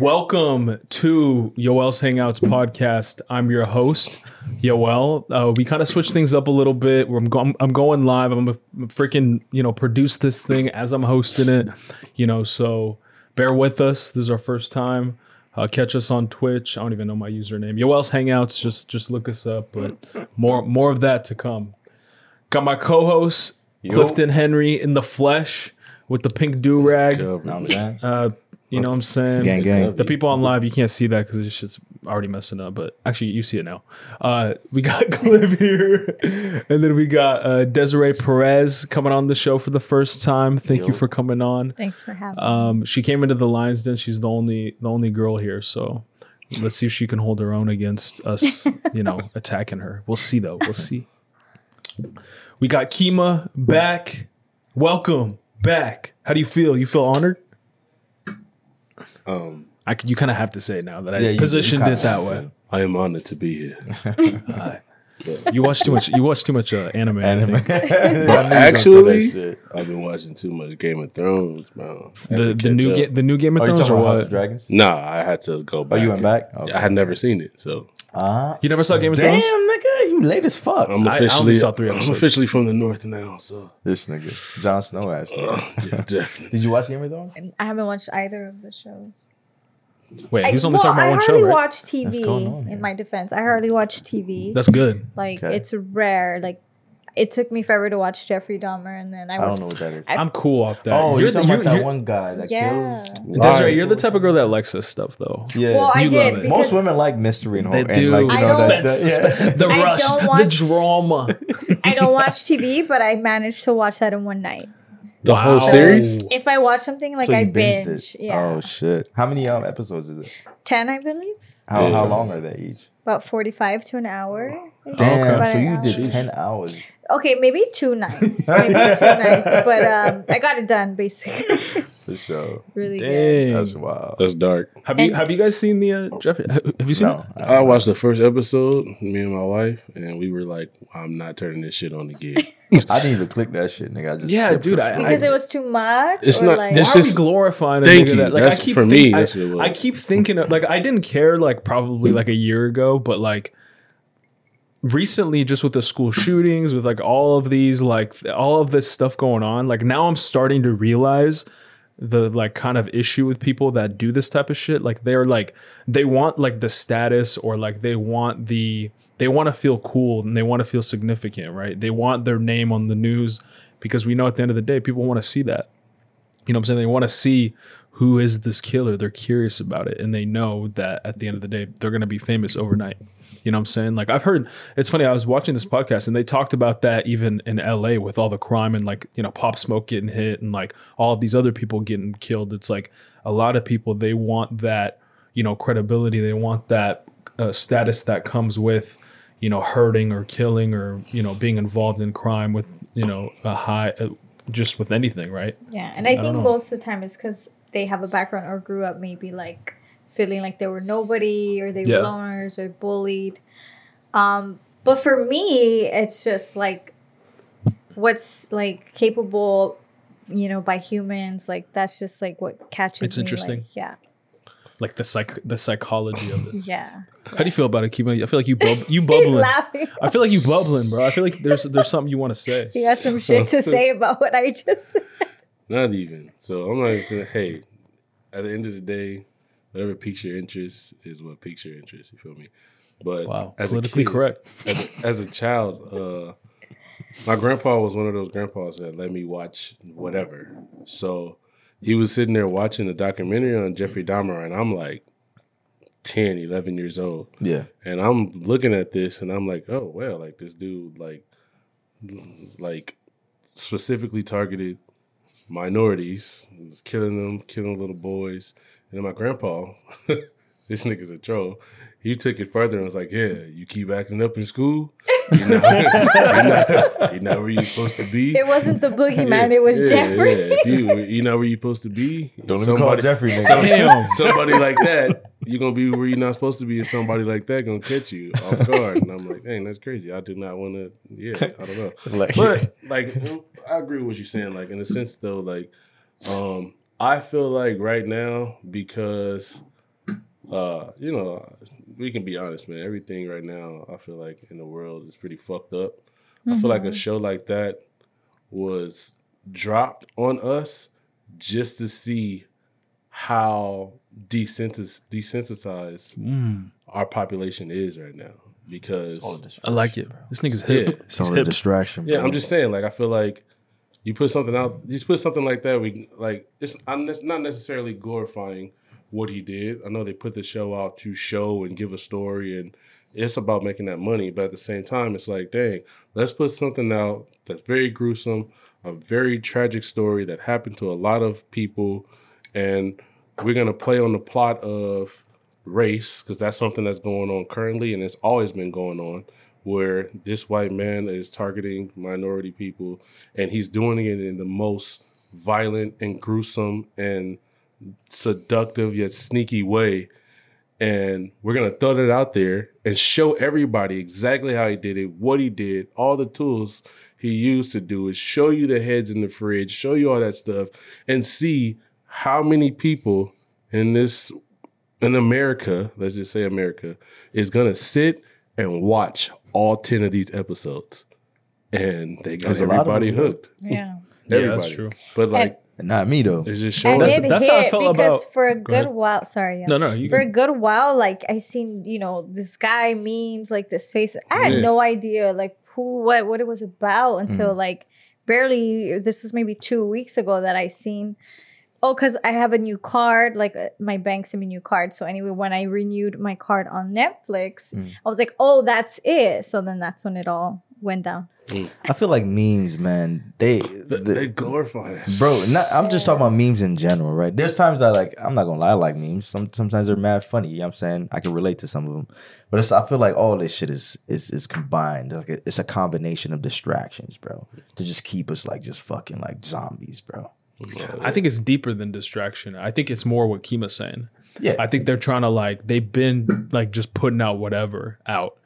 Welcome to Yoel's Hangouts podcast. I'm your host, Yoel. Uh, we kind of switched things up a little bit. I'm, go- I'm going live. I'm gonna freaking you know produce this thing as I'm hosting it. You know, so bear with us. This is our first time. Uh, catch us on Twitch. I don't even know my username. Yoel's Hangouts. Just just look us up. But more more of that to come. Got my co-host Clifton Henry in the flesh with the pink do rag. Know what I'm saying? Uh, you know what I'm saying? Gang, gang. The people on live, you can't see that because it's just already messing up. But actually, you see it now. Uh, we got Cliff here, and then we got uh, Desiree Perez coming on the show for the first time. Thank you for coming on. Thanks for having me. Um, she came into the Lions Den. She's the only the only girl here, so let's see if she can hold her own against us. You know, attacking her. We'll see though. We'll see. We got Kima back. Welcome back. How do you feel? You feel honored? Um, I could, you kind of have to say it now that I Yeah, you- you positioned it that way. to. I am honored to be here. You watch too much. You watch too much uh, anime. I Anime. think. I knew you was gonna say that Actually, shit. I've been watching too much Game of Thrones, man. The the new ga- the new Game of Oh, Thrones talking or about House of what? Dragons? Nah, I had to go Oh, back. you went back? Okay. I had never seen it, so Uh, You never saw Game of damn, Thrones? Damn, nigga, you late as fuck. I'm I- I officially only saw three episodes. I'm officially from the north now. So This nigga, Jon Snow ass. uh, nigga. yeah, definitely. Did you watch Game of Thrones? I haven't watched either of the shows. Wait, I, he's only well, talking about I one hardly show, right? watch What's going on TV. In my defense, I hardly watch TV. That's good. like Okay. it's rare. Like it took me forever to watch Jeffrey Dahmer, and then I I don't know what that is. I- I'm cool off that. oh, you're, you're, the, talking you're, about that one guy that Yeah. kills. Desiree, Why? you're the type of girl that likes this stuff, though. Yeah. Well, I You did love it. Most women like mystery and horror. They horror. do. And like, you I know, don't- that, that- yeah. the I rush, don't the drama. I don't watch TV, but I managed to watch that in one night. The whole Wow. series? If I watch something like So I binge, it. yeah, Oh shit! How many um, episodes is it? ten I believe, How Yeah. how long are they each? about forty-five to an hour. I think. Damn, About so you hour. did ten hours. Okay, maybe two nights, maybe two nights, but um, I got it done basically. For sure. really good. Dang. That's wild. That's dark. Have you have you guys seen the uh, Jeff? Have you seen No, it? I watched the first episode, me and my wife, and we were like, "I'm not turning this shit on again." I didn't even click that shit, nigga. I just Yeah, skipped dude, I- shit. Because it was too much. It's or not- Like, it's Why are just- we glorifying a Thank nigga you. that like That's- I keep for think- me, I, that's what it was. I keep thinking of, like I didn't care like probably like a year ago, but like recently just with the school shootings, with like all of these like all of this stuff going on, like now I'm starting to realize the like kind of issue with people that do this type of shit. Like they're like they want like the status or like they want the they want to feel cool and they want to feel significant right? They want their name on the news because we know at the end of the day people want to see that. You know what I'm saying? They want to see who is this killer. They're curious about it. And they know that at the end of the day, they're going to be famous overnight. You know what I'm saying? Like I've heard, it's funny. I was watching this podcast and they talked about that even in LA with all the crime and like, you know, Pop Smoke getting hit and like all of these other people getting killed. It's like a lot of people, they want that, you know, credibility. They want that uh, status that comes with, you know, hurting or killing or, you know, being involved in crime with, you know, a high, uh, just with anything, right? yeah, and I don't think most of the time it's because they have a background or grew up maybe like feeling like they were nobody or they Yeah. were loners or bullied. Um, but for me, it's just like what's like capable, you know, by humans. Like that's just like what catches. It's me, interesting. Like, yeah, like the psych the psychology of it. yeah. How do you feel about it, Kima? I feel like you bub- you bubbling. I feel like you bubbling, bro. I feel like there's there's something you want to say. He got some shit to say about what I just said. Not even. So I'm not even. Hey, at the end of the day, whatever piques your interest is what piques your interest. You feel me? But Wow, as politically a kid, correct. As a, as a child, uh, my grandpa was one of those grandpas that let me watch whatever. So he was sitting there watching a documentary on Jeffrey Dahmer, and I'm like 10, 11 years old. Yeah. And I'm looking at this and I'm like, oh well, like this dude like like specifically targeted minorities, was killing them, killing little boys. And then my grandpa, this nigga's a troll. He took it further and was like, Yeah, you keep acting up in school. You're not, you're not, you're not where you're supposed to be. It wasn't the boogeyman. Yeah, it was yeah, Jeffrey. Yeah. If you you're not where you're supposed to be. Don't even call it Jeffrey, nigga. Damn. somebody like that, you're gonna be where you're not supposed to be, and somebody like that gonna catch you off guard. And I'm like, dang, that's crazy. I do not want to. Yeah, I don't know. Like, But like, I agree with what you're saying. Like in a sense, though, like, um, I feel like right now because uh, you know, we can be honest, man. Everything right now, I feel like in the world is pretty fucked up. I feel like a show like that was dropped on us just to see how desensis- desensitized Mm, our population is right now. Because All a I distraction, like it. bro. This nigga's Yeah. It's He's all a hip. distraction. Yeah, bro. I'm just saying. Like, I feel like you put something out. You put something like that. We like it's. I'm it's not necessarily glorifying what he did. I know they put the show out to show and give a story, and it's about making that money. But at the same time, it's like, dang, let's put something out that's very gruesome, a very tragic story that happened to a lot of people, and we're gonna play on the plot of race because that's something that's going on currently, and it's always been going on where this white man is targeting minority people and he's doing it in the most violent and gruesome and seductive yet sneaky way. And we're going to throw it out there and show everybody exactly how he did it what he did all the tools he used to do it show you the heads in the fridge show you all that stuff and see how many people in this in america let's just say america is going to sit and watch all 10 of these episodes and they got There's a lot of everybody them, yeah. hooked Yeah. Yeah, that's true. but like And not me though. it's just showing That's- that's how I felt because about- for a good ahead. while, sorry, yeah. No, no, you for a good while, like I seen, you know, this guy memes like this face. I had Yeah. no idea like who, what, what it was about until Mm. like barely. This was maybe two weeks ago that I seen. Oh, because I have a new card. Like uh, my bank sent me a new card. So anyway, when I renewed my card on Netflix, Mm. I was like, oh, that's it. So then that's when it all went down. I feel like memes, man. They, Th- the- they glorify that bro. Not, I'm just talking about memes in general, right? There's times I like. I'm not gonna lie, I like memes. Some sometimes they're mad funny. You know what I'm saying? I can relate to some of them, but it's, I feel like all this shit is is is combined. Like it's a combination of distractions, bro, to just keep us like just fucking like zombies, bro. I think it's deeper than distraction. I think it's more what Kima's saying. Yeah, I think they're trying to like they've been like just putting out whatever out.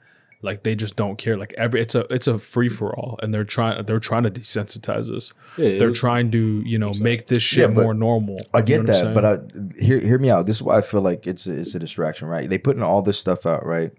Like they just don't care. Like every it's a it's a free for all, and they're trying they're trying to desensitize us. Yeah, they're was- trying to you know make this shit Yeah, more normal. I You get know that, but I, hear hear me out. This is why I feel like it's a, it's a distraction, right? They putting all this stuff out, right,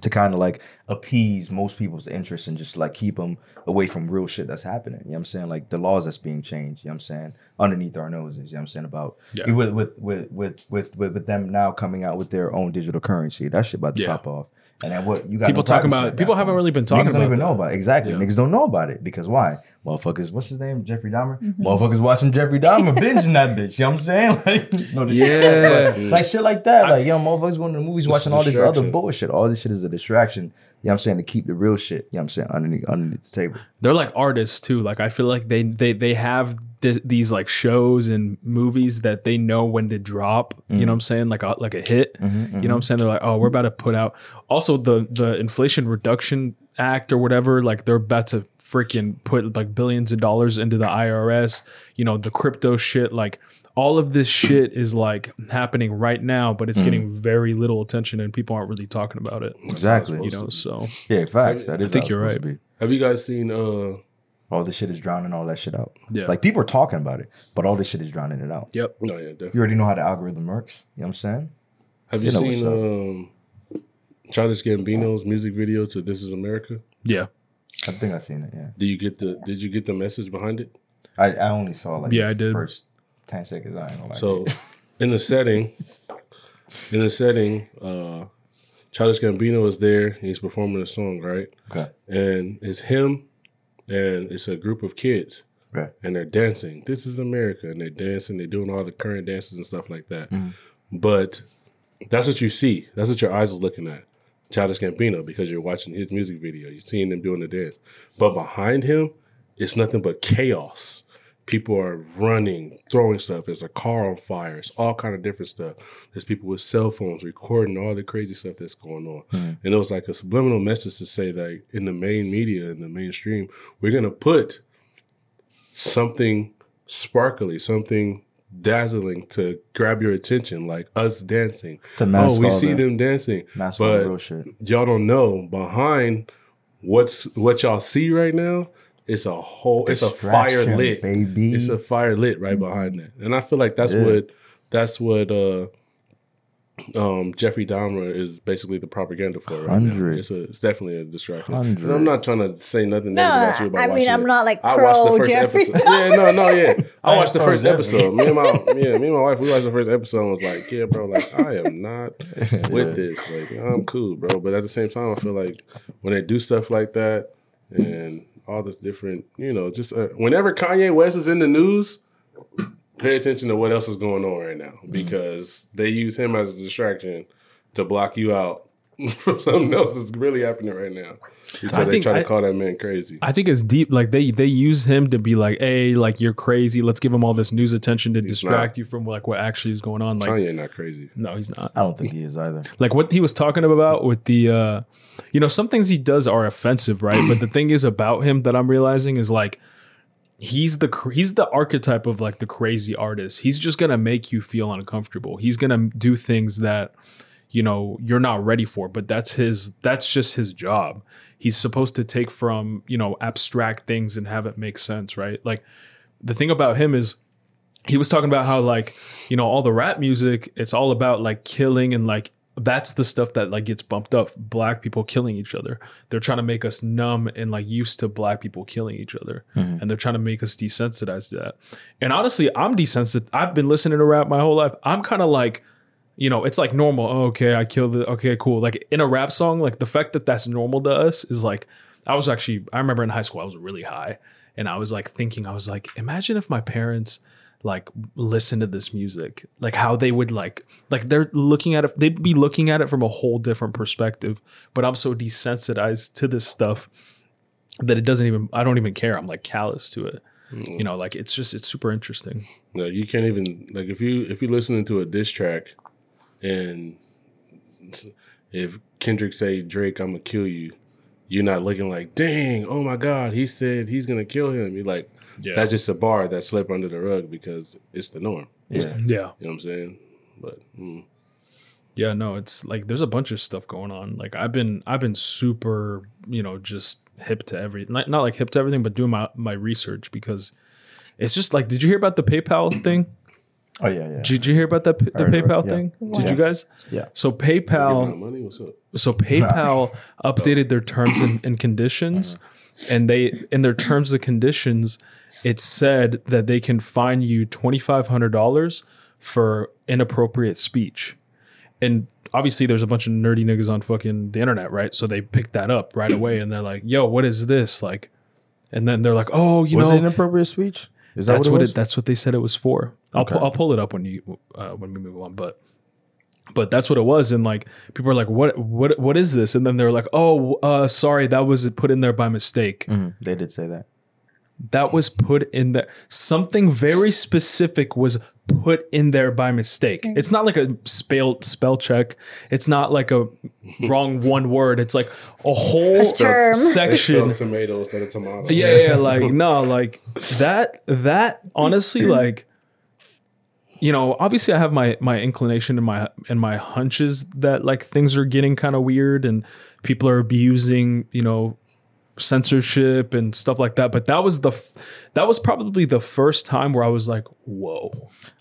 to kind of like appease most people's interest and just like keep them away from real shit that's happening. You know what I'm saying? Like the laws that's being changed. You know what I'm saying? Underneath our noses. You know what I'm saying about Yeah. with, with with with with with them now coming out with their own digital currency. That shit about to Yeah. pop off. And then what you got? people no talking about people haven't really been talking Niggas don't even that. know about it. Exactly. Yeah. Niggas don't know about it because why? Motherfuckers, what's his name? Jeffrey Dahmer. Mm-hmm. Motherfuckers watching Jeffrey Dahmer binging that bitch. You know what I'm saying? Like, no, Yeah. but, like shit like that. Like, yo, motherfuckers going to the movies watching all this other bullshit. All this shit is a distraction. You know what I'm saying? To keep the real shit. You know what I'm saying? Underneath underneath the table. they're like artists too. Like I feel like they they they have this, these like shows and movies that they know when to drop. You know mm-hmm. what I'm saying? Like a like a hit. Mm-hmm, you know what I'm saying? They're like, oh, we're about to put out. Also, the the Inflation Reduction Act or whatever. Like they're about to freaking put like billions of dollars into the IRS. You know the crypto shit. Like all of this shit is like happening right now, but it's getting very little attention and people aren't really talking about it. Exactly. You know, so Yeah, facts. That is think you're right. have you guys seen uh All this shit is drowning all that shit out. Yeah. Like people are talking about it, but all this shit is drowning it out. yep. no yeah definitely You already know how the algorithm works. You know what I'm saying? have you, You know seen um Childish Gambino's music video to This Is America? Yeah. I think I seen it. Yeah. Do you get the did you get the message behind it? I, I only saw like Yeah, the I did. first ten seconds. I ain't gonna lie. So in the setting, in the setting, uh Childish Gambino is there. He's performing a song, right? okay. And it's him, and it's a group of kids, Okay. and they're dancing. This is America, and they're dancing. They're doing all the current dances and stuff like that. Mhm. But that's what you see. That's what your eyes are looking at. Childish Gambino, because you're watching his music video. You're seeing them doing the dance. But behind him, it's nothing but chaos. People are running, throwing stuff. There's a car on fire. It's all kind of different stuff. There's people with cell phones recording all the crazy stuff that's going on. Mhm. And it was like a subliminal message to say that in the main media, in the mainstream, we're gonna put something sparkly, something dazzling to grab your attention, like us dancing. To mask oh, we see the, them dancing. mask but- real shit. Y'all don't know behind what's what y'all see right now it's a whole it's a fire lit baby. it's a fire lit right behind that and i feel like that's Yeah. what that's what uh um jeffrey dahmer is basically the propaganda for it right now. It's a it's definitely a distraction Hundred. and i'm not trying to say nothing No, negative about you about I mean I'm it. not like I watched the first Jeffrey. episode. Yeah, no, no, yeah. I watched the Oh, first episode. Me and my yeah, me and my wife, we watched the first episode and was like, yeah, bro, like I am not with this. Like, I'm cool, bro. But at the same time, I feel like when they do stuff like that and all this different, you know, just uh, whenever Kanye West is in the news, pay attention to what else is going on right now because they use him as a distraction to block you out from something else that's really happening right now. Because I they think try to I- call that man crazy. I think it's deep. Like they they use him to be like, hey, like you're crazy. Let's give him all this news attention to distract not. you from like what actually is going on. Like, Kanye not crazy. no, he's not. I don't think he is either. like what he was talking about with the uh you know some things he does are offensive right but the thing is about him that i'm realizing is like he's the he's the archetype of like the crazy artist. He's just gonna make you feel uncomfortable. He's gonna do things that you know you're not ready for but that's his that's just his job. He's supposed to take from you know abstract things and have it make sense right? Like the thing about him is he was talking about how like you know all the rap music it's all about like killing and like that's the stuff that like gets bumped up black people killing each other. They're trying to make us numb and like used to black people killing each other. Mm-hmm. And they're trying to make us desensitized to that. And honestly i'm desensitized i've been listening to rap my whole life. I'm kind of like you know it's like normal. Oh, okay i killed it okay cool. Like in a rap song like the fact that that's normal to us is like i was actually i remember in high school i was really high. And i was like thinking i was like imagine if my parents like listen to this music. Like how they would like like they're looking at it they'd be looking at it from a whole different perspective. But i'm so desensitized to this stuff that it doesn't even i don't even care. I'm like callous to it. Mm. You know like it's just it's super interesting. No, you can't even like if you if you're listening to a diss track, and if Kendrick say Drake, I'm gonna kill you, you're not looking like, dang, oh my god, he said he's gonna kill him. You're like, Yeah. that's just a bar that slipped under the rug because it's the norm. Yeah. yeah You know what I'm saying? But mm, Yeah, no, it's like there's a bunch of stuff going on. Like I've been I've been super, you know, just hip to everything. Not, not like hip to everything, but doing my my research because it's just like did you hear about the PayPal thing? Oh yeah, yeah. Did you hear about that the Heard of it, PayPal yeah. thing? Did Yeah. you guys? Yeah. So PayPal money, what's up? so PayPal updated their terms and, and conditions, and they in their terms and conditions, it said that they can fine you twenty five hundred dollars for inappropriate speech, and obviously there's a bunch of nerdy niggas on fucking the internet, right? So they picked that up right away, and they're like, "Yo, what is this?" Like, and then they're like, "Oh, you was know, it inappropriate speech? Is that that's what what it it, that's what they said it was for. I'll pu- I'll pull it up when you uh, when we move on, but but that's what it was, and like people are like, what what what is this? And then they're like, oh, uh, sorry, that was put in there by mistake. Mhm, They did say that. That was put in there. Something very specific was put in there by mistake. Sorry. It's not like a spell spell check. It's not like a wrong one word. It's like a whole term. They section spelled tomato instead of tomato. yeah, yeah, like no, like that. That honestly, like you know, obviously, I have my my inclination and my and my hunches that like things are getting kind of weird and people are abusing, you know, censorship and stuff like that. But that was the f- that was probably the first time where I was like, whoa,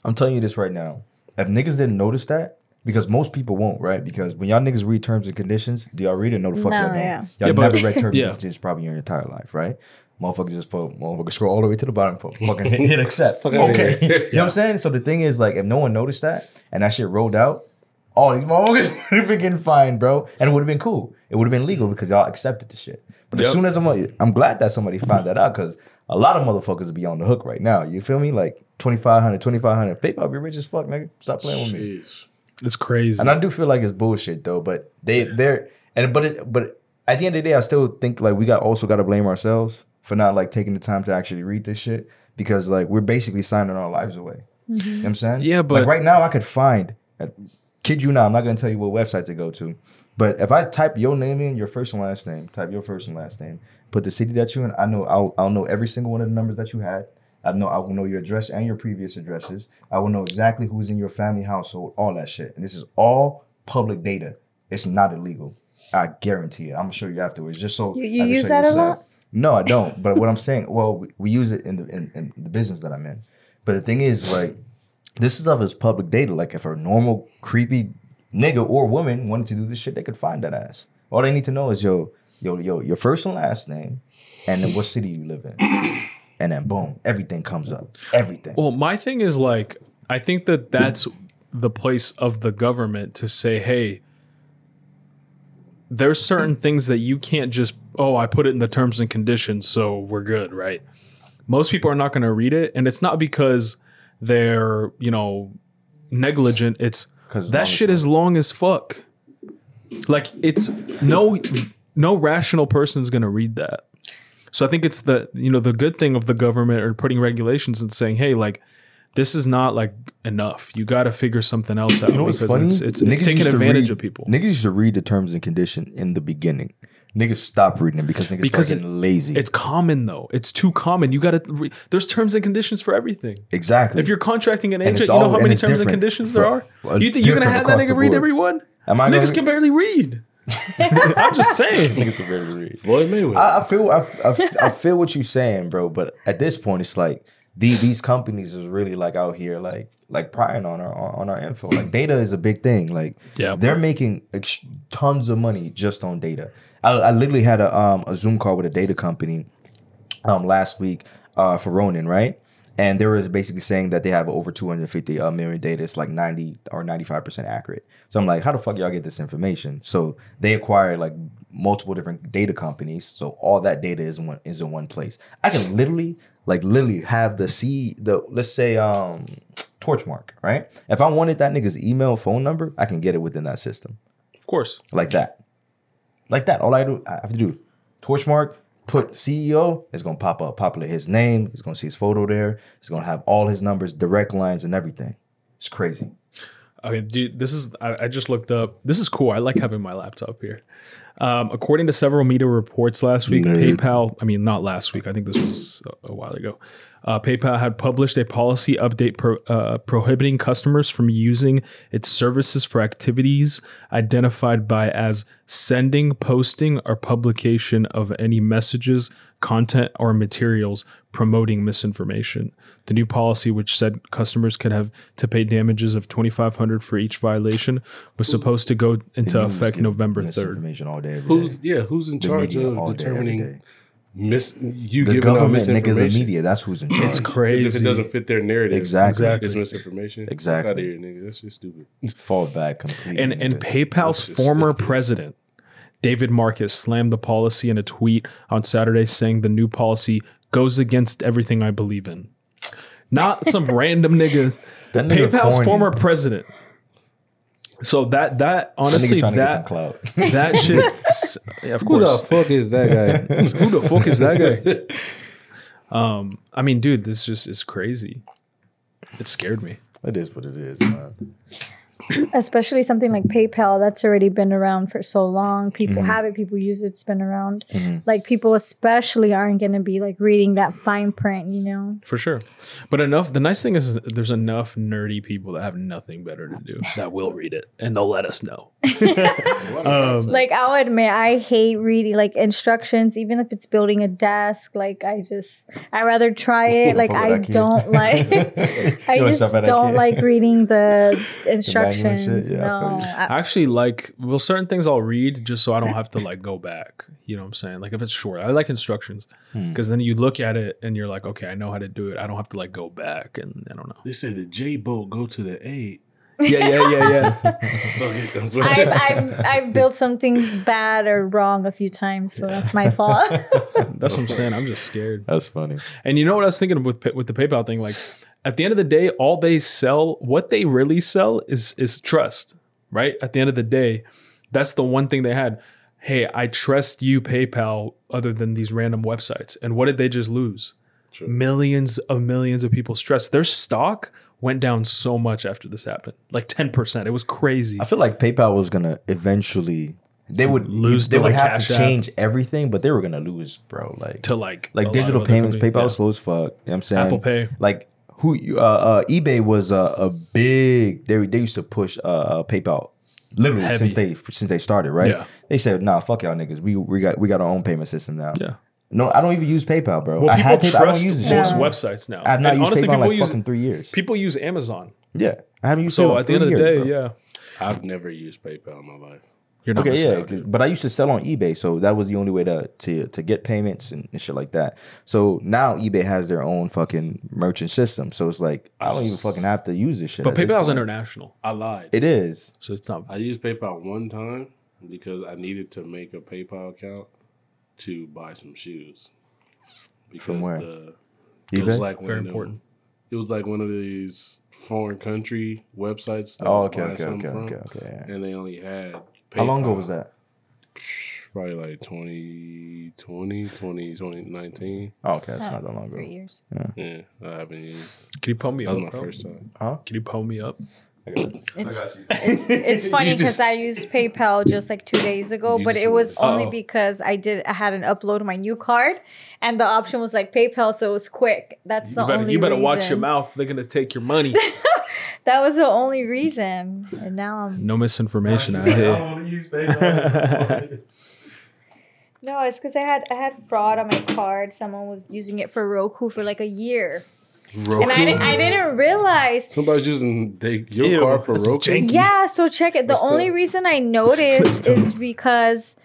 I'm telling you this right now. If niggas didn't notice that, because most people won't, right? Because when y'all niggas read terms and conditions, do y'all read it? No, the fuck No, y'all don't. yeah. Y'all Yeah, but- never read terms Yeah. and conditions probably in your entire life, right? Motherfuckers just put, motherfuckers scroll all the way to the bottom, put fucking hit, hit accept. Okay. you know what I'm saying? So the thing is, like, if no one noticed that and that shit rolled out, all these motherfuckers would have been getting fined, bro. And it would have been cool. It would have been legal because y'all accepted the shit. But as soon as somebody, I'm glad that somebody found that out because a lot of motherfuckers would be on the hook right now. You feel me? Like 2500 2500 PayPal be rich as fuck, nigga. Stop playing with me. It's crazy. And I do feel like it's bullshit though, but they they're and but it but at the end of the day, I still think like we got also got to blame ourselves for not like taking the time to actually read this shit because like we're basically signing our lives away. You know what I'm mm-hmm. saying? Yeah, but like but- right now I could find kid you not, I'm not gonna tell you what website to go to. But if I type your name in, your first and last name, type your first and last name, put the city that you're in, I know I'll I'll know every single one of the numbers that you had. I know I will know your address and your previous addresses. I will know exactly who's in your family household, all that shit. And this is all public data. It's not illegal. I guarantee it. I'm gonna show you afterwards. Just so You- you I use that a lot? Up. No, I don't. But what I'm saying, well, we, we use it in the in, in the business that I'm in. But the thing is, like, this stuff is public data. Like, if a normal creepy nigga or woman wanted to do this shit, they could find that ass. All they need to know is your your your your first and last name, and then what city you live in, and then boom, everything comes up. Everything. Well, my thing is like, I think that that's the place of the government to say, hey, there's certain things that you can't just, oh, I put it in the terms and conditions, so we're good, right? Most people are not going to read it. And it's not because they're, you know, negligent. It's that shit is long as fuck. Like, it's no, no rational person's going to read that. So I think it's the you know the good thing of the government or putting regulations and saying, hey, like this is not like enough. You got to figure something else out You know what's because funny? it's it's, it's taking used to advantage read- of people. Niggas used to read the terms and condition in the beginning. Niggas stop reading them because niggas Because started getting lazy. It's common though. It's too common. You got to. Re- there's terms and conditions for everything. exactly. If you're contracting an agent, it's you know all- how many it's terms and conditions there are. well, You think you're gonna have that nigga read board. every one? Am I Niggas gonna- can barely read. I'm just saying. niggas can barely read. Floyd Mayweather. I, I feel I, I, I feel what you're saying, bro. But at this point, it's like these these companies is really like out here like like prying on our on our info. Like data is a big thing. Like Yeah. they're making ex- tons of money just on data. I, I literally had a um a Zoom call with a data company um last week uh for Ronin, right? And they was basically saying that they have over 250 uh, million data. It's like 90 or 95% accurate. So I'm like, how the fuck y'all get this information? So they acquire like multiple different data companies. So all that data is in one is in one place. I can literally like literally have the C the let's say um Torchmark, right? If I wanted that nigga's email phone number, I can get it within that system Of course. like that. Like that. All I do I have to do Torchmark, put CEO, it's gonna pop up, populate his name, it's gonna see his photo there, it's gonna have all his numbers, direct lines, and everything. It's crazy. Okay, dude, this is I, I just looked up. This is cool. I like having my laptop here. Um, according to several media reports last week, Nerd. PayPal, I mean, not last week, I think this was a, a while ago, uh, PayPal had published a policy update pro, uh, prohibiting customers from using its services for activities identified by as sending, posting, or publication of any messages, content, or materials promoting misinformation. The new policy, which said customers could have to pay damages of twenty five hundred for each violation, was supposed to go into effect November third. Misinformation all day. every who's day. yeah? Who's in The charge of all day, every determining day. Mis you the giving out government, nigga, the media. That's who's in charge. It's crazy If it doesn't fit their narrative, Exactly. Exactly. it's misinformation. Exactly. Out of here, nigga. That's just stupid. Fall back completely. and and. PayPal's former stupid. president David Marcus slammed the policy in a tweet on Saturday, saying the new policy goes against everything I believe in. Not some random nigga. That nigga PayPal's corny. former president. So that that That honestly trying to get some that clout. that shit. yeah, of Who the fuck is that guy? Who the fuck is that guy? Um, I mean, dude, this just is crazy. It scared me. it is what it is, man. Especially something like PayPal that's already been around for so long. People Mm-hmm. have it, people use it, it's been around. Like people especially aren't going to be like reading that fine print, you know. For sure. But enough the nice thing is there's enough nerdy people that have nothing better to do that will read it and they'll let us know. Um, Like I'll admit I hate reading like instructions even if it's building a desk, like I just I rather try it. Like I that don't like I just stop at that don't kid? like reading the instructions. Yeah, I feel no. I- I actually like well certain things I'll read just so I don't have to like go back. You know what I'm saying? Like if it's short. I like instructions. Hmm. Because then you look at it and you're like, okay, I know how to do it. I don't have to like go back and I don't know. They said the J boat go to the A. Yeah, yeah, yeah, yeah. Fuck it, that's what I've, I've I've built some things bad or wrong a few times, so that's my fault. That's what I'm saying. I'm just scared. That's funny. And you know what I was thinking with with the PayPal thing? Like at the end of the day, all they sell, what they really sell is is trust, right? At the end of the day, that's the one thing they had. Hey, I trust you, PayPal, other than these random websites. And what did they just lose? True. Millions of millions of people's trust. Their stock went down so much after this happened, like ten percent. It was crazy. I feel like PayPal was gonna eventually they would Lose They would like, have to App. change everything, but they were gonna lose, bro. Like to like like digital payments. PayPal Yeah. slow as fuck. You know what I'm saying? Apple Pay. Like who uh, uh eBay was a, a big they they used to push uh, uh PayPal literally Heavy. since they since they started, right? Yeah. They said, nah, fuck y'all niggas. We we got we got our own payment system now. Yeah. No, I don't even use PayPal, bro. Well, I people had PayPal. I don't trust use it. most Yeah. websites now. I've not And used honestly, PayPal in like use fucking three years. people use Amazon. Yeah, I haven't used. So PayPal in at the end of three the day, years, bro. yeah, I've never used PayPal in my life. you're not Okay, yeah, out, 'cause- dude. but I used to sell on eBay, so that was the only way to to to get payments and, and shit like that. So now eBay has their own fucking merchant system, so it's like I don't even fucking have to use this shit. But at this PayPal's international, I lied. It is. so it's not. I used PayPal one time because I needed to make a PayPal account to buy some shoes. Because where? the it eBay. was like one Very of them- important. It was like one of these foreign country websites. that I oh, was okay, buying okay, something okay, from, okay, okay. yeah. And they only had. How long ago PayPal. was that? Probably like 2020, 20, 2019. Oh, okay, that's Huh, not that long ago. Three ago. years. Yeah, I haven't used. Can you pull me That up? was my bro? first time. Huh? Can you pull me up? It's it's, it's funny because I used PayPal just like two days ago, but just it was used- only Oh. because I did I had an upload my new card, and the option was like PayPal, so it was quick. That's the You better, only. you better watch your mouth. They're gonna take your money. That was the only reason, and now I'm no misinformation out here. use no. It's because I had I had fraud on my card. Someone was using it for Roku for like a year, and I didn't I didn't realize. Somebody's using they, your Ew, car for that's Roku. janky. Yeah, so check it. The Crystal. only reason I noticed is because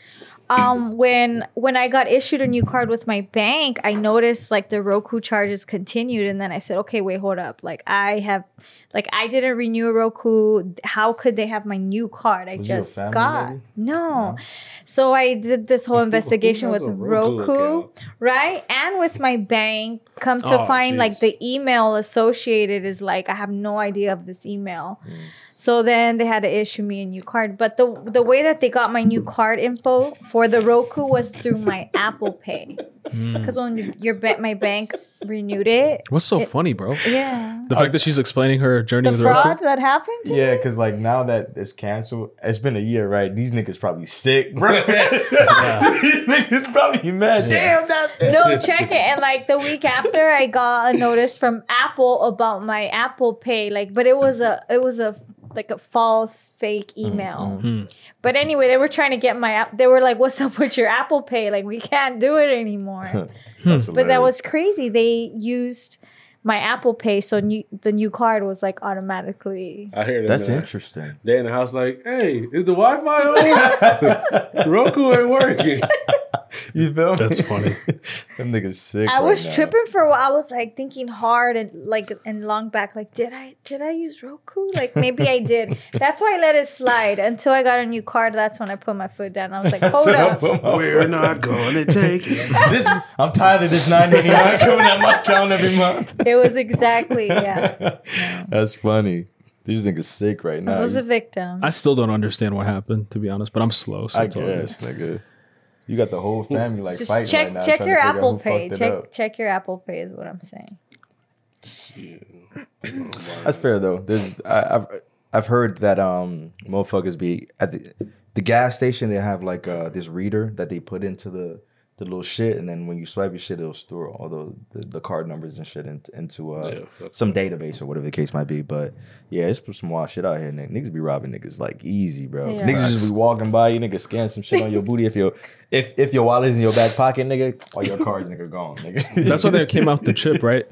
um when when I got issued a new card with my bank, I noticed like the Roku charges continued and then I said, "Okay, wait, hold up. Like I have like I didn't renew a Roku. How could they have my new card? I Was just got." No. So I did this whole investigation with Roku Roku, right? And with my bank, come to Oh, find like the email associated is like I have no idea of this email. Mm. So then they had to issue me a new card. But the the way that they got my new card info for the Roku was through my Apple Pay. Hmm. Because when your ba- my bank renewed it, What's so It- funny, bro? yeah, The fact that she's explaining her journey the with fraud Roku. that happened. to Yeah, because like now that it's canceled, it's been a year, right? These niggas probably sick, bro. These niggas probably mad. Damn that. no, check it. And like the week after, I got a notice from Apple about my Apple Pay. Like, but it was a it was a like a false fake email. Hmm. But anyway, they were trying to get my app. They were like, "What's up with your Apple Pay? Like, we can't do it anymore." but that was crazy. They used my Apple Pay, so new, the new card was like automatically. I hear that. That's man. interesting. They in the house like, hey, is the Wi-Fi on? Roku ain't working. You feel me? That's funny. Them niggas sick. I was now. tripping for a while. I was like thinking hard and like and long back. Like, did I did I use Roku? Like maybe I did. That's why I let it slide until I got a new card. That's when I put my foot down. I was like, hold So up. We're not gonna take it. this. I'm tired of this 989 coming out my account every month. It was exactly yeah. That's funny. These niggas sick right now. I was a victim. I still don't understand what happened, to be honest. But I'm slow. So I it's all good. guess, nigga. You got the whole family like Just fighting check right now. check trying to your figure out Apple who Pay. fucked it up. Check check your Apple Pay is what I'm saying. That's fair though. There's I, I've I've heard that um motherfuckers be at the the gas station. They have like uh this reader that they put into the the little shit, and then when you swipe your shit, it'll store all the the, the card numbers and shit into, into uh Yeah, some database or whatever the case might be. But yeah, it's some wild shit out here. Nigga. Niggas be robbing niggas like easy, bro. Yeah. Niggas just be walking by you, nigga, scan some shit on your booty. If your if if your wallet's in your back pocket, nigga, all your cards, nigga, gone, nigga. That's why they came out the chip, right?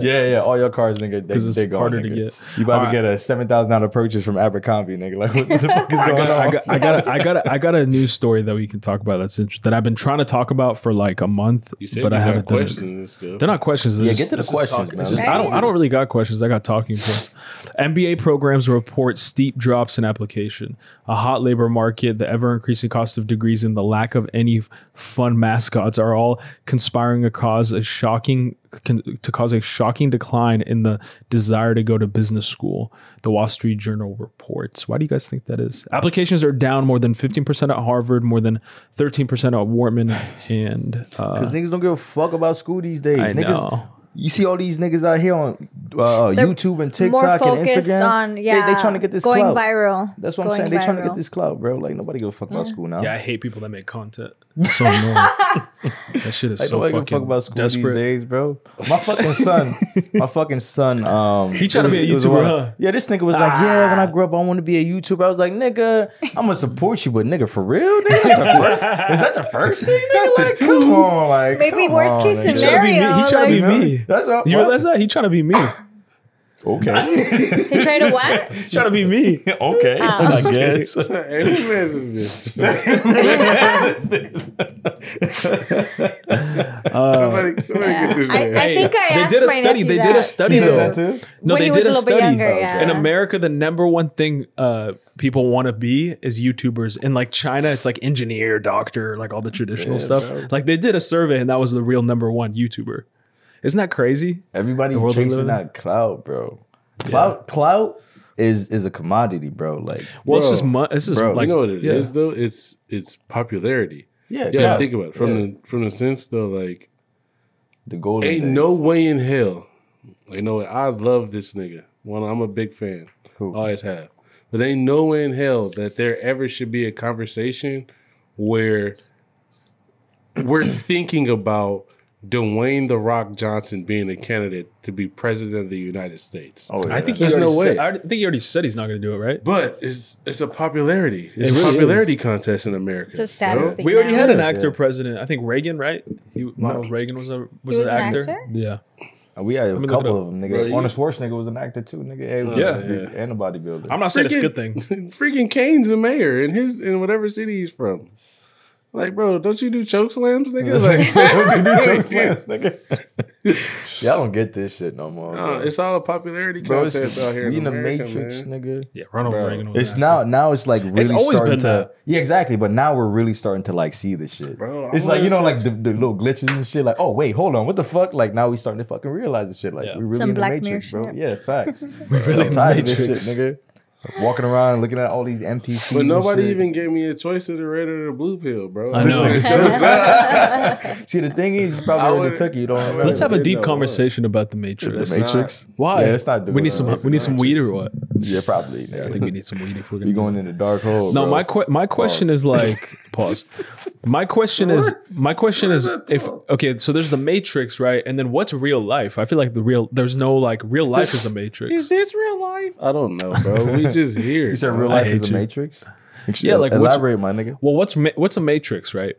Yeah, yeah, all your cars, nigga, they, 'Cause it's they gone, harder to get. You about All to get a seven thousand dollar purchase from Abercrombie, nigga. Like, what the fuck is I going got, on? I got, I got, a, I got, a, I got a news story that we can talk about. That's int- that I've been trying to talk about for like a month, You said but you I haven't done it. questions and. They're not questions. Yeah, they're get just- to the questions, man. Just- I don't. I don't really got questions. I got talking points. MBA programs report steep drops in application, a hot labor market, the ever increasing cost of degrees, and the lack of any fun mascots are all conspiring to cause a shocking to cause a shocking decline in the desire to go to business school. The Wall Street Journal reports. Why do you guys think that is? Applications are down more than fifteen percent at Harvard, more than thirteen percent at Wharton, and uh, Because niggas don't give a fuck about school these days. I niggas, know. You see all these niggas out here on uh, YouTube and More TikTok and Instagram. on They- yeah, they, trying to get this going clout. viral. That's what I'm Going saying. They trying to get this clout, bro. Like nobody give a fuck about school now. Yeah, I hate people that make content. It's so annoying. that shit is Like so give a fucking fuck about school desperate. these days, bro. My fucking son, my fucking son. Um, He tryna to be a was- YouTuber, one- huh? Yeah, this nigga was like, yeah, when I grew up, I want to be a YouTuber. I was like, nigga, I'm gonna support you, but nigga, for real, nigga, that's the first. Is that the first thing? Nigga? Like, come on, like, Maybe come worst on, case nigga. He trying to be me. He trying to be like- me. That's all. You what? realize that? He trying to be me. Okay, He tried to what? He's trying to be me. okay, Oh. I guess. hey, who man's is this? Uh, Somebody, somebody get this I, man. I think I they asked did a my study. nephew They that. did a study though. that too? No, When they he was did a a little bit study. younger, yeah. In America, the number one thing uh, people want to be is YouTubers. In like China, it's like engineer, doctor, like all the traditional Yeah, stuff. bro. Like they did a survey, and that was the real number one YouTuber. Isn't that crazy? Everybody The world chasing that clout, bro. Clout, clout is is a commodity, bro. Like, Well, it's just mu- this is bro, like you know what it is yeah. though? It's it's popularity. yeah, Yeah, clout. think about it from Yeah. the from the sense though, like the golden. ain't days. no way in hell. You know, I love this nigga. One, I'm a big fan. Who? Always have. But ain't no way in hell that there ever should be a conversation where we're thinking about Dwayne the Rock Johnson being a candidate to be president of the United States. Oh, yeah. I think he There's already no said. I think he already said he's not going to do it, right? But it's it's a popularity. It's It a really popularity contest in America. It's a status bro. thing. We already now. had an Yeah. actor president. I think Reagan, right? He, Ronald Reagan was a was, was an an actor. actor? Yeah. We had a me look it couple of them, nigga. Bro, you- Arnold Schwarzenegger was an actor too, nigga. Hey, Uh, Yeah. big- and a bodybuilder. I'm not saying it's a good thing. Freaking Kane's the mayor in his in whatever city he's from. Like, bro, don't you do choke slams, nigga? Like, What you do, choke slams, nigga? Y'all don't get this shit no more. Nah, it's all a popularity Bro, it's, contest out here we in in the America, Matrix, man. nigga. Yeah, Ronald Bro. Reagan. Was It's now actor. now it's like really always starting been to that. yeah exactly, but now we're really starting to like see this shit. Bro, it's like you know like the, the little glitches and shit. Like oh wait, hold on, what the fuck? Like now we starting to fucking realize this shit. Like Yeah. we really Some in the Black Matrix, Mirror bro. shit. Yeah, facts. We really I'm in the tired of this shit, Matrix. nigga. Walking around looking at all these NPCs. But and nobody shit. even gave me a choice of the red or the blue pill, bro. I This know. See the thing is, you I probably already would- took it. You don't remember. Let's have a deep no, conversation about the the Matrix. It's Matrix. Why? Yeah, let's not do we need some. We need some weed or what? Yeah, probably. I think we need some weed if we're gonna. You going in the dark hole? No, bro. my que- my question is like pause. My question is my question is if okay, so there's the Matrix, right? And then what's real life? I feel like the real there's no like real life is a matrix. Is this real life? I don't know, bro. We just here. You said real life hate is a matrix. Yeah, like, what's- elaborate, my nigga. Well, what's ma- what's a Matrix, right?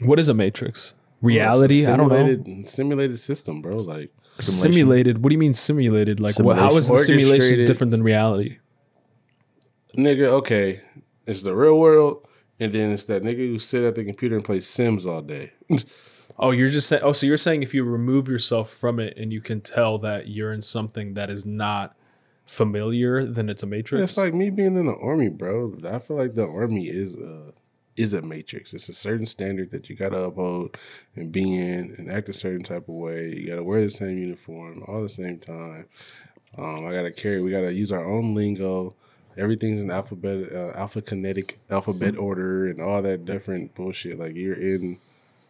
What is a Matrix? Reality? It's a I don't know. simulated, Simulated system, bro. Like Simulated. What do you mean simulated? Like what, how is the Simulation. simulation different than reality? nigga, okay, it's the real world, and then it's that nigga who sit at the computer and play Sims all day. Oh, you're just saying. Oh, so you're saying if you remove yourself from it and you can tell that you're in something that is not familiar, then it's a matrix. it's like me being in the army, bro. I feel like the army is a is a matrix. It's a certain standard that you gotta uphold and be in and act a certain type of way. You gotta wear the same uniform all the same time. Um, I gotta carry. We gotta use our own lingo. Everything's in alphabet, uh, alpha kinetic alphabet order, and all that different bullshit. Like you're in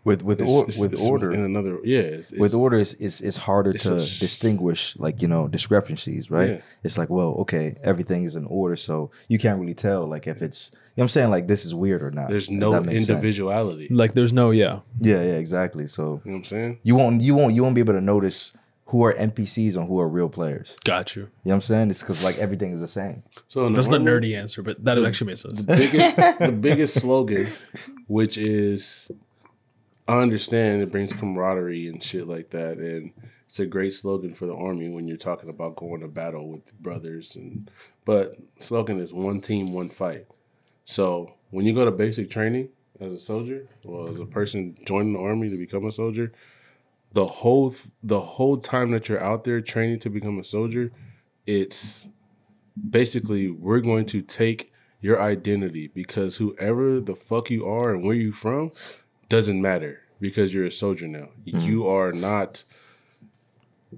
With with it's- or, it's- with it's order. in another. Yeah, it's, it's, with order, it's, it's it's harder it's to sh- distinguish, like you know, discrepancies, right? Yeah. It's like, well, okay, everything is in order, so you can't really tell, like if it's, you know, what I'm saying, like this is weird or not. there's no that makes sense. individuality. like there's no yeah. Yeah, yeah, exactly. So You know what I'm saying? you won't, you won't, you won't be able to notice who are NPCs and who are real players. Got you. You know what I'm saying? It's because like everything is the same. So in That's the army- nerdy answer, but that actually makes sense. the biggest the biggest slogan, which is I understand it brings camaraderie and shit like that, and it's a great slogan for the army when you're talking about going to battle with brothers and but slogan is one team, one fight. So when you go to basic training as a soldier or as a person joining the army to become a soldier, the whole the whole time that you're out there training to become a soldier, it's basically we're going to take your identity because whoever the fuck you are and where you from doesn't matter because you're a soldier now. Mm-hmm. You are not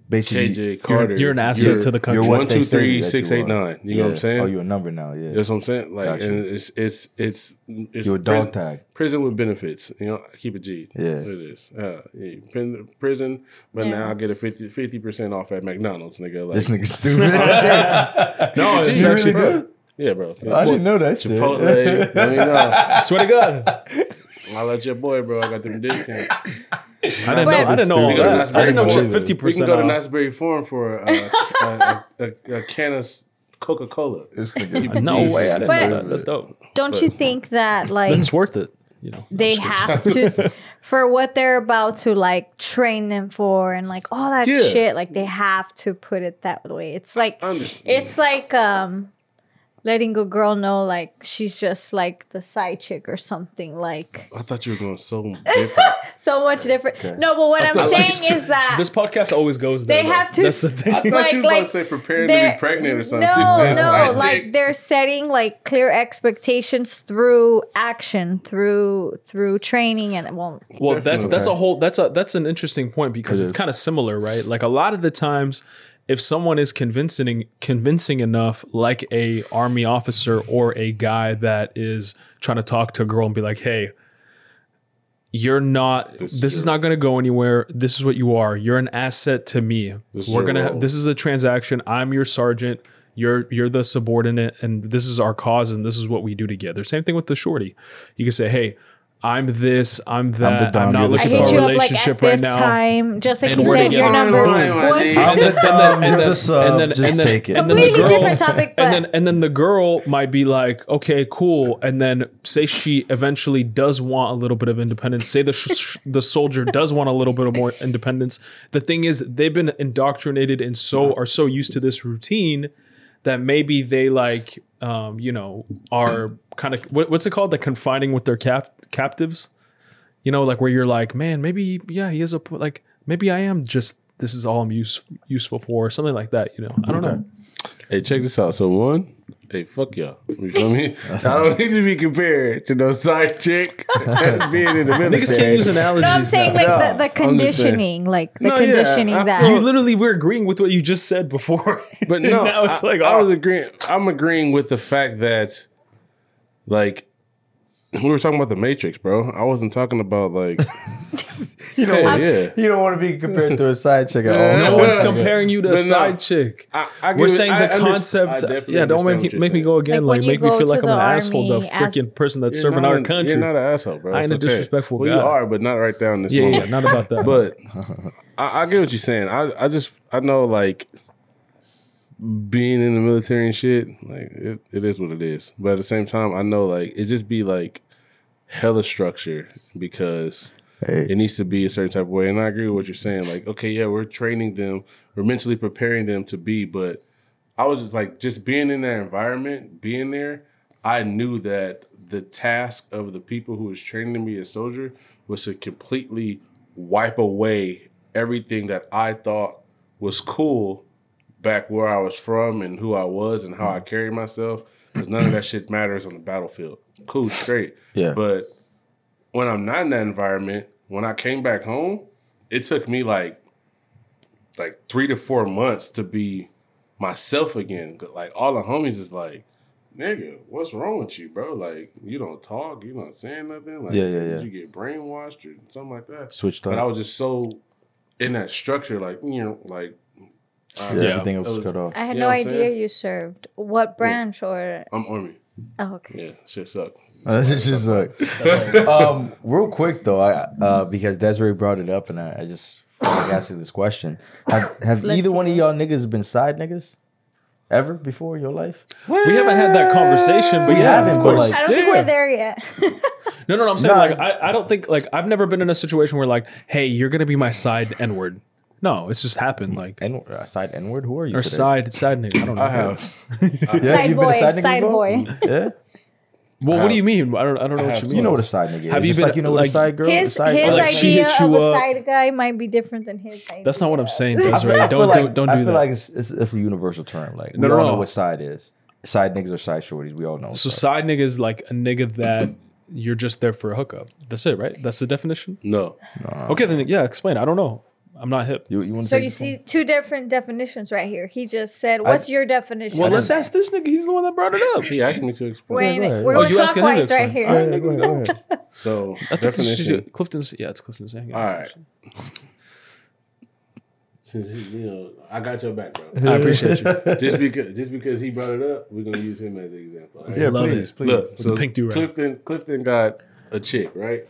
Basically, KJ Carter. you're an asset you're- to the country. You're what One, two, three, six, you eight, are. nine. You know what I'm saying? Oh, you're a number now. Yeah. That's what I'm saying. Like, Gotcha. and it's it's it's it's You're a prison, dog tag. prison with benefits. You know, keep it G. Yeah. it is. Uh, yeah, prison, but Yeah. now I get a 50 percent off at McDonald's, nigga. Like, This nigga stupid. No, it's you actually really good. yeah, bro. I didn't know that shit. Chipotle. let me know. Swear to God, I'll let your boy, bro. I got them discounts. I didn't know. I didn't know all We go to that. I didn't know Berry shit. Farm. We can go to off. Knott's Berry Farm for uh, a, a, a can of Coca Cola. This nigga. No way. I didn't But- know that. That's dope. Don't you think that like It's worth it. You know. they have to for what they're about to like train them for and like all that Yeah. shit like they have to put it that way it's like it's like um letting a girl know like she's just like the side chick or something like I thought you were going so different. so much different no but what i'm thought- saying is that This podcast always goes there. They though. have to That's the thing. I thought Like- you was like, about to say preparing to be pregnant or something. No, Side no, chick. like they're setting like clear expectations through action, through through training, and well, Well, that's that's a whole that's a that's an interesting point because It it's kind of similar, right? Like a lot of the times, if someone is convincing convincing enough, like a army officer or a guy that is trying to talk to a girl and be like, "Hey, you're not. This This, is not going to go anywhere. This is what you are. You're an asset to me. This is We're gonna. This is a transaction. I'm your sergeant." You're you're the subordinate, and this is our cause, and this is what we do together. Same thing with the shorty. You can say, "Hey, I'm this, I'm that. I'm, dom, not you're the looking hit for you a up like relationship at right this now." time, just like And he said, together. your number Fine, fine, one, two, I'm and then- and then- the sub. and then- Just and then- take it. and then the girl- different topic, but and then and then the girl might be like, okay, cool. And then say she eventually does want a little bit of independence. Say the sh- the soldier does want a little bit of more independence. The thing is, they've been indoctrinated and so are so used to this routine that maybe they like, um, you know, are kind of what, what's it called? Like confining with their cap- captives. You know, like where you're like, man, maybe yeah, he is a like maybe I am just this is all I'm use, useful for, or something like that. You know, I don't know. Hey, check this out. So one, hey, fuck y'all. You feel me? I don't need to be compared to no side chick being in the military. Niggas can't use analogies. no, I'm saying now. like the, the I'm just saying. conditioning, like the No, yeah, conditioning I that feel- you literally were agreeing with what you just said before. But no, now it's I, like I oh, was agreeing. I'm agreeing with the fact that, like, we were talking about the Matrix, bro. I wasn't talking about like, You hey, don't, yeah. you don't want to be compared to a side chick at all. no one's comparing you to a But no. side chick. I, I We're get it. saying the I concept. Yeah, don't make what you're make me go again. Like, Like, make me feel like I'm the an asshole, the army as- freaking person that's serving our an- country. You're not an asshole, bro. I It's ain't a disrespectful well, guy. you are, but not right down this yeah, moment. yeah, not about that. But I, I get what you're saying. I, I just I know like being in the military and shit, like it, it is what it is. But at the same time, I know like it just be like hella structure because Hey. it needs to be a certain type of way. And I agree with what you're saying. Like, okay, yeah, we're training them, we're mentally preparing them to be, but I was just like just being in that environment, being there, I knew that the task of the people who was training me as soldier was to completely wipe away everything that I thought was cool back where I was from and who I was and how I mm. carried myself. Because none of that shit matters on the battlefield. Cool, straight. Yeah. But when I'm not in that environment, when I came back home, it took me like like three to four months to be myself again. Like all the homies is like, nigga, what's wrong with you, bro? Like you don't talk, you not saying nothing. Like Yeah, yeah, did yeah. you get brainwashed or something like that? Switched up. But I was just so in that structure, like you know, like uh, Yeah, Yeah. everything was, was- cut off. I had You no know what I'm idea saying? you served. What branch or I'm army. oh, okay. Yeah, shit suck. it's just like, um, real quick though, I uh, because Desiree brought it up, and I, I just feel like asking this question: Have, have either one of y'all niggas been side niggas ever before in your life? we haven't had that conversation, but We yeah, haven't, of but, course. like- I don't think Yeah. we're there yet. No, no, no. I'm saying Nah. like I, I don't think like I've never been in a situation where like, hey, you're gonna be my side N word. No, it's just happened like N uh, side N word. Who are you? or today? side side nigga. I don't know. I have. Yeah, Side you've been a boy, nigga side before? boy. Yeah, Well, what do you mean? I don't. I don't know I what you mean. you know what a side nigga is. Have you been, like you know what a side girl? His a side his Like, idea hit you of a side guy might be different than his idea. That's not what I'm saying, I feel, Desiree. I feel Don't like, do don't I feel that. like it's, it's, it's a universal term. Like No, we no, all no. know what side is. Side niggas or side shorties. We all know. so side nigga is like a nigga that you're just there for a hookup. That's it, right? That's the definition. No. Okay, then yeah, explain. I don't know. I'm not hip. You, you want to So you see two different definitions right here. He just said, "What's your definition?" Well, let's ask this nigga. He's the one that brought it up. He asked me to explain. Wait, go ahead. we're Oh, going you asking him to clockwise right explain. here. All right, go ahead, go ahead. So I think this should definition. do- Clifton's. Yeah, it's Clifton's saying. All right. Since he, you know, I got your back, bro. I appreciate you. just because, just because he brought it up, we're gonna use him as an example. all right? Yeah, Love please, it. please. Look, the so pink do-rag. Clifton, Clifton got a chick, right?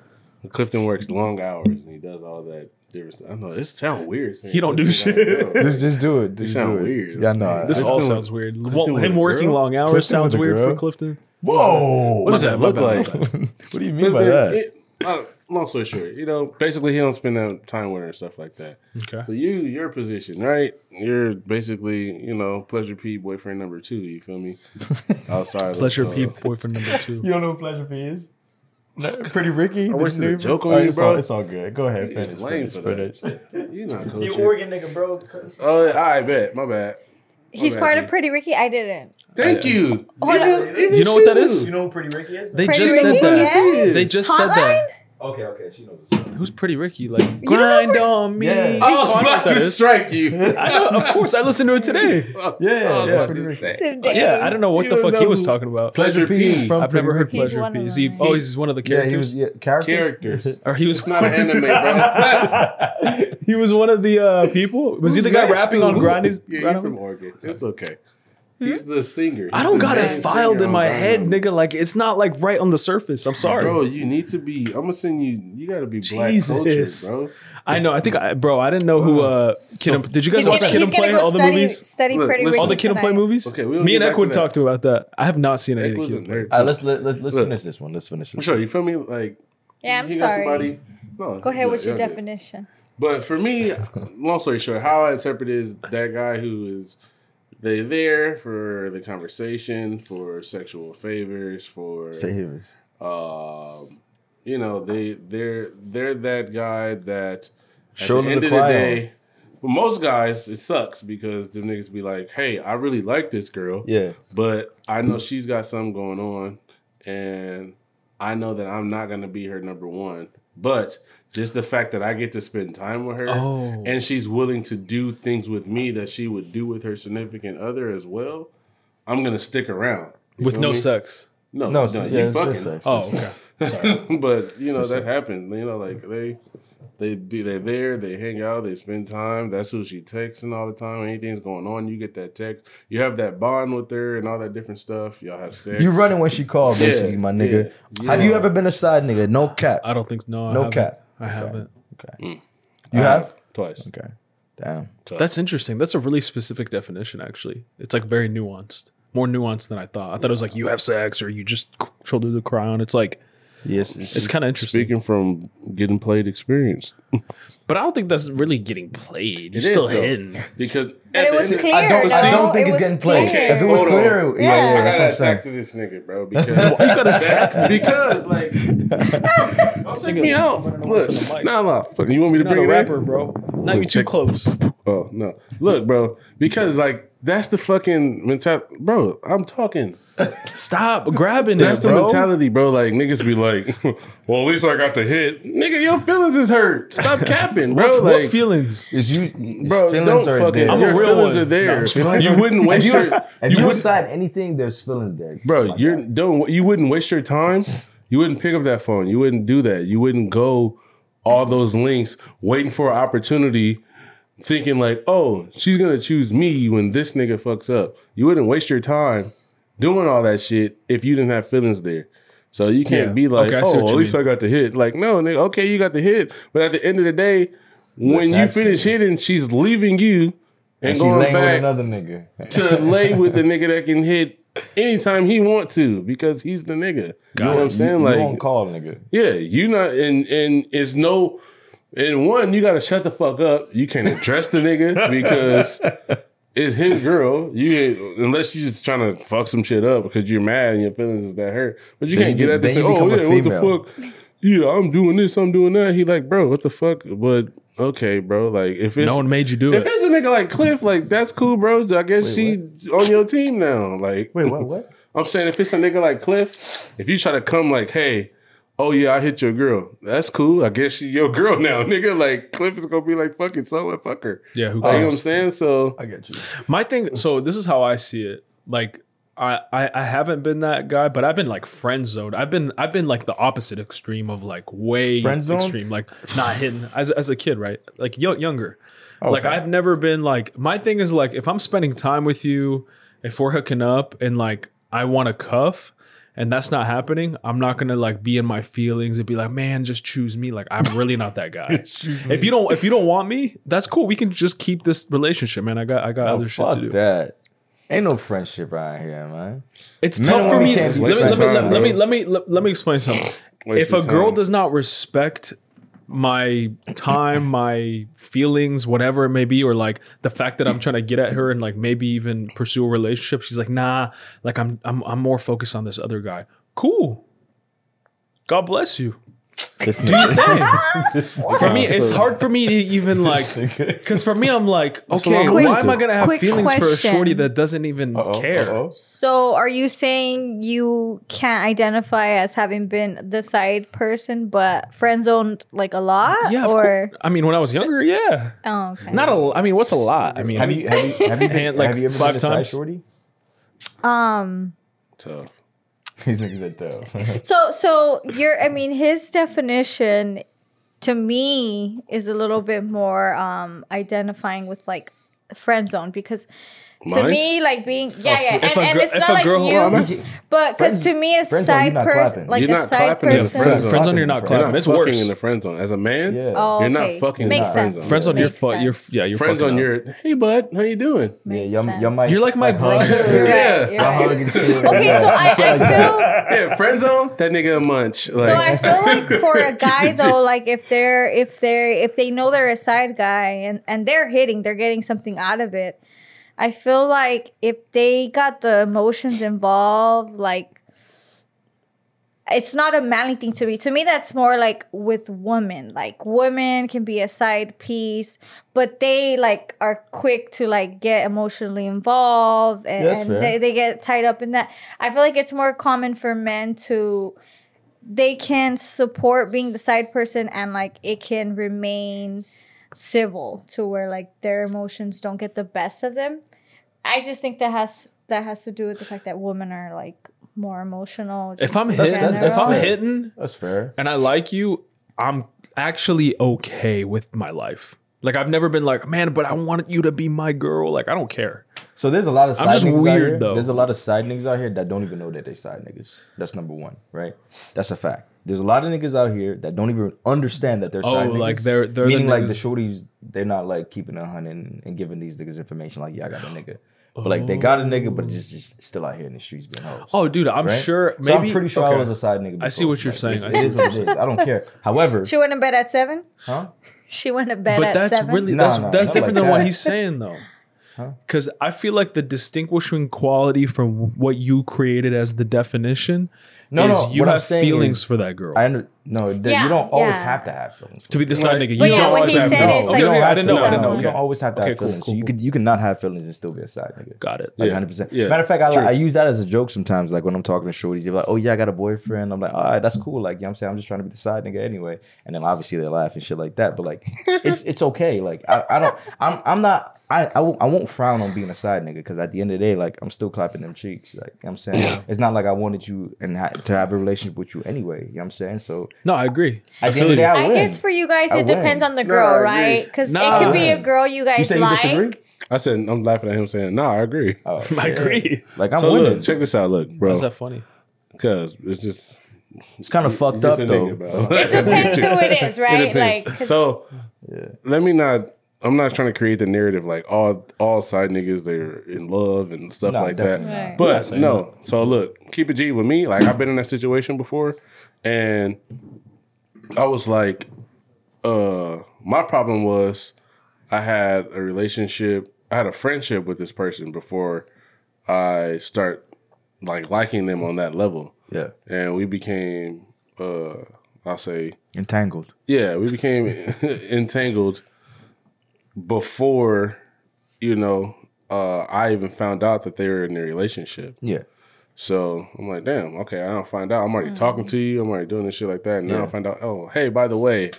Clifton works long hours and he does all that different stuff. I know it sounds weird. saying He don't do Clifton got a shit. girl. just, just do it. Just sound do it. weird. Yeah, I know. This I- all Clifton sounds with- weird. Well, him working girl? long hours Clifton sounds with a weird for girl? Clifton. Whoa! What does that look like? what do you mean by that? uh, long story short, you know, basically he don't spend that time with her and stuff like that. Okay. So you, your position, right? You're basically, you know, pleasure P boyfriend number two. You feel me? Outside Pleasure of, uh, P boyfriend number two. You don't know who Pleasure P is? Pretty Ricky? I wish the it a new- joke on Oh, you, it's bro. All, it's all good. Go ahead. Finish. Finish. Finish. You not coach. You Oregon nigga, bro. Oh, yeah, I bet. My bad. He's bad, part G. of Pretty Ricky. I didn't. Thank you. Hold Even- on. even You know what that she is? knew. know who Pretty Ricky is? They Pretty just said that. yes. They just said that. Okay, okay. She knows. Who's Pretty Ricky? Like grind who- on me. Yeah. I was Oh, know about what that to is. strike you. I know, of course. I listened to it today. Yeah, I was yeah, about Pretty to Ricky. Today. Yeah, I don't know what You the don't fuck he know was who- talking about. Pleasure P. From I've Pretty never heard Ricky. He's Pleasure one P. Is he? them. Oh, he's one of the Yeah, he was. characters. Yeah, characters. Characters. Or he was It's not an anime, bro. he was one of the uh, people. Was he the guy rapping on Grindy's? Yeah, Grind he's from Oregon. It's okay. He's the singer. I don't got it filed singer in my head, On nigga. Like it's not like right on the surface. I'm sorry. Bro, you need to be. I'm gonna send you. You gotta be black Jesus. culture, bro. I know. I think, I, bro. I didn't know who. uh Kid and, Did you guys watch gonna, Kid and Play? go All the study, movies. study Look, Pretty listen. All the Kid and Play movies. Okay, we'll Me and get back Equid talked about that. I have not seen any of the Kid and Play. nerd, All right, let's let, let, let's Look. finish this one. Let's finish For this. sure. You feel me? Like, Yeah, I'm he sorry. somebody. No, Go ahead yeah, with your definition. But for me, long story short, how I interpret is that guy who is they there for the conversation, for sexual favors, for Favors. um, you know, they they're they're that guy that at Shoulder the end to of the day. Well, most guys, it sucks because the niggas be like, "Hey, I really like this girl, Yeah. but I know she's got something going on, and I know that I'm not gonna be her number one. But just the fact that I get to spend time with her, Oh. and she's willing to do things with me that she would do with her significant other as well, I'm gonna stick around You With feel no me? sex. No, No, no, s- you yeah, it's fucking. just sex. Oh, okay. Sorry. but you know that happened. You know, like they they be they're there, they hang out, they spend time. That's who she texting all the time. Anything's going on, you get that text. You have that bond with her and all that different stuff. Y'all have sex. You running when she called, Yeah, basically, my nigga. yeah, Have you ever been a side nigga? No cap. I don't think no. No haven't. cap. I haven't. Okay. Hmm. You I have? twice. Okay. Damn. That's interesting. That's a really specific definition, actually. It's like very nuanced, more nuanced than I thought. I thought it was like you have sex or you just shoulder to cry on. It's like Yes. it's kind of interesting, Speaking from getting played experience, but I don't think that's really getting played. You're It still is, though. hidden. because But at it the was end of- clear. I don't. I don't think It it's getting played. clear. If it was Hold on. clear, yeah, Yeah. yeah, I that's what gotta I'm attack saying. to this nigga, bro, because that's- because like don't take me out. Look, nah, nah, fuck, you want me to You're not bring a it rapper, in? bro. Now you're too close. Oh no, look, bro, because like that's the fucking mentality, bro. I'm talking. Stop grabbing That's it, the bro. mentality, bro. Like niggas be like, well, at least I got the hit, nigga. Your feelings is hurt. Stop capping, bro. What, like, what feelings? Is you, bro, feelings don't are fucking. there. I'm a your real feelings one. are there. No, Feelings you wouldn't waste your. you, if you you would- decide anything, there's feelings there, bro Like you're don't you wouldn't waste your time you wouldn't pick up that phone you wouldn't do that you wouldn't go all those links waiting for an opportunity thinking like oh she's gonna choose me when this nigga fucks up you wouldn't waste your time doing all that shit if you didn't have feelings there so you can't Yeah. be like Okay, oh at least mean. i got the hit like no nigga okay you got the hit but at the end of the day when you That's finish hitting she's leaving you and, and she going laying with back another nigga. to lay with the nigga that can hit anytime he want to because he's the nigga. You know what I'm saying? you, like, you won't call nigga. yeah, you not and and it's no. And one, you gotta shut the fuck up. You can't address the nigga because it's his girl. You unless you just trying to fuck some shit up because you're mad and your feelings is that hurt. But you Then can't you get be- at this. thing, Oh yeah, what the fuck? Yeah, I'm doing this. I'm doing that. He like, bro, what the fuck? But okay, bro. Like if it's No one made you do if it. If it's a nigga like Cliff, like that's cool, bro. I guess she on your team now. Like, Wait, what? What? I'm saying if it's a nigga like Cliff, if you try to come like, hey, oh yeah, I hit your girl. That's cool. I guess she your girl now, nigga. Like Cliff is gonna be like, fuck it, so what, fuck her. Yeah, who Like, you know what I'm saying? So I get you. My thing. So this is how I see it. Like. I, I, I haven't been that guy, but I've been like friend zoned. I've been I've been like the opposite extreme of like way Friend zoned? extreme, like not hitting as, as a kid, right? Like yo, younger. Oh, like I've never been like my thing is like if I'm spending time with you, if we're hooking up and like I want to cuff and that's not happening, I'm not gonna like be in my feelings and be like, man, just choose me. Like I'm really not that guy. if you don't if you don't want me, that's cool. We can just keep this relationship, man. I got I got Oh, other shit to do. that. Ain't no friendship around here, man. It's Men tough for me. can't Let me let me, let, me let me let, let me explain something. Waste if a of girl does not respect my time, my feelings, whatever it may be, or like the fact that I'm trying to get at her and like maybe even pursue a relationship, she's like, nah, like I'm I'm I'm more focused on this other guy. Cool. God bless you. This Do your thing. For me, it's hard for me to even like because for me, I'm like, okay, Quick- why am I gonna have quick feelings for a question. shorty that doesn't even care? So, are you saying you can't identify as having been the side person, but friend zoned like a lot? Yeah, of or course. I mean, when I was younger, yeah. oh, okay. Not a. I mean, what's a lot? I mean, Have you have you have you, been, And, like, have you ever five been a side times? shorty? um. tough. These niggas said tough. So, so you're. I mean, his definition to me is a little bit more um identifying with like friend zone because. To me, like being yeah, yeah, if and, a and it's if not a like you, but because to me, a friend side person, like You're a not side clapping in the person, friend zone. friend zone, you're not clapping. You're not It's fucking worse. in the friend zone. As a man, Yeah. Oh, You're not oh, okay. fucking in Makes the friend sense. zone. Friends on your Makes foot. You're yeah. You're friends on your hey bud, how you doing? Yeah, y'all, sense. y'all might, You're like my hug brother. and shit. You're Yeah. you're Y'all right. hug and shit. Okay, so I, I feel Yeah, friend zone. That nigga a munch. So I feel like for a guy though, like if they're if they're if they know they're a side guy and and they're hitting, they're getting something out of it. I feel like if they got the emotions involved, like it's not a manly thing to me. To me, that's more like with women. Like women can be a side piece, but they like are quick to like get emotionally involved and, That's and they, they get tied up in that. I feel like it's more common for men to they can support being the side person and like it can remain civil to where like their emotions don't get the best of them. I just think that has that has to do with the fact that women are like more emotional. If I'm hitting, that- if I'm general. hitting, That's fair. and I like you, I'm actually okay with my life. Like I've never been like, man, but I want you to be my girl. Like I don't care. So there's a lot of side I'm just niggas out weird, here. though. There's a lot of side niggas out here that don't even know that they side niggas. That's number one, right? That's a fact. There's a lot of niggas out here that don't even understand that they're Oh, side niggas. Oh, like they're- they're the meaning like the shorties. They're not like keeping a hundred and, and giving these niggas information. Like, yeah, I got a nigga, but like they got a nigga, but just just still out here in the streets being hoes. Oh, dude, I'm right? sure. so Maybe I'm pretty sure I was a side nigga. I see what you're Like, saying. it's- I It see what it is. I don't care. However, She went to bed at seven. huh? She went to bed But at that's seven. really that's no, that's different like than what he's saying though. Because I feel like the distinguishing quality from what you created as the definition No, is no, you what I'm have feelings is- for that girl. I under, no. th- Yeah, you don't always yeah. have to have feelings. to be the side Like- nigga, But you yeah, don't what always he have said no. is like- okay, I didn't know. I didn't know. You Okay. don't always have to Okay, have cool, feelings. cool, you cool. could you can not have feelings and still be a side nigga. Got it. Like Yeah. 100. percent Matter of fact, I, True. I use that as a joke sometimes. Like when I'm talking to shorties, they're like, "Oh yeah, I got a boyfriend." I'm like, "All right, that's cool." Like, you know what I'm saying, I'm just trying to be the side nigga anyway. And then obviously they laugh and shit like that. But like, it's it's okay. Like I, I don't I'm I'm not I I won't, I won't frown on being a side nigga because at the end of the day, like I'm still clapping them cheeks. Like you know what I'm saying, it's not like I wanted you and ha- to have a relationship with you anyway. You know what I'm saying? So No, I agree. I at the feel end of the you. day, I, I guess for you guys, I it depends on the girl, I agree. right? Because Nah. it could be a girl you you guys say you disagree? like. I said I'm laughing at him saying, "No, I agree." Oh, I agree. Like I'm so winning. look, check this out, look, bro. How's that funny? Because it's just it's kind of fucked up though. nigga, bro. It depends who it is, right? It depends. Like, 'cause- so Yeah. let me not. I'm not trying to create the narrative like all all side niggas they're in love and stuff No, like that. not. Right. But not saying no. So look, keep it G with me. Like I've been in that situation before, and I was like, uh, my problem was I had a relationship, I had a friendship with this person before I start like liking them on that level, Yeah, and we became, uh, I'll say, entangled. yeah, we became entangled before, you know, uh, I even found out that they were in a relationship. Yeah, So I'm like, damn, okay, I don't find out. I'm already talking to you. I'm already doing this shit like that. And now I find out, oh, hey, by the way,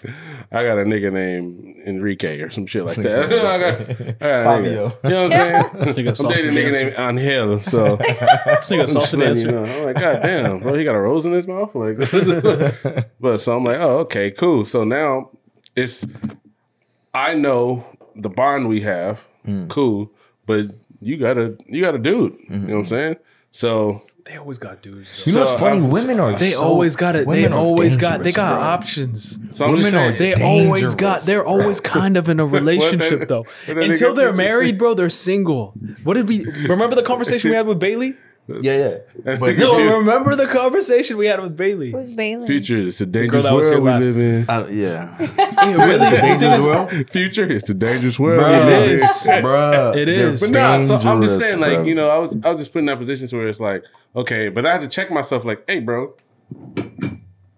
I got a nigga named Enrique or some shit like that. I got, I got a Fabio. nigga. You know what I'm saying? nigga I'm dating a nigga named Angel. So This nigga I'm just letting you know. I'm like, God damn, bro, he got a rose in his mouth. Like, but so I'm like, oh, okay, cool. So now it's, I know the bond we have, mm. cool, but you got a, you got a dude. You know what I'm mm-hmm. saying? So They always got dudes. You know what's So, funny? I'm- Women are They so- always got it. They women always got. They got bro. options. So I'm just Women are saying, They always got. They're always kind of in a relationship though. what Until they're married, bro, they're single. What did we remember the conversation we had with Bailey? Yeah, yeah. But No, remember the conversation we had with Bailey? Who's Bailey? future, it's a dangerous world we last- live in. I, yeah, Hey, really? You think it's- Future, it's a dangerous world. Bruh, It is, bro, we live in. is. bruh. It they're. But nah, so I'm just saying, like, bro. you know, I was I was just put in that position to where it's like, okay, but I had to check myself, like, hey, bro.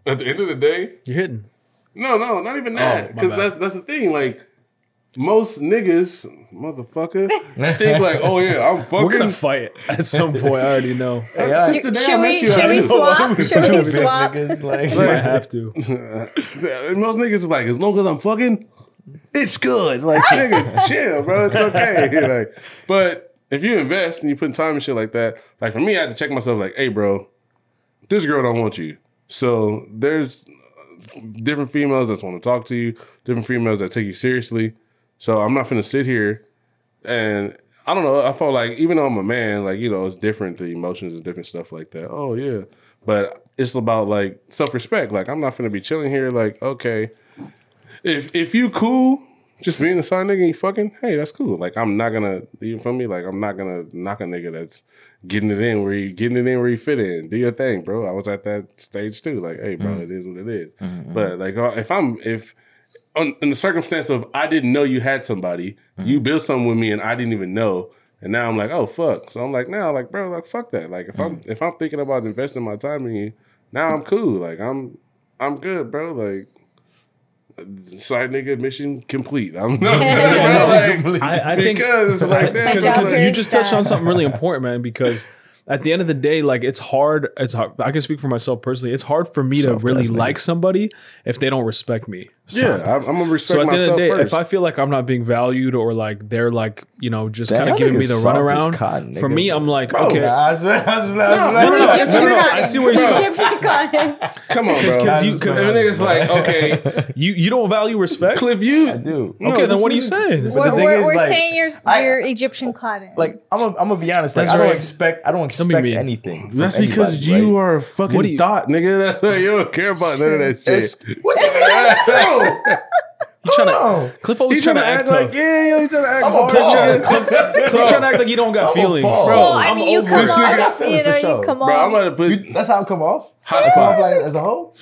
At the end of the day, You're hitting. no, no, not even that, Oh, because bad. that's that's the thing. Like, most niggas, motherfucker, think like, oh yeah, I'm fucking. We're gonna fight at some point. I already know. Hey, I- Since the day I Should met we, you, should I we didn't know why swap? Should we swap? niggas, like, I might have to. Most niggas is like, as long as I'm fucking, it's good. Like, nigga, chill, bro. It's okay. like, but if you invest and you put in time and shit like that, like for me, I had to check myself. Like, hey, bro, this girl don't want you. So there's different females that want to talk to you, different females that take you seriously. So I'm not gonna sit here and I don't know. I felt like even though I'm a man, like you know, it's different. The emotions and different stuff like that. Oh yeah, but it's about like self respect. Like I'm not gonna be chilling here. Like okay, if if you cool, just being a side nigga, and you fucking hey, that's cool. Like I'm not gonna you feel me. Like I'm not gonna knock a nigga that's getting it in where you getting it in where you fit in. Do your thing, bro. I was at that stage too. Like hey, bro, it is what it is. But like uh, if I'm if on, in the circumstance of I didn't know you had somebody, you built something with me and I didn't even know, and now I'm like, oh fuck. So I'm like, now, like, bro, like, fuck that. Like, if I'm if I'm thinking about investing my time in you, now I'm cool. Like, I'm I'm good, bro. Like, side nigga mission complete. I'm not Yeah, bro, like, I, I think because like that, because job because is you just touched on something really important, man. Because at the end of the day, like it's hard. It's hard. I can speak for myself personally. It's hard for me to really like somebody if they don't respect me. Yeah, I'm, I'm gonna respect So at the end of the day, first. if I feel like I'm not being valued or like they're like you know just kind of giving me the runaround, cotton, for nigga. me, I'm like Bro, okay. nah, no, no, no, no, no, I see where you're going. Egyptian cotton. come on, bro. Because you, because a nigga's like, okay, you, you don't value respect. Cliff, you Dude. No, okay, then what are you saying? But the We're, thing we're, is, we're like, saying you're, I- you're Egyptian cotton. Like I'm gonna I'm gonna be honest. Like I don't expect I don't expect anything. That's because you are a fucking What thought, nigga. You don't care about none of that shit. What you mean? Bro, You trying to. Cliff always He's trying trying to to act act tough. like, yeah, yeah, he's trying to act I'm a hard. Paul. Cliff trying to act like you don't got I'm feelings, bro. well, I mean, you over come. This off, nigga- you know, you sure. come Bro, I'm off. gonna put You- that's how I come off. hot I come off like as a whole.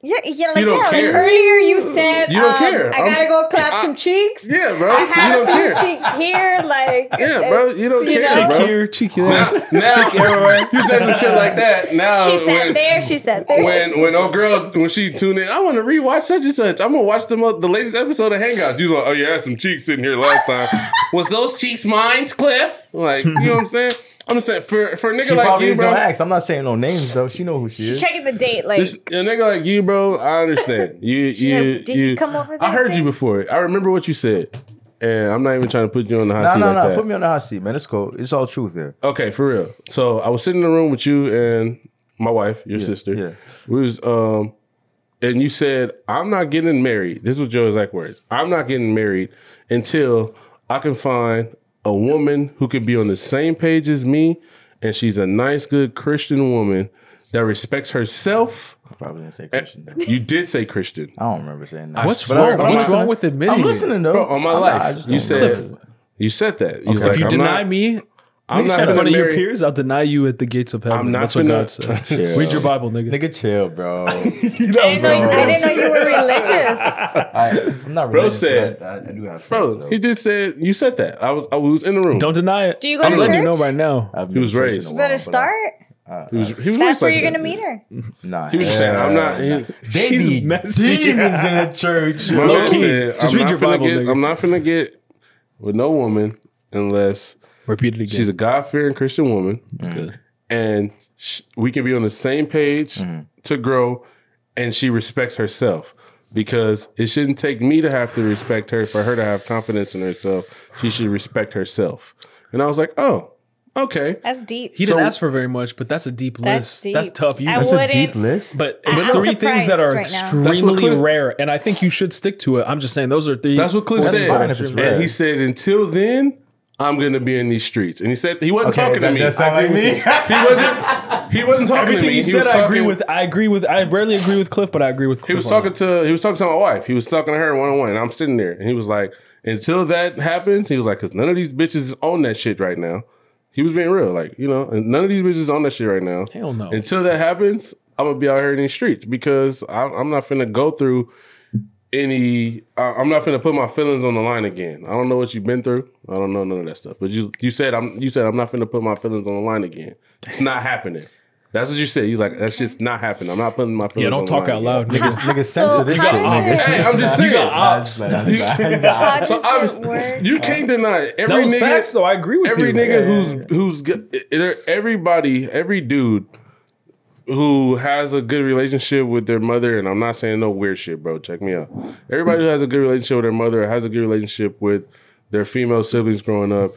Yeah, yeah, like, You don't yeah, like earlier you said, You don't um, care. I I'm- gotta go clap some cheeks. Yeah, bro. I You don't a few care. cheeks here, like Yeah, bro. You don't you care, know? bro. Cheek here, cheek there. Now, you said some shit like that. Now, She said when, there, she said there. when when old girl when she tuned in, I want to rewatch such and such. I'm gonna watch the mo- the latest episode of Hangouts. You like, oh yeah, I had some cheeks sitting here last time. Was those cheeks mine, Cliff? Like, you know what I'm saying? I'm just saying for for a nigga She like you, bro. ask. I'm not saying no names though. She know who she She's is. checking the date, like This, a nigga like you, bro. I understand. You, you, did he you. come over I heard day? you before. I remember what you said, and I'm not even trying to put you on the hot No, seat no, like no. that. Put me on the hot seat, man. It's cool. It's all truth there. Okay, for real. So I was sitting in the room with you and my wife, your sister. yeah. We was um and you said, I'm not getting married. This was Joe's exact words. I'm not getting married until I can find a woman who could be on the same page as me and she's a nice, good Christian woman that respects herself. I probably didn't say eh, Christian. Though. You did say Christian. I don't remember saying that. What's wrong? I- What's wrong with admitting I'm it? listening though. Bro, on my I'm life, I just you said remember. you said that. You Okay. like, If you I'm deny not, me, I'm not in front of your peers, I'll deny you at the gates of heaven. I'm not That's what God said. Chill. Read your Bible, nigga. Nigga, chill, bro. I didn't, know you, I didn't know you were religious. I, I'm not religious. Bro religious, said- I, I, I do have faith, Bro, though. he just said you said that. I was I was in the room. Don't deny it. Do you go I'm to letting you know right now. I haven't He was to church in a raised. You while, better start. I- He was, he was That's where like you're gonna meet her. Nah, He was saying, I'm not. He, They She's be messy. demons in the church. my Low key. said, Just I'm read not your finna Bible, get, nigga. I'm not finna get with no woman unless Repeat it again. she's a God fearing Christian woman Good. and sh- we can be on the same page Mm-hmm. to grow, and she respects herself. Because it shouldn't take me to have to respect her for her to have confidence in herself. She should respect herself. And I was like, oh, okay. That's deep. He didn't So- ask for very much, but that's a deep That's list. deep. That's tough. You I just- would- wouldn't- list. but I'm it's three things that are right now. That's what extremely Cliff- rare, and I think you should stick to it. I'm just saying those are three. That's what Cliff said. fine if it's rare. And he said, until then, I'm gonna be in these streets. And he said he wasn't talking to me. like me. he wasn't. He wasn't talking Everything to me. he, said, was I agree with. I agree with. I rarely agree with Cliff, but I agree with. Cliff He was talking that. to he was talking to my wife. He was talking to her one on one, and I'm sitting there, and he was like, "Until that happens," he was like, "Cause none of these bitches own that shit right now." He was being real, like you know, and none of these bitches own that shit right now. Hell no. Until that happens, I'm gonna be out here in these streets because I'm, I'm not finna go through any. I- I'm not finna put my feelings on the line again. I don't know what you've been through. I don't know none of that stuff. But you you said I'm you said I'm not finna put my feelings on the line again. It's not happening. That's what you said. He's like, that's just not happening. I'm not putting my feelings. Yeah, don't the talk out loud, niggas. Niggas censor this shit. does niggas. Hey, I'm just saying. You got ops. How So obviously, you can't deny every That was nigga. facts, though. I agree with every you. Every nigga who's who's good, eh, eh, there- everybody, every dude who has a good relationship with their mother, and I'm not saying no weird shit, bro. Check me out. Everybody who has a good relationship with their mother has a good relationship with their female siblings growing up,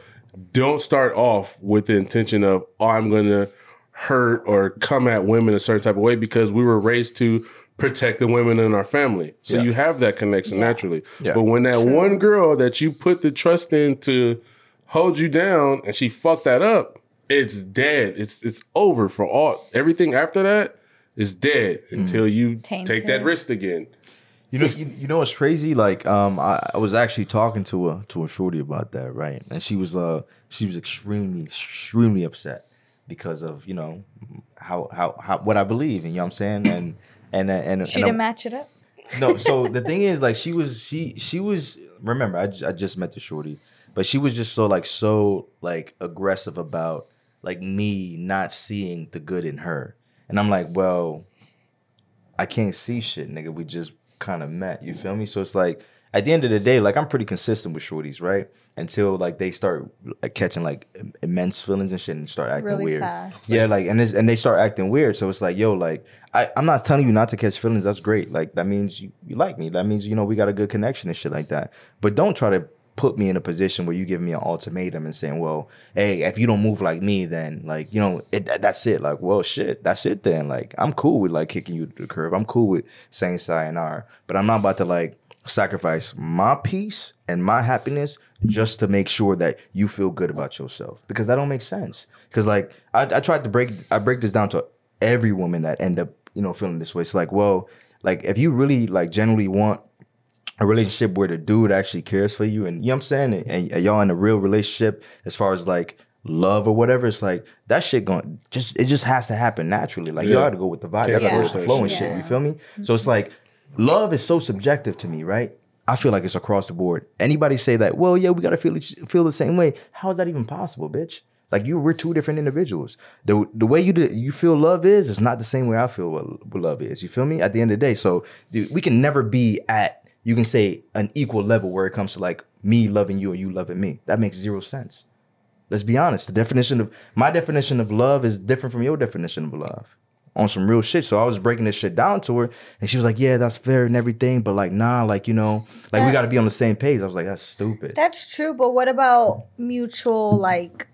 don't start off with the intention of, oh, I'm gonna hurt or come at women a certain type of way because we were raised to protect the women in our family. So Yeah. you have that connection naturally. Yeah. But when that one girl that you put the trust in to hold you down and she fucked that up, it's dead. It's it's over for all everything after that is dead until you Tainted. take that risk again. You know, you, you know what's crazy? Like, um, I, I was actually talking to a to a shorty about that, right? And she was uh she was extremely extremely upset because of you know how how, how what I believe, and you know what I'm saying, and and and, and, She and didn't match it up. no, so the thing is, like, she was she she was. Remember, I just, I just met the shorty, but she was just so like so like aggressive about like me not seeing the good in her, and I'm like, well, I can't see shit, nigga. We just kind of met. You feel me? So it's like at the end of the day, like I'm pretty consistent with shorties, right? Until like they start like catching like immense feelings and shit and start acting Really weird. fast. Yeah, like and it's, and they start acting weird. So it's like, yo, like I, I'm not telling you not to catch feelings. That's great. Like that means you, you like me. That means you know we got a good connection and shit like that. But don't try to put me in a position where you give me an ultimatum and saying, well, hey, if you don't move like me, then like you know it, that- that's it. Like, well, shit, that's it. Then like I'm cool with like kicking you to the curb. I'm cool with saying sayonara, but I'm not about to like sacrifice my peace and my happiness just to make sure that you feel good about yourself because that don't make sense because like I, I tried to break i break this down to every woman that end up you know feeling this way it's like well like if you really like generally want a relationship where the dude actually cares for you and you know what i'm saying and, and y'all in a real relationship as far as like love or whatever it's like that shit going just it just has to happen naturally like you Yeah. gotta go with the vibe you Can't gotta go with the flow and shit. shit you feel me so it's mm-hmm. like love is so subjective to me, right? I feel like it's across the board. Anybody say that, well, yeah, we gotta feel feel the same way. How is that even possible, bitch? Like you, we're two different individuals. The the way you do, you feel love is is not the same way I feel what, what love is. You feel me? At the end of the day, so dude, we can never be at you can say an equal level where it comes to like me loving you or you loving me. That makes zero sense. Let's be honest. The definition of my definition of love is different from your definition of love on some real shit. So I was breaking this shit down to her, and she was like, "Yeah, that's fair and everything, but like, nah, like you know, like we got to be on the same page." I was like, "That's stupid." That's true, but what about mutual like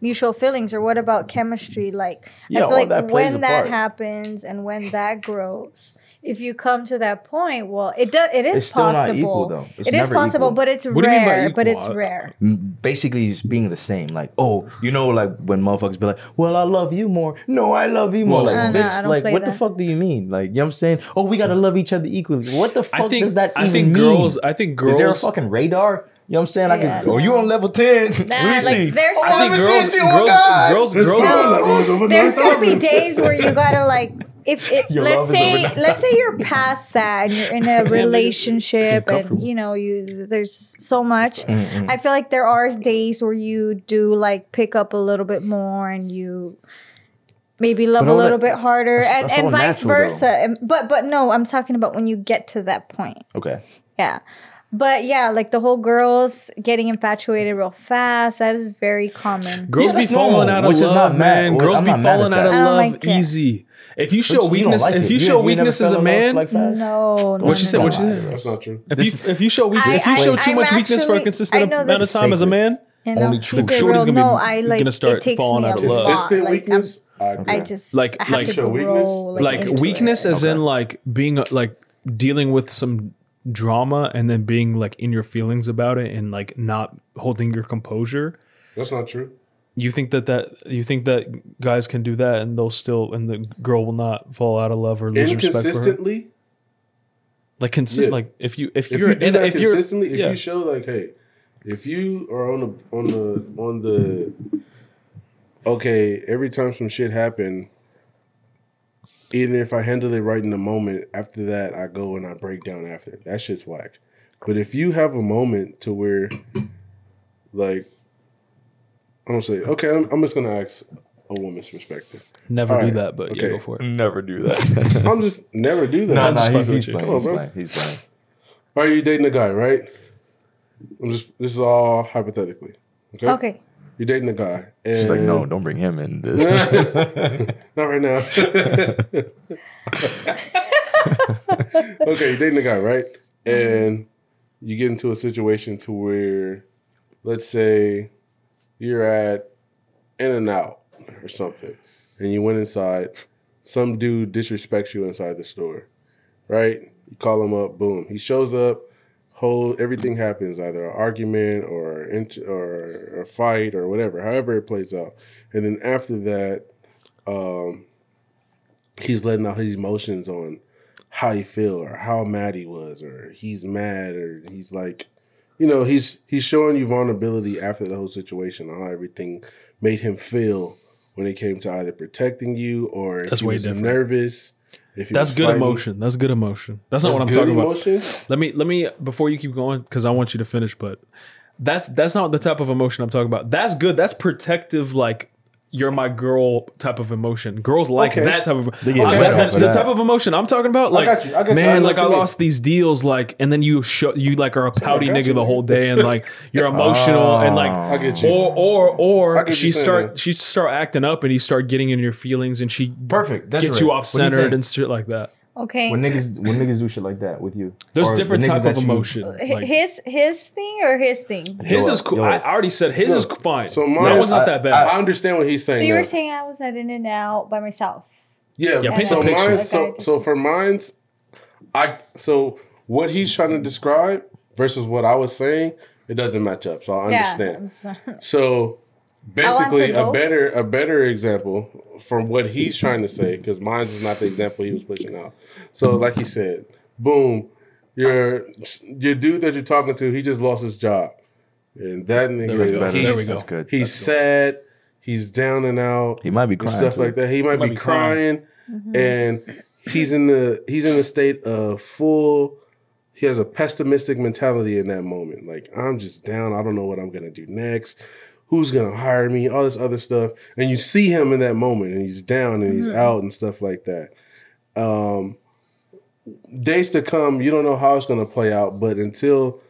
mutual feelings or what about chemistry? Like Yeah, I feel like that when that part. happens and when that grows, if you come to that point, well, it does. It is It's still not possible. equal, though. It's It is possible, equal. but it's What do you mean by rare. But equal? it's I- rare. Basically, it's being the same. Like, oh, you know, like when motherfuckers be like, "Well, I love you more." No, I love you more. Well, like, No, no, bitch, don't like, play what the fuck do you mean? Like, you know what I'm saying? Oh, we gotta love each other equally. What the fuck I think does that I even think mean? girls. I think girls. Is there a fucking radar? You know what I'm saying? I Yeah. Oh, you on level ten? Let Nah, me like, see. there's Oh, some- I think level girls. 10, Girls. God. Girls. Girls. No. There's gonna be days where you gotta like if it Your let's love is say over let's say let's say you're past that and you're in a relationship and you know you there's so much. Mm-hmm. I feel like there are days where you do like pick up a little bit more and you maybe love a little that- bit harder that's- and, that's and vice versa. And- But but no, I'm talking about when you get to that point. Okay. Yeah. But yeah, like the whole girls getting infatuated real fast. That is very common. Girls Yeah, be falling normal, out of which is love, not mad- man. Girls I'm be not mad at falling out of love like it. easy. If you show But you don't weakness, like if you You- show weakness as a man, like? No, no. what she no, said, no. what she said. That's not true. If you if you show weakness, if you show too I'm much weakness for a consistent amount of this- time as a man, And Only I'll true. keep it Shorty's gonna be- no, I like gonna start it falling out of love. Consistent Like, weakness. I I'm- agree. I just Like- like- Show weakness? like, like weakness as in like being like dealing with some drama and then being like in your feelings about it and like not holding your composure. That's not true. You think that that you think that guys can do that and they'll still and the girl will not fall out of love or lose respect for her. Like consist Yeah. like if you if if you're you do in, that if you're consistently, if yeah. you show like, hey, if you are on the on the on the okay, every time some shit happen, even if I handle it right in the moment, after that I go and I break down after. That shit's whack. But if you have a moment to where, like, I'm gonna say, okay, I'm, I'm just gonna ask a woman's perspective. never All do right. that, but yeah, Okay. go for it. Never do that. I'm just never do that. no, I'm no, just he's, fucking he's with playing. Come on, He's bro. playing. He's playing. Are you dating a guy, right? I'm just this is all hypothetically. Okay. Okay. You're dating a guy. And She's like, no, don't bring him in this. Not right now. okay, you're dating a guy, right? And you get into a situation to where let's say you're at In and Out or something, and you went inside, some dude disrespects you inside the store, right? You call him up, boom. He shows up, whole everything happens, either an argument or or a fight or whatever, however it plays out. And then after that, um, he's letting out his emotions on how he feel or how mad he was or he's mad or he's like you know he's he's showing you vulnerability after the whole situation on how everything made him feel when it came to either protecting you or if That's he way was different. nervous if he That's was good fighting. emotion. That's good emotion. That's not That's what I'm good talking about. Let me let me before you keep going because I want you to finish. But that's that's not the type of emotion I'm talking about. That's good. That's protective. Like you're my girl type of emotion. Girls like Okay. that type of. They get I- better the, the type of emotion I'm talking about. Like got you, I got you, I man, like what I you mean. lost these deals. Like and then you show you like are a pouty got nigga you. the whole day and like you're emotional and like oh. I get you. or or or she start man. she start acting up and you start getting in your feelings and she Perfect. That's gets right. you off centered and shit like that. Okay. when niggas when niggas do shit like that with you. There's Or the different type of that you- emotion. Like, his his thing or his thing. his Yours, is cool. I already said his is fine. So So mine- was not that bad. I understand what he's saying. So you now. were saying I was at In and Out by myself. Yeah, Yeah, paint so some pictures. mine's so Okay, so for mine's I so what he's trying to describe versus what I was saying, it doesn't match up. So I understand. Yeah. So basically a better a better example from what he's trying to say, because mine's is not the example he was pushing out. So like he said, boom, your your dude that you're talking to, he just lost his job. And that nigga, There we go. he's, There we go. That's good. he's sad, he's down and out He might be crying. stuff too. like that. He might, Might be, be crying. crying, mm-hmm. and he's in the he's in a state of full. He has a pessimistic mentality in that moment. Like I'm just down. I don't know what I'm gonna do next. Who's gonna hire me? All this other stuff, and you see him in that moment, and he's down and he's out and stuff like that. Um, days to come, you don't know how it's gonna play out, but until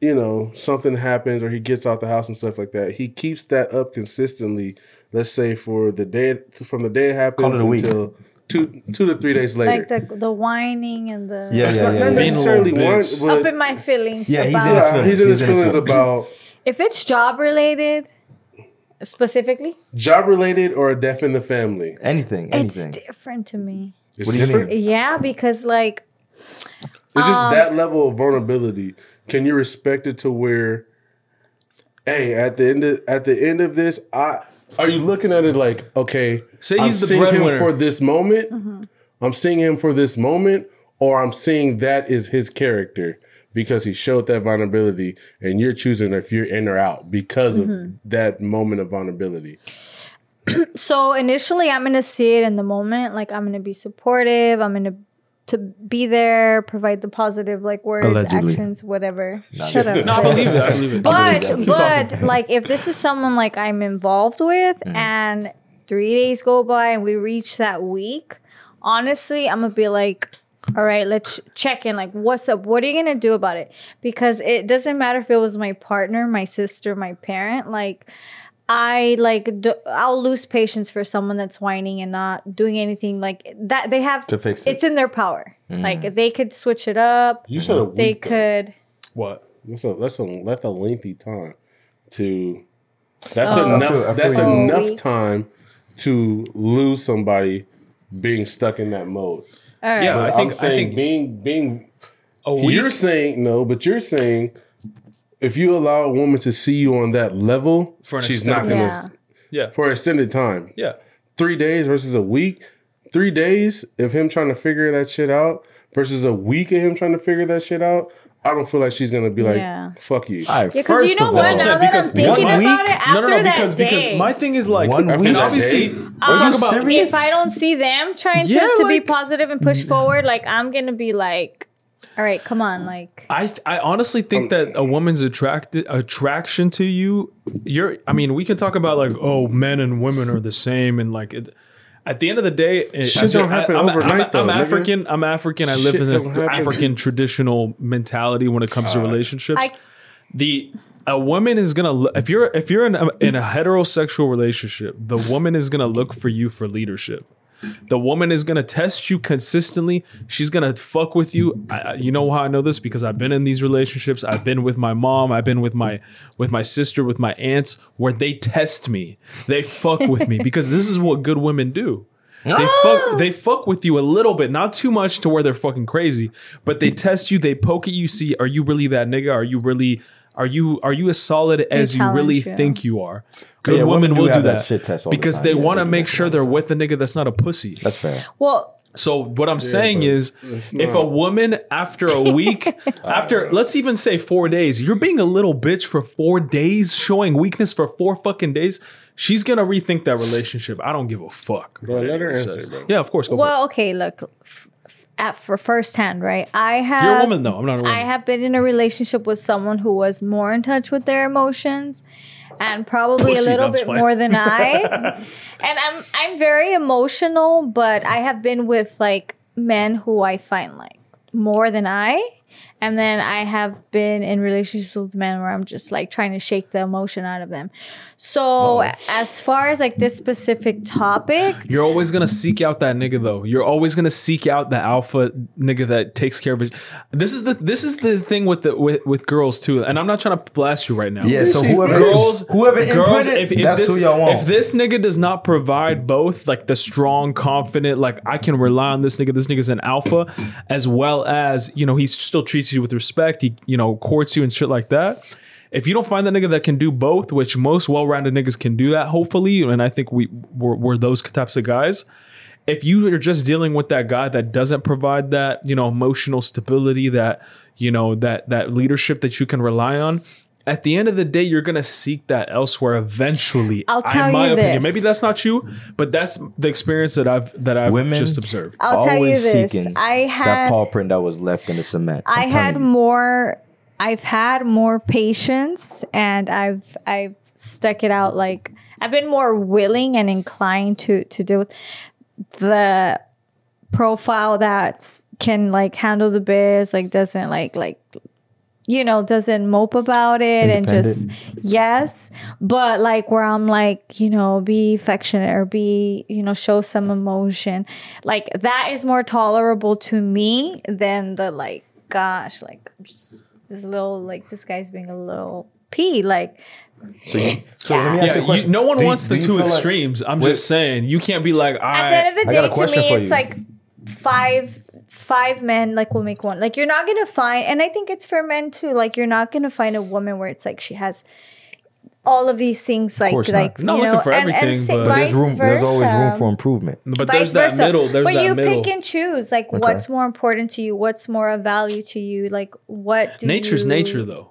you know something happens or he gets out the house and stuff like that, he keeps that up consistently. Let's say for the day from the day it happens it until two two to three days later. Like the the whining and the Yeah, It's yeah, not, yeah. not yeah. Being necessarily little one, bitch. but up in my feelings. Yeah, he's in his feelings. he's in his He's in his feelings feelings. about if it's job related, specifically, job related or a death in the family. Anything, anything. it's different to me. It's What do you different. mean? Yeah, because like It's just Um, that level of vulnerability. Can you respect it to where, hey, at the end of at the end of this, I are you looking at it like, okay, Say I'm he's the seeing him breadwinner. for this moment. Mm-hmm. I'm seeing him for this moment, or I'm seeing that is his character because he showed that vulnerability, and you're choosing if you're in or out because Mm-hmm. of that moment of vulnerability. so initially I'm gonna see it in the moment. Like I'm gonna be supportive. I'm gonna to be there, provide the positive like words, Allegedly. actions, whatever. Shut up. no, I believe it. I believe it. but Keep but like if this is someone like I'm involved with Mm-hmm. and three days go by and we reach that week, honestly, I'm gonna be like, all right, let's check in. Like, what's up? What are you gonna do about it? Because it doesn't matter if it was my partner, my sister, my parent. Like, I like d- I'll lose patience for someone that's whining and not doing anything like that. They have To fix it. It's in their power. Mm-hmm. Like they could switch it up. You said a They week, though. could. What? That's a that's a that's a lengthy time to. That's Oh. enough. I feel- I feel that's you. Enough week. time to lose somebody being stuck in that mode. All right. Yeah, I I think- think I saying think- being being. A week? You're saying no, but you're saying if you allow a woman to see you on that level, For an she's not extended- gonna Yeah. Yeah. for extended time. Yeah. Three days versus a week. Three days of him trying to figure that shit out versus a week of him trying to figure that shit out. I don't feel like she's gonna be like, Yeah. "Fuck you." All right, Yeah, because you know of what? all, Now saying, that because I'm thinking one about week- it, after no, no, no, that because day, because my thing is like, One and obviously, That day? we're Are talking you um, about serious? if I don't see them trying Yeah, to, to be positive and push mm. forward, like I'm gonna be like, all right, come on, like I I honestly think um, that a woman's attracted attraction to you. You're. I mean, we can talk about like, oh, men and women are the same, and like. It, at the end of the day, eh, Shit as don't you're- happen I'm, I'm- overnight, I'm, though, nigga. African. I'm African. I live Shit in don't an. African traditional mentality when it comes to uh, relationships. I- the a woman is gonna look if you're if you're in a, in a heterosexual relationship, the woman is gonna look for you for leadership. The woman is gonna test you consistently. She's gonna fuck with you. I, you know how I know this because I've been in these relationships. I've been with my mom. I've been with my with my sister, with my aunts, where they test me. They fuck with me because this is what good women do. They ah! fuck they fuck with you a little bit, not too much to where they're fucking crazy, but they test you, they poke at you, see are you really that nigga? Are you really are you are you as solid as you really you. think you are? Good Yeah, women women do will do that, that shit test all the because time. they Yeah, want to make sure they're with a nigga that's not a pussy. That's fair. well, So what I'm saying is, if a woman after a week, uh, after let's even say four days, you're being a little bitch for four days, showing weakness for four fucking days. She's gonna rethink that relationship. I don't give a fuck. Bro, let her answer, bro. Yeah, of course. Go for well, okay, look, f- f- at for firsthand, right? I have. You're a woman though. I'm not a woman. I have been in a relationship with someone who was more in touch with their emotions and probably Pussy, a little no, I'm just bit playing. more than I. and I'm I'm very emotional, but I have been with like men who I find like more than I. And then I have been in relationships with men where I'm just like trying to shake the emotion out of them. So as far as like this specific topic, You're always gonna seek out that nigga though. You're always gonna seek out the alpha nigga that takes care of it. This is the this is the thing with the with, with girls too. And I'm not trying to blast you right now. Yeah, so whoever girls, whoever girls, if, if that's this, who y'all want. If this nigga does not provide both, like the strong, confident, like I can rely on this nigga. This nigga's an alpha, as well as you know he still treats you with respect. He you know courts you and shit like that. If you don't find that nigga that can do both, which most well-rounded niggas can do that, hopefully, and I think we we're, we're those types of guys. If you are just dealing with that guy that doesn't provide that, you know, emotional stability, that you know, that that leadership that you can rely on, at the end of the day, you're gonna seek that elsewhere eventually. I'll tell in my you opinion. this. Maybe that's not you, but that's the experience that I've that I've Women- just observed. I'll tell you Always this. seeking I that had paw print that was left in the cement. I'm I telling had you. more I've had more patience and I've I've stuck it out like I've been more willing and inclined to to deal with the profile that can like handle the biz like doesn't like like you know doesn't mope about it and just yes. But like where i'm like you know be affectionate or be you know show some emotion like that is more tolerable to me than the like gosh like just this little like this guy's being a little p like. So, you, so let me ask Yeah, you a you, no one Do wants do the two feel like- extremes. I'm Wait. just saying you can't be like, at the end of the I got a day to me it's like five five men like will make one like you're not gonna find and i think it's for men too like you're not gonna find a woman where it's like she has all of these things like course not. like Not you looking know for and, and everything, but- But there's vice room. There's always room for improvement. but Vice there's that versa. middle. There's but that you middle. pick and choose like what's more important to you what's more of value to you like what do Nature's you- nature, though.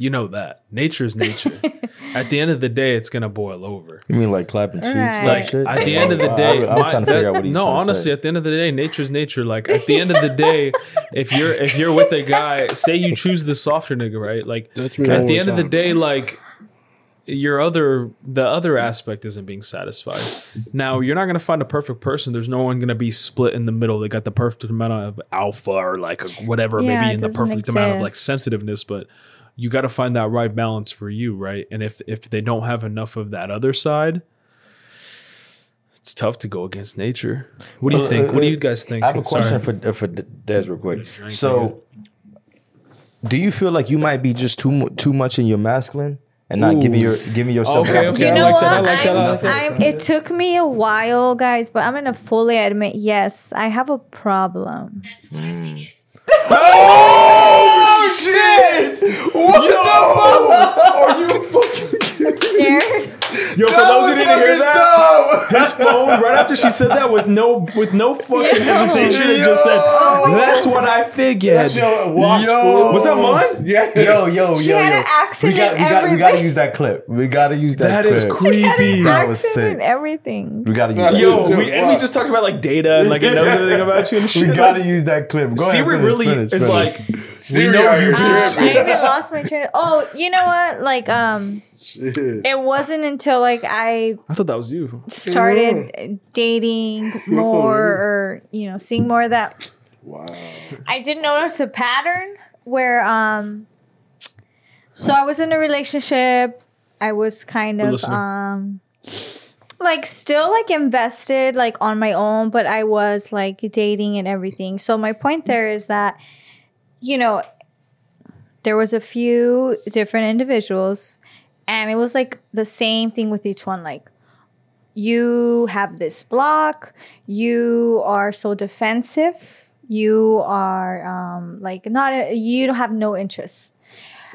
You know that nature's nature. at the end of the day, it's gonna boil over. You mean like clapping cheeks, Right. Like shit? at the end of the day, I, am my- trying to figure that- out what he's no, honestly, say. at the end of the day, nature's nature. Like at the end of the day, if you're if you're with a guy, say you choose the softer nigga, right? Like at the more end of the day, like your other the other aspect isn't being satisfied. Now you're not gonna find a perfect person. There's no one gonna be split in the middle. They got the perfect amount of alpha or like whatever, Yeah, maybe in the doesn't perfect amount of like sensitiveness, but you got to find that right balance for you, right? And if if they don't have enough of that other side, it's tough to go against nature. What do you Uh, think? uh, What do you guys think? I have a Sorry. question for uh, for Des real quick. So, do you feel like you might be just too too much in your masculine and not giving your giving yourself? Okay, the okay. You I know like what? that, I like that, I I'm, like that. I'm, it took me a while, guys, but I'm gonna fully admit, yes, I have a problem. Oh his phone right after she said that with no with no fucking hesitation, it just said, "That's what I figured." Yo, Was that mine? Yeah. Yo, yo, She yo, had yo. an accent we got, and we got, we got to everything. use that clip. We got to use that. That clip. is creepy. That was Accent sick. and everything. We got to use that. Yo, clip. we, and we just talked about like data and like it knows everything about you and shit. we got to like, use that clip. Go ahead, Siri finish, really finish, is finish. like, we know out you, here Um, bitch. I even lost my train. Of, oh, you know what? Like, um, Shit. it wasn't until like I I thought that was you. started dating more, or you know, seeing more of that. Wow. I didn't notice a pattern where, um, so I was in a relationship. I was kind We're of, listening. um, like still like invested like on my own, but I was like dating and everything. So my point there is that, you know, there was a few different individuals and it was like the same thing with each one like you have this block you are so defensive you are um like not a, you don't have no interest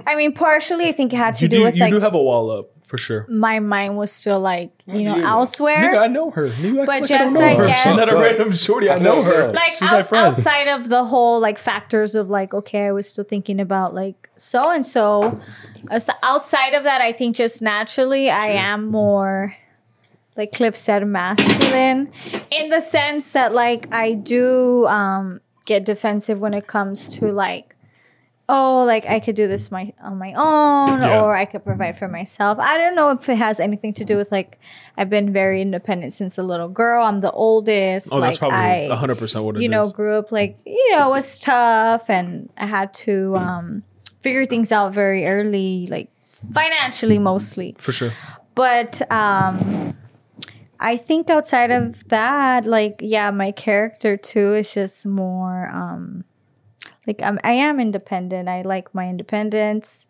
i mean partially i think it had to You do do, with you like do have a wall up for sure. my mind was still like you know you? elsewhere Nigga, I know her. Nigga, But like just, I I guess- She's not a random shorty. I know her. like She's my out, outside of the whole like factors of like okay i was still thinking about like so and so outside of that i think just naturally i am more like cliff said masculine in the sense that like i do um get defensive when it comes to like oh like i could do this my on my own Yeah. or i could provide for myself i don't know if it has anything to do with like i've been very independent since a little girl i'm the oldest Oh, that's probably I, hundred percent what it is. you know, grew up like, you know, it was tough and I had to um, figure things out very early, like financially mostly. for sure. But um, I think outside of that, like, yeah, my character too is just more um, like I'm, I am independent. I like my independence.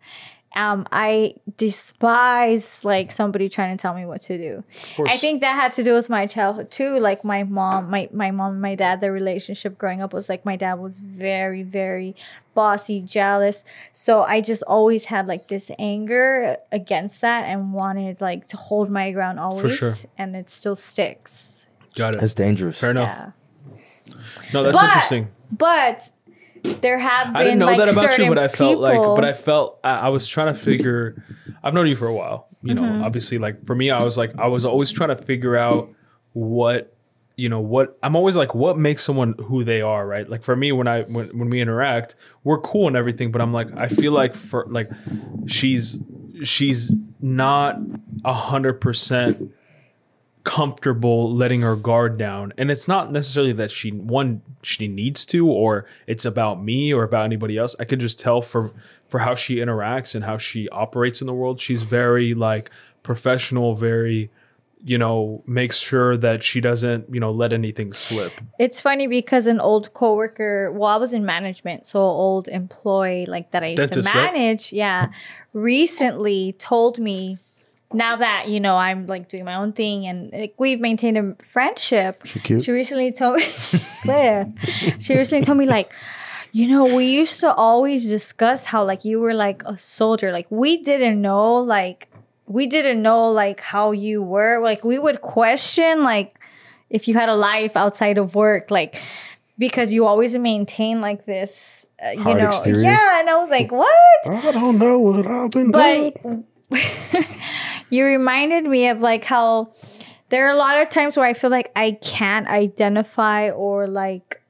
Um, I despise like somebody trying to tell me what to do. I think that had to do with my childhood too. Like my mom, my my mom and my dad, their relationship growing up was like my dad was very, very bossy, jealous. So I just always had like this anger against that and wanted like to hold my ground always. sure. And it still sticks. Got it. That's dangerous. Fair enough. Yeah. No, that's But- interesting. But there have been I didn't know like that about you, but I felt like, but I felt I, I was trying to figure. I've known you for a while, you know. Mm-hmm. Obviously, like for me, I was like, I was always trying to figure out what, you know, what I'm always like, what makes someone who they are, right? Like for me, when I when when we interact, we're cool and everything, but I'm like, I feel like for like, she's she's not a hundred percent comfortable letting her guard down. And it's not necessarily that she one she needs to or it's about me or about anybody else. I could just tell for for how she interacts and how she operates in the world. She's very like professional very you know makes sure that she doesn't you know let anything slip. It's funny because an old coworker, well, I was in management, so old employee like that I used Dentist, to right? manage, yeah, recently told me now that you know I'm like doing my own thing and like, we've maintained a friendship. She cute. She recently told me, Claire, she recently told me like, you know, we used to always discuss how like you were like a soldier. Like we didn't know like we didn't know like how you were. Like we would question like if you had a life outside of work, like because you always maintain like this, uh, you Hard know. exterior. Yeah, and I was like, what? I don't know what I've been but doing. you reminded me of like how there are a lot of times where I feel like I can't identify or like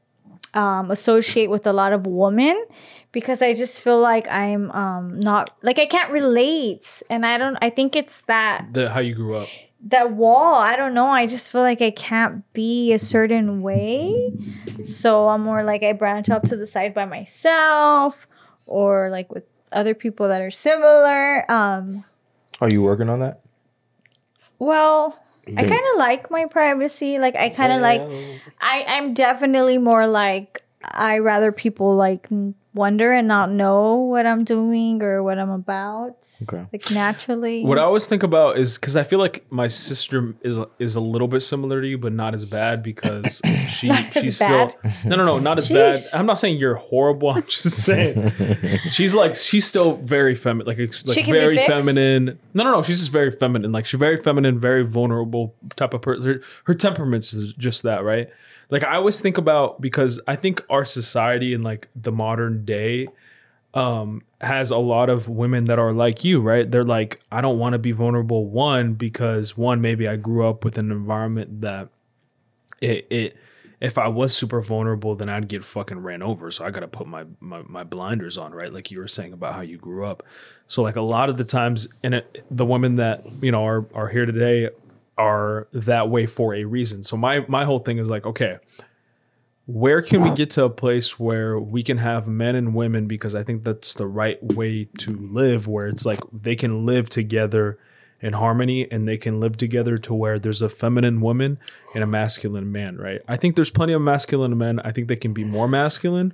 um, associate with a lot of women because I just feel like I'm um, not like I can't relate, and I don't. I think it's that The how you grew up. that wall. I don't know. I just feel like I can't be a certain way, so I'm more like I branch off to the side by myself, or like with other people that are similar. Um, Are you working on that? well, I kind of like my privacy. Like I kind of like I I'm definitely more like I rather people like wonder and not know what I'm doing or what I'm about. Okay. Like naturally. What I always think about is because I feel like my sister is is a little bit similar to you, but not as bad because she Not as she's still no no no not as bad. I'm not saying you're horrible. I'm just saying she's like she's still very feminine, like, like She very feminine. No no no, she's just very feminine. Like she's very feminine, very vulnerable type of person. Her, her temperament's is just that, right? Like I always think about because I think our society in like the modern day um has a lot of women that are like you, right? They're like, I don't want to be vulnerable. One, because one, maybe I grew up with an environment that it it if I was super vulnerable, then I'd get fucking ran over. So I gotta put my, my my blinders on, right? Like you were saying about how you grew up. So like a lot of the times, and it, the women that you know are are here today are that way for a reason. So my my whole thing is like, okay, where can we get to a place where we can have men and women because i think that's the right way to live where it's like they can live together in harmony and they can live together to where there's a feminine woman and a masculine man right i think there's plenty of masculine men i think they can be more masculine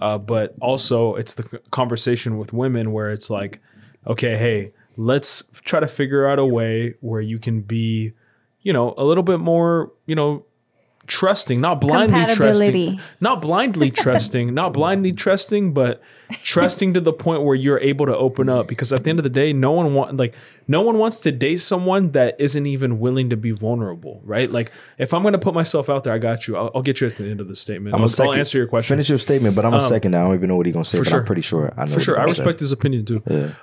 uh, but also it's the conversation with women where it's like okay hey let's try to figure out a way where you can be you know a little bit more you know trusting not blindly trusting not blindly trusting, not blindly trusting, but trusting to the point where you're able to open up. Because at the end of the day, no one want like no one wants to date someone that isn't even willing to be vulnerable, right? Like if I'm going to put myself out there, I got you. I'll, I'll get you at the end of the statement. I'm I'll, second, I'll answer your question Finish your statement, but I'm a second. I don't even know what he's gonna say, but sure. I'm pretty sure I know. for sure. I gonna say. respect his opinion too.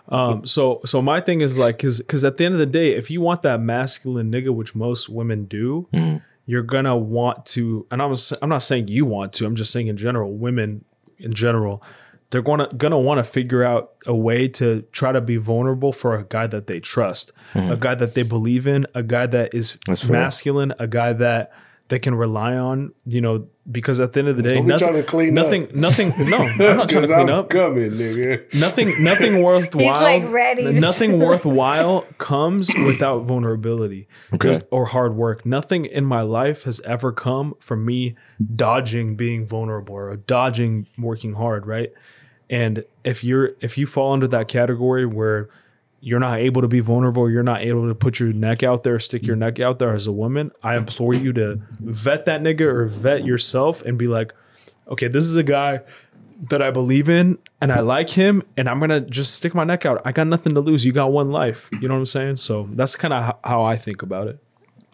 Um, so so my thing is like, cause cause at the end of the day, if you want that masculine nigga, which most women do, Mm-hmm. You're gonna want to. And I'm I'm not saying you want to. I'm just saying in general, women in general, they're gonna gonna want to figure out a way to try to be vulnerable for a guy that they trust, a guy that they believe in, a guy that is Mm-hmm. That's masculine, a guy that they can rely on. You know, because at the end of the day, Don't nothing, trying to clean up. nothing, nothing. No, I'm not trying to 'Cause clean I'm up coming, nigga. nothing nothing worthwhile like ready nothing worthwhile comes without vulnerability Okay. Or hard work nothing in my life has ever come from me dodging being vulnerable or dodging working hard right and if you're if you fall under that category where you're not able to be vulnerable you're not able to put your neck out there stick your neck out there as a woman i implore you to vet that nigga or vet yourself and be like okay this is a guy that I believe in and I like him and I'm gonna just stick my neck out. I got nothing to lose. You got one life. You know what I'm saying? So that's kind of how I think about it.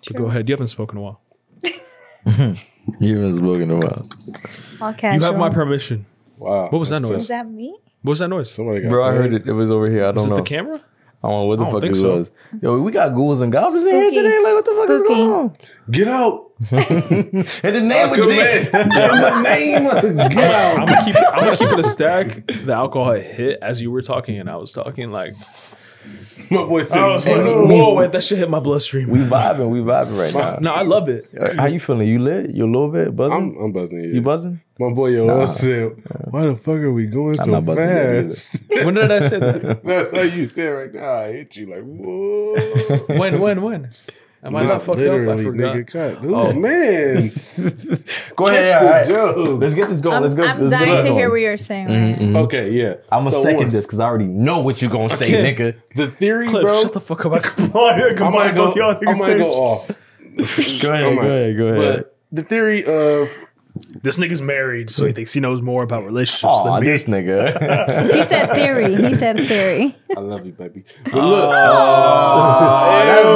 But go ahead. You haven't spoken a while. You haven't spoken a while. All You have my permission. Wow. What was that noise? Is that me? What was that noise? Somebody got Bro, I heard it. It was over here. I don't it know. It the camera? I don't know what the fuck think it so. was. Yo, we got ghouls and goblins in here today. Like, what the fuck is Spooky. going on? Get out. And the name of Jesus. in. In the name of God. I'm gonna keep it, I'm gonna keep it a stack. The alcohol hit as you were talking and I was talking like My boy said, I was like, whoa, wait, that shit hit my bloodstream. We vibing. We vibing right now. no, I love it. How you feeling? You lit? You a little bit buzzing? I'm, I'm buzzing you. you buzzing? My boy Yo said, why the fuck are we going so not buzzing that fast? When did I say that? That's how you said right now. I hit you like, whoa. When, when, when? Am I not fucked up? I Literally, forgot. nigga, cut. Oh, man. Go ahead. Catch all the right. joke. Let's get this going. I'm, let's go. I'm let's dying this to hear what you're saying. Mm-hmm. right? Okay, yeah. I'm gonna So second one, this because I already know what you're gonna say, nigga. The theory, Cliff, bro. shut the fuck up. I combine, I I combine might go, both I might go off. Go ahead. Go ahead. Go ahead. But the theory of This nigga's married, so he thinks he knows more about relationships Aw, than me. this nigga. He said theory. He said theory. I love you, baby. But look, That's,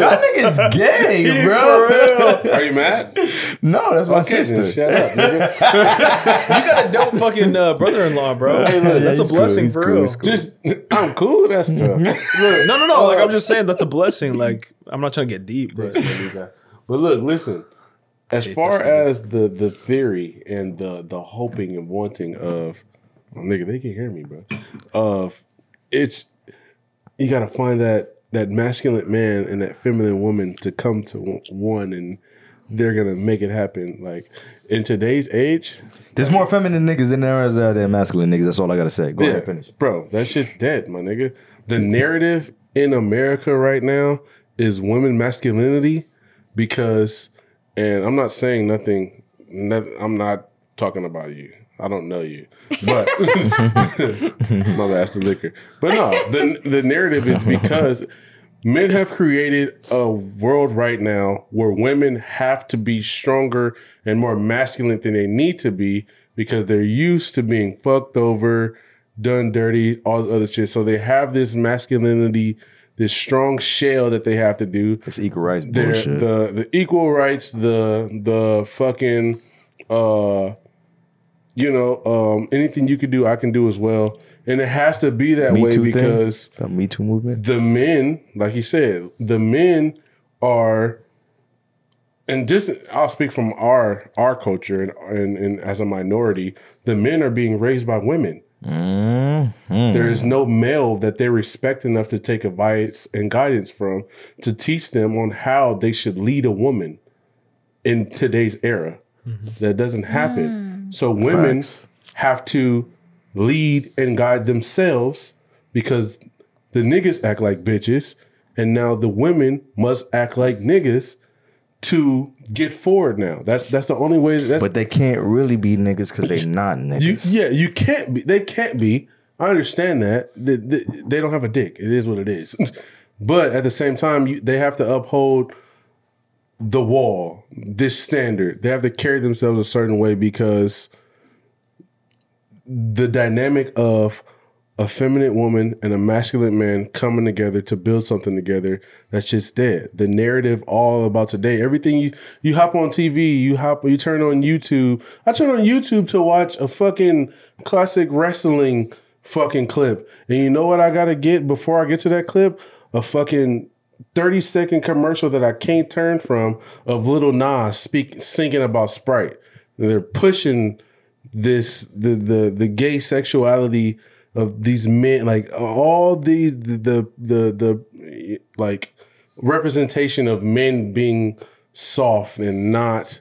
that nigga's gay, bro. are you mad? No, that's my Okay, then sister. shut up, nigga. You got a dope fucking uh, brother-in-law, bro. Hey, look, that's he's a blessing cool, he's for cool, real. he's cool. Just, I'm cool. That's tough. Look, No, no, no. Like I'm just saying, that's a blessing. Like I'm not trying to get deep, but but look, listen. As far as the the theory and the the hoping and wanting of oh, nigga, they can hear me, bro. Of it's you got to find that that masculine man and that feminine woman to come to one- and they're gonna make it happen. Like in today's age, There's more feminine niggas than there is uh, than masculine niggas. That's all I gotta say. Go ahead, finish. Bro, that shit's dead, my nigga. The narrative in America right now is women masculinity because, and I'm not saying nothing, noth- I'm not talking about you. I don't know you, but my the liquor. But no, the the narrative is because men have created a world right now where women have to be stronger and more masculine than they need to be because they're used to being fucked over, done dirty, all this other shit. So they have this masculinity, this strong shell that they have to do. It's equal rights bullshit. the the equal rights, the the fucking uh you know, um anything you can do, I can do as well. And it has to be that Me way Too thing? because That Me Too movement. the men, like he said, the men are, and just I'll speak from our our culture and and, and as a minority, the men are being raised by women. Mm-hmm. There is no male that they respect enough to take advice and guidance from to teach them on how they should lead a woman in today's era. That doesn't happen. So women Facts. have to lead and guide themselves because the niggas act like bitches, and now the women must act like niggas to get forward. Now that's that's the only way. That's But they can't really be niggas because they're not you, niggas. yeah, you can't be. They can't be. I understand that. They, they, they don't have a dick. It is what it is. but at the same time, you, they have to uphold the wall, this standard. They have to carry themselves a certain way because the dynamic of a feminine woman and a masculine man coming together to build something together that's just dead. The narrative all about today. Everything you you hop on TV, you hop you turn on YouTube. I turn on YouTube to watch a fucking classic wrestling fucking clip. And you know what I gotta get before I get to that clip? A fucking 30 second commercial that I can't turn from of little Nas speak singing about Sprite. They're pushing this the the the gay sexuality of these men like all the the the the, the like representation of men being soft and not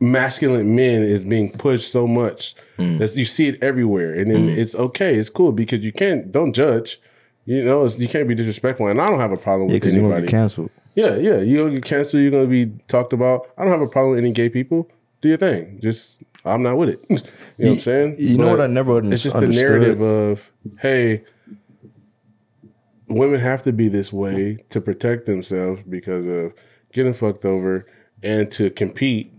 masculine men is being pushed so much mm. that you see it everywhere and then mm. it's okay it's cool because you can't don't judge you know it's, you can't be disrespectful and i don't have a problem Yeah, with because you're gonna anybody get canceled. yeah, yeah. You're gonna get canceled. You're gonna be talked about. I don't have a problem with any gay people. Do your thing. Just I'm not with it. you know what I'm saying? You know what I never It's just the narrative of hey, women have to be this way to protect themselves because of getting fucked over and to compete,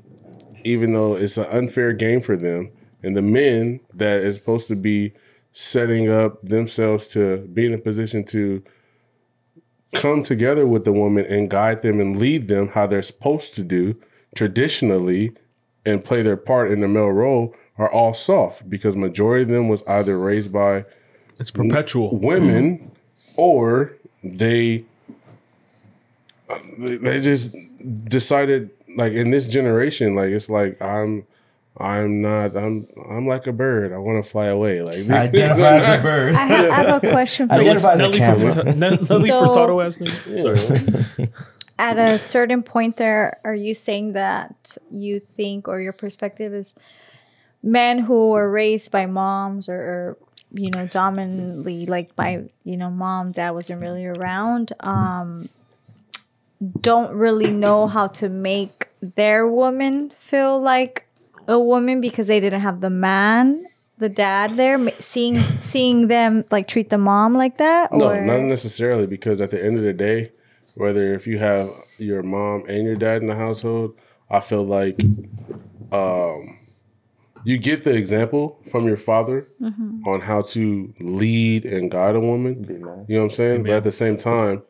even though it's an unfair game for them. And the men that is supposed to be setting up themselves to be in a position to come together with the woman and guide them and lead them how they're supposed to do traditionally and play their part in the male role are all soft because majority of them was either raised by It's perpetual. women or they they they just decided like in this generation like it's like i'm i'm not i'm i'm like a bird i want to fly away like Identify as a bird. I, ha- I have a question for you. Identify as a Nelly camel. Furtado, Nelly So- Furtado ass nigga. At a certain point, there, are you saying that you think, or your perspective is, men who were raised by moms or, or you know, dominantly like by you know, mom, dad wasn't really around, um, don't really know how to make their woman feel like a woman because they didn't have the man, the dad there, seeing seeing them like treat the mom like that, No, or not necessarily because at the end of the day, whether if you have your mom and your dad in the household, I feel like um, you get the example from your father on how to lead and guide a woman. You know what I'm saying? But at the same time,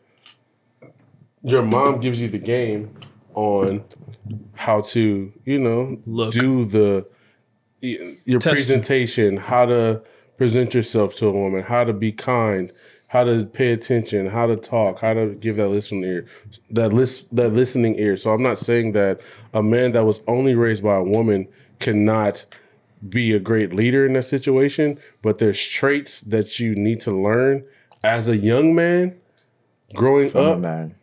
your mom gives you the game on how to, you know, Look. do the your Test presentation, how to present yourself to a woman, how to be kind, how to pay attention, how to talk, how to give that listening ear, that list that listening ear. So I'm not saying that a man that was only raised by a woman cannot be a great leader in that situation, but there's traits that you need to learn as a young man growing From a up man.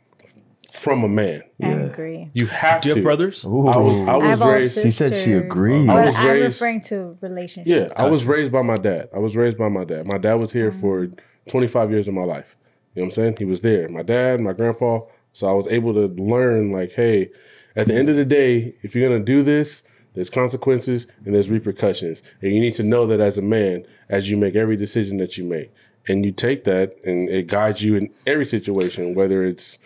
from a man. I agree. You have Do you to. have brothers? I was I I was have all raised She said she sisters, agreed. But I was I'm raised- referring to relationships. Yeah, I was raised by my dad. I was raised by my dad. My dad was here mm. for 25 years of my life. You know what I'm saying? He was there. My dad, my grandpa. So I was able to learn, like, hey, at the end of the day, if you're to do this, there's consequences and there's repercussions. And you need to know that as a man, as you make every decision that you make. And you take that and it guides you in every situation, whether it's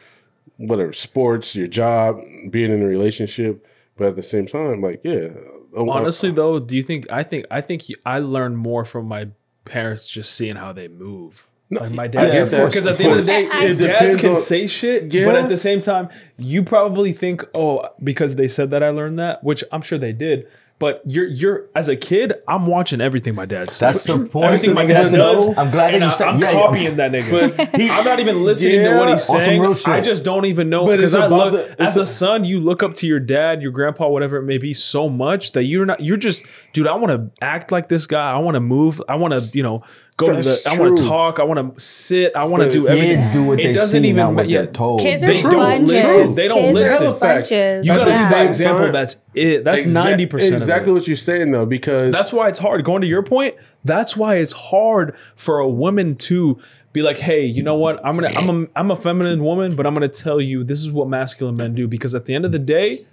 whatever, sports, your job, being in a relationship. But at the same time, like, yeah. Honestly, though, do you think I think I think I learned more from my parents just seeing how they move. Like my dad, that. because at the end of the day, I- dads can on- say shit, Yeah. but at the same time, you probably think, oh, because they said that I learned that, which I'm sure they did. But you're you're as a kid, I'm watching everything my dad says. That's the point. Everything my dad doesn't know. I'm glad that and you I- said I'm yeah, copying that nigga. I'm not even listening to what he's saying. I just don't even know But because it's I about look, the- as it's a son, you look up to your dad, your grandpa, whatever it may be, so much that you're not. You're just, dude. I want to act like this guy. I want to move. I want to, you know, go That's to the. I want to true. talk. I want to sit. I want to But do everything. Kids do what It they doesn't see, even not what yeah, they're told. Kids They are don't sponges. listen. They don't Kids listen. are sponges. You got to Yeah. set Same example. time- That's it. That's Exact- ninety percent. Exactly what you're saying though, because That's why it's hard. Going to your point, that's why it's hard for a woman to be like, "Hey, you know what? I'm gonna, I'm a, I'm a feminine woman, but I'm gonna tell you this is what masculine men do." Because at the end of the day,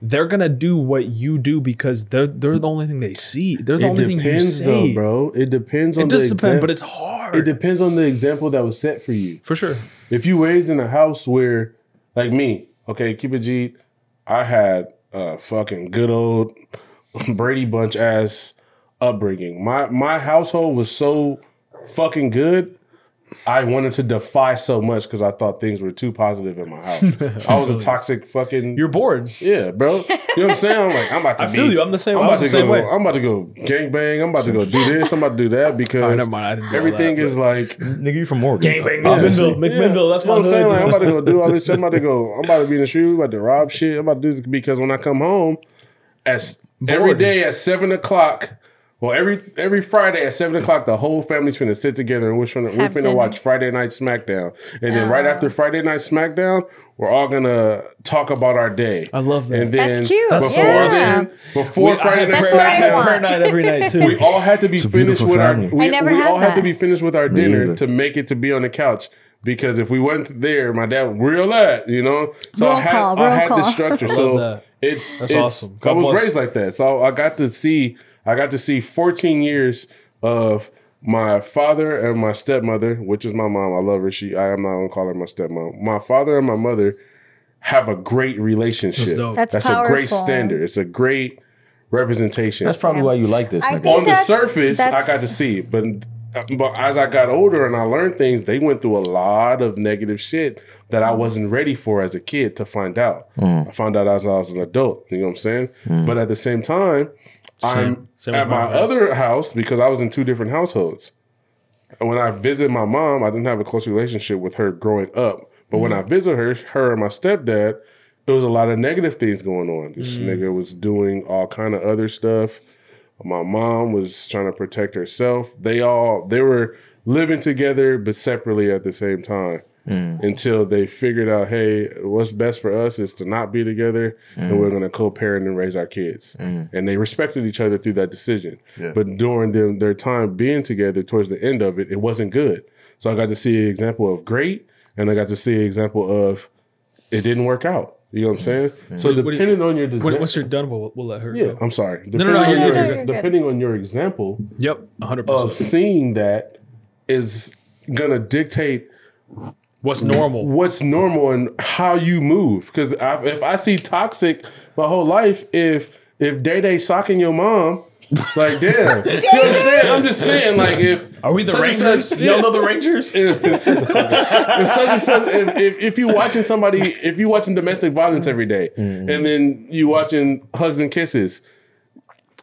they're gonna do what you do because they're they're the only thing they see. They're the it only thing you see, though, bro. It depends on It the does depend, exam- but it's hard. it depends on the example that was set for you. for sure. If you raised in a house where, like me, okay, keep it G, I had a fucking good old Brady Bunch ass upbringing. My my household was so fucking good. I wanted to defy so much because I thought things were too positive in my house. I was a toxic fucking. You're bored. yeah, bro. You know what I'm saying? I'm like, I'm about to I be. feel you. I'm the same. I'm I about the to same go. way. I'm about to go gang bang. I'm about to go do this. I'm about to do that Oh, because never mind. I didn't know everything that, is like Nigga, you from Oregon. Gangbang, obviously. McMinnville. McMinnville, that's you know what I'm saying. Like, I'm about to go do all this shit. I'm about to go. I'm about to be in the street. I'm about to rob shit. I'm about to do this because when I come home, as every Bored. day at seven o'clock. Well, every every Friday at seven o'clock, the whole family's finna sit together and we're finna, we're Have finna watch Friday Night SmackDown, and then right after oh. Friday Night SmackDown, we're all gonna talk about our day. I love that. And then That's cute. That's before yeah. then, before We- Friday had Night That's prayer, what I I had want. prayer night every night too. we all had to be finished beautiful with our. family. We, I never we had all had to be finished with our Me dinner either. to make it to be on the couch. Because if we weren't there, my dad would reel that, you know. So Roll I had, call, I roll had the call. structure. So that. it's That's it's- awesome. So I was bless. raised like that. So I got to see, I got to see 14 years of my father and my stepmother, which is my mom. I love her. She, I am not gonna call her my stepmom. My father and my mother have a great relationship. That's dope. That's a great standard. It's a great representation. That's probably why you like this. I nigga. think on the surface, I got to see, it. but but as I got older and I learned things, they went through a lot of negative shit that I wasn't ready for as a kid to find out. Mm. I found out as I was an adult. You know what I'm saying? Mm. But at the same time, I'm Same at my other house because I was in two different households. And when I visit my mom, I didn't have a close relationship with her growing up. But when I mm. visit her, her and my stepdad, it was a lot of negative things going on. This mm. nigga was doing all kind of other stuff. My mom was trying to protect herself. They all they were living together but separately at the same time Mm. until they figured out, hey, what's best for us is to not be together and mm. we're gonna co-parent and raise our kids. Mm. And they respected each other through that decision. But during them, their time being together towards the end of it, it wasn't good. So I got to see an example of great and I got to see an example of it didn't work out. You know what I'm saying? So What do you- depending on your design, When, once you're done, we'll, we'll let her. yeah, go. I'm sorry. no, Depending, no, on, your, good, you're depending on your example Yep. 100. of percent seeing that is gonna dictate What's normal? what's normal and how you move. Because if I see toxic my whole life, if if Day Day socking your mom, like damn, you know what I'm saying? I'm just saying, like if Are we the such Rangers? such- Y'all know the Rangers? if, if such such- if, if, if you watching somebody, if you're watching domestic violence every day, Mm-hmm. and then you watching hugs and kisses,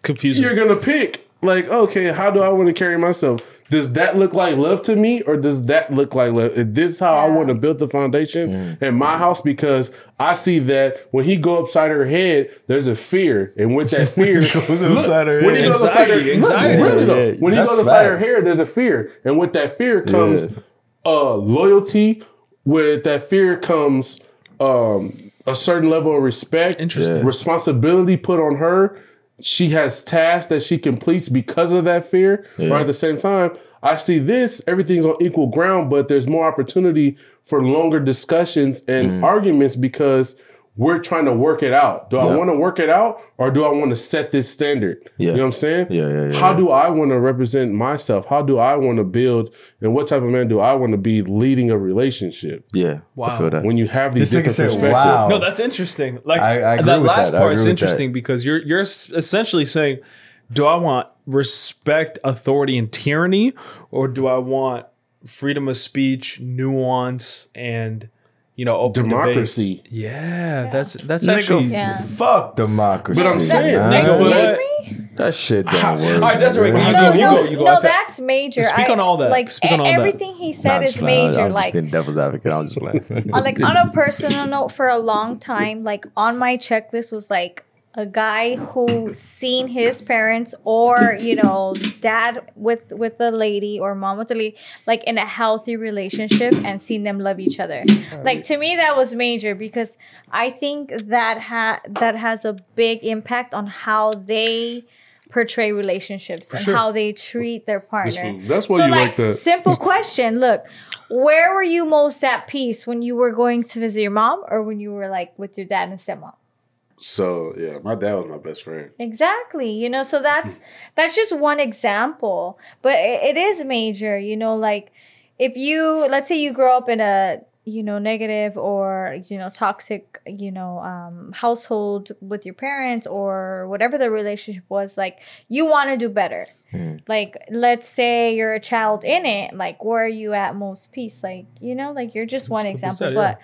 Confusing. you're gonna pick like, okay, how do I want to carry myself? Does that look like love to me, or does that look like love? This Is this how I want to build the foundation Mm. in my house? Because I see that when he go upside her head, there's a fear, and with that fear, Goes when he head. goes upside her, Anxiety, look, anxiety. really though, when he goes upside her hair, there's a fear, and with that fear comes Yeah. uh, loyalty. With that fear comes um, a certain level of respect, Interesting. Responsibility put on her. She has tasks that she completes because of that fear. Yeah. Or at the same time, I see this, everything's on equal ground, but there's more opportunity for longer discussions and Mm. arguments because we're trying to work it out. Do I want to work it out or do I want to set this standard? Yeah. You know what I'm saying? Yeah, yeah, yeah, How yeah. do I want to represent myself? How do I want to build and what type of man do I want to be leading a relationship? Yeah, Wow. I feel that. When you have these This different said, perspectives. "Wow." No, that's interesting. Like I- I agree that with last that. I part agree is with interesting because you're you're essentially saying, do I want respect, authority, and tyranny, or do I want freedom of speech, nuance, and you know open debate? democracy. Yeah, that's that's Nigga, actually. Yeah. fuck democracy. But I'm saying, man. nigga, Excuse what? me? that shit don't work. All right, Desiree, man. you no, go, you no, go, you go. I no, think- that's major. Speak I- on all that. Like Speak on all that. everything he said Nah, it's is fine. major. I'm just like being devil's advocate. I'm just playing. Uh, like on a personal note for a long time like on my checklist was like a guy who seen his parents or you know dad with with the lady or mom with the lady like in a healthy relationship and seen them love each other like to me that was major because i think that ha- that has a big impact on how they portray relationships and sure. how they treat their partner That's why so you like, like that. simple question. Look, where were you most at peace when you were going to visit your mom, or when you were like with your dad and stepmom? So yeah, my dad was my best friend. Exactly. You know, so that's that's just one example, but it, it is major. You know, like if you let's say you grow up in a you know negative or you know toxic you know um, household with your parents or whatever the relationship was like you want to do better like let's say you're a child in it like where are you at most peace like you know like you're just one example that, yeah. but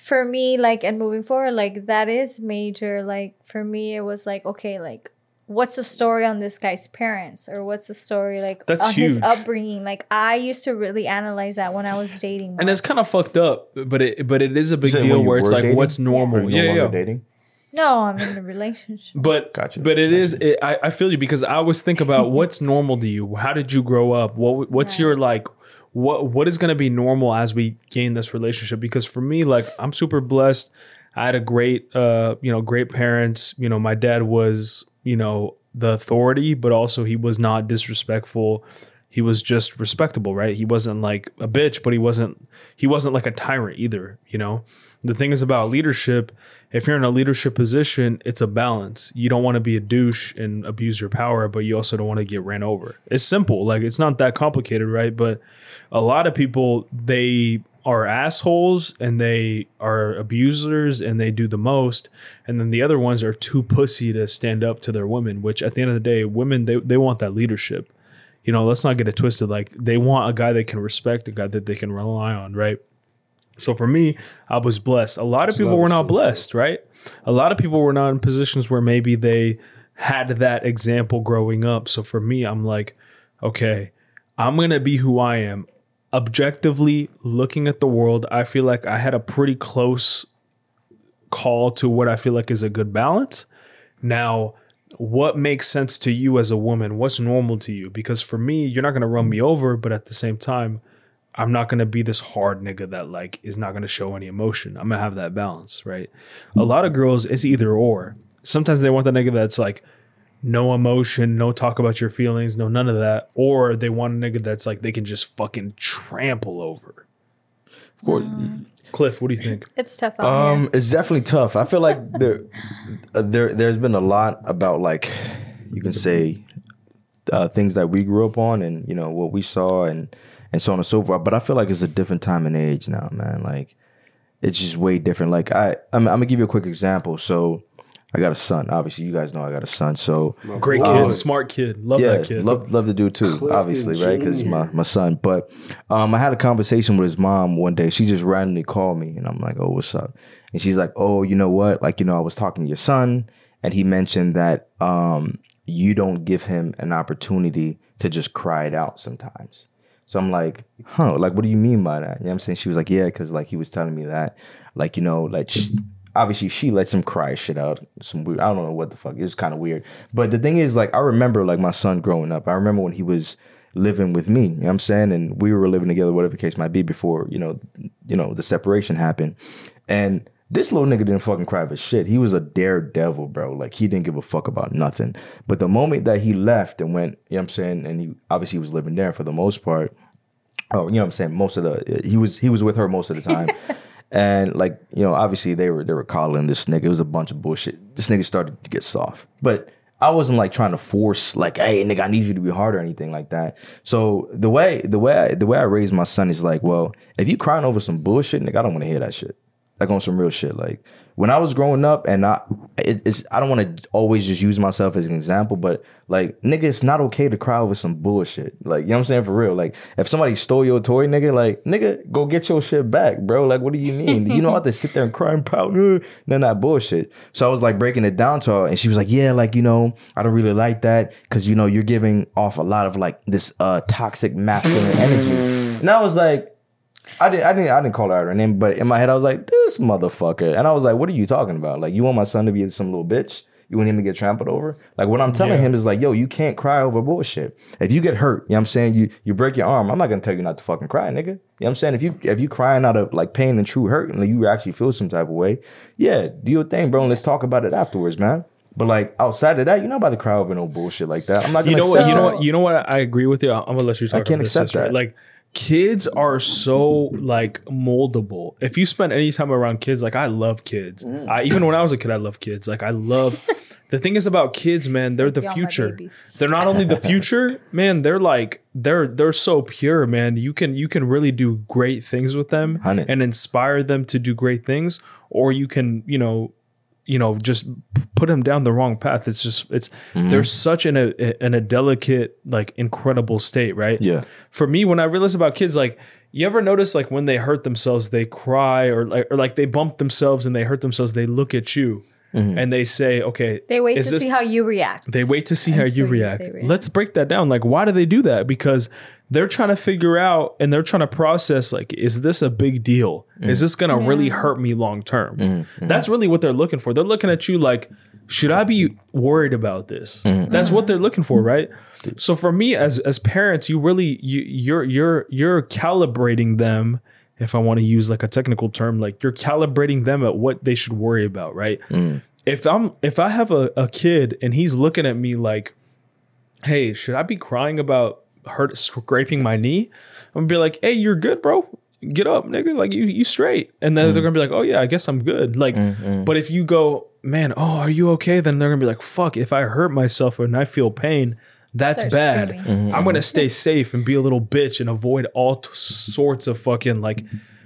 for me like and moving forward like that is major like for me it was like okay like what's the story on this guy's parents or what's the story like That's on his upbringing like i used to really analyze that when i was dating and it's kind of fucked up, but it but it is a big said deal where it's like dating? what's normal. Are you no Yeah, yeah. dating? no i'm in a relationship But Gotcha. but it is. It, I I feel you because I always think about what's normal to you. How did you grow up? What what's your like? What what is going to be normal as we gain this relationship? Because for me, like I'm super blessed. I had a great, uh, you know, great parents. You know, my dad was, you know, the authority, but also he was not disrespectful. He was just respectable, right? He wasn't like a bitch, but he wasn't he wasn't like a tyrant either, you know. The thing is about leadership, if you're in a leadership position, it's a balance. You don't want to be a douche and abuse your power, but you also don't want to get ran over. It's simple. Like it's not that complicated, right? But a lot of people they are assholes and they are abusers and they do the most and then the other ones are too pussy to stand up to their women which at the end of the day women they, they want that leadership you know let's not get it twisted like they want a guy they can respect a guy that they can rely on right so for me i was blessed. A lot of people were not blessed right? A lot of people were not in positions where maybe they had that example growing up. So for me i'm like okay i'm gonna be who i am. Objectively looking at the world i feel like i had a pretty close call to what i feel like is a good balance. Now what makes sense to you as a woman? What's normal to you? Because for me you're not going to run me over but at the same time i'm not going to be this hard nigga that like is not going to show any emotion i'm going to have that balance right a lot of girls it's either or sometimes they want the nigga that's like no emotion, no talk about your feelings, no none of that. Or they want a nigga that's like they can just fucking trample over. Of course. Cliff, what do you think? it's tough out Um, here it's definitely tough. I feel like there, uh, there, there's been a lot about like, you can say, uh, things that we grew up on, and you know what we saw, and and so on and so forth. But I feel like it's a different time and age now, man. Like, it's just way different. Like I, I'm, I'm gonna give you a quick example. So, I got a son. Obviously, you guys know I got a son. So, Great boy. kid, smart kid. Love yeah, that kid. love love to do too. Clifton obviously, right? Because my my son. But um, I had a conversation with his mom one day. She just randomly called me, and I'm like, "Oh, what's up?" And she's like, "Oh, you know what? Like, you know, I was talking to your son, and he mentioned that um, you don't give him an opportunity to just cry it out sometimes. So I'm like, huh, like, what do you mean by that? You know what I'm saying? She was like, yeah, because like he was telling me that, like, you know, like, she, obviously she lets him cry shit out. Some weird, I don't know what the fuck. It's kind of weird. But the thing is, like, I remember like my son growing up. I remember when he was living with me. You know what I'm saying? And we were living together, whatever the case might be, before you know, you know, the separation happened. And this little nigga didn't fucking cry for shit. He was a daredevil, bro. Like he didn't give a fuck about nothing. But the moment that he left and went, you know what I'm saying, and he obviously was living there for the most part. Oh, you know what I'm saying? Most of the he was he was with her most of the time. and like, you know, obviously they were they were calling this nigga. It was a bunch of bullshit. This nigga started to get soft. But I wasn't like trying to force like, hey nigga, I need you to be hard or anything like that. So the way the way I, the way I raised my son is like, well, if you crying over some bullshit, nigga, I don't want to hear that shit. Like on some real shit. Like when I was growing up, and I it, it's I don't want to always just use myself as an example, but like nigga, it's not okay to cry over some bullshit. Like you know what I'm saying for real. Like if somebody stole your toy, nigga, like nigga, go get your shit back, bro. Like what do you mean? you I have to sit there and cry and pout, none that bullshit. So I was like breaking it down to her, and she was like, yeah, like you know I don't really like that because you know you're giving off a lot of like this uh toxic masculine energy, and I was like. I didn't, I didn't, I didn't call her out her name, but in my head I was like, "This motherfucker," and I was like, "What are you talking about? Like, you want my son to be some little bitch? You want him to get trampled over? Like, what I'm telling Yeah. him is like, yo, you can't cry over bullshit. If you get hurt, you know what I'm saying, you you break your arm, I'm not gonna tell you not to fucking cry, nigga. You know what I'm saying? If you if you crying out of like pain and true hurt, and you actually feel some type of way, yeah, do your thing, bro, and let's talk about it afterwards, man. But like outside of that, you're not about to cry over no bullshit like that. I'm not you know what you know what you know what I agree with you. I'm gonna let you talk. I can't about this, accept right? that. Like kids are so like moldable. If you spend any time around kids, like I love kids. Mm. I even when I was a kid, I love kids. Like I love. the thing is about kids, man. They're like, the y'all my future. babies. They're not only the future, man. They're like they're they're so pure, man. You can you can really do great things with them Hundred. and inspire them to do great things, or you can you know you know just put them down the wrong path it's just it's Mm-hmm. they're such in a in a delicate like incredible state right Yeah. for me when i realize about kids like you ever notice like when they hurt themselves they cry or like or like they bump themselves and they hurt themselves they look at you Mm-hmm. and they say okay They wait to this- see how you react. they wait to see how you react. react. Let's break that down. Like, why do they do that? Because they're trying to figure out and they're trying to process, like, is this a big deal? Is this going to mm-hmm. really hurt me long term? Mm-hmm. That's really what they're looking for. They're looking at you like, should I be worried about this? Mm-hmm. That's what they're looking for, right? So for me, as as parents, you really you you're you're you're calibrating them. If I want to use like a technical term, like you're calibrating them at what they should worry about, right? if I'm if I have a, a kid and he's looking at me like, hey, should I be crying about hurt scraping my knee? I'm gonna be like, hey, you're good, bro. Get up, nigga. Like you you straight. And then they're gonna be like, oh yeah, I guess I'm good. Like, mm, mm. but if you go, man, oh, are you okay? Then they're gonna be like, fuck, if I hurt myself and I feel pain, that's Start bad. screaming. Mm-hmm, I'm gonna mm-hmm. stay safe and be a little bitch and avoid all t- sorts of fucking like,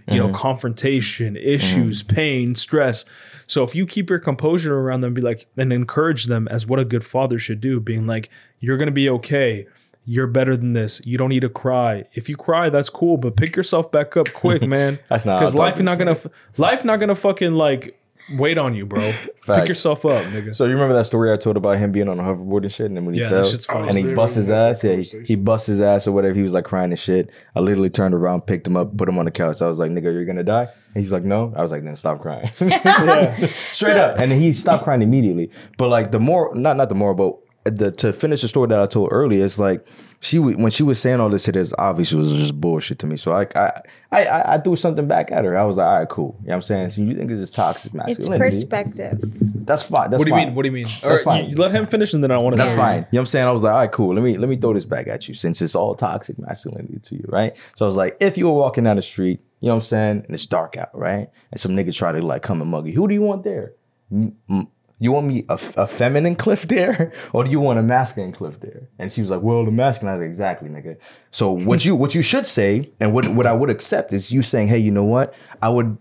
you know, mm-hmm. confrontation, issues, pain, stress. So if you keep your composure around them, be like, and encourage them as what a good father should do, being like, you're gonna be okay. You're better than this. You don't need to cry. If you cry, that's cool, but pick yourself back up quick, man. That's not because talk life is not gonna f- life not gonna fucking like wait on you, bro. Pick yourself up, nigga. So you remember that story I told about him being on a hoverboard and shit, and then when he Yeah, fell shit's funny. and he I was bust his when we had ass, yeah, he, conversation. he bust his ass or whatever. He was like crying and shit. I literally turned around, picked him up, put him on the couch. I was like, "Nigga, you're gonna die." And he's like, "No." I was like, "Then stop crying." yeah. Straight up, and then he stopped crying immediately. But like the more, not not the more, but the to finish the story that I told earlier, it's like she when she was saying all this, it is obviously was just bullshit to me. So I I, I I I threw something back at her. I was like, "All right, cool." You know what I'm saying? So you think it's just toxic masculinity? It's perspective. That's fine. That's What do you fine. mean? What do you mean? That's Or fine. You, you let him finish and then I want to That's Yeah. fine. You know what I'm saying? I was like, all right, cool. Let me let me throw this back at you since it's all toxic masculinity to you, right? So I was like, if you were walking down the street, you know what I'm saying, and it's dark out, right? And some nigga try to like come and mug you. Who do you want there? M- m- You want me a, a feminine cliff there, or do you want a masculine cliff there? And she was like, "Well, the masculine." I was like, "Exactly, nigga." So what you what you should say, and what what I would accept is you saying, "Hey, you know what? I would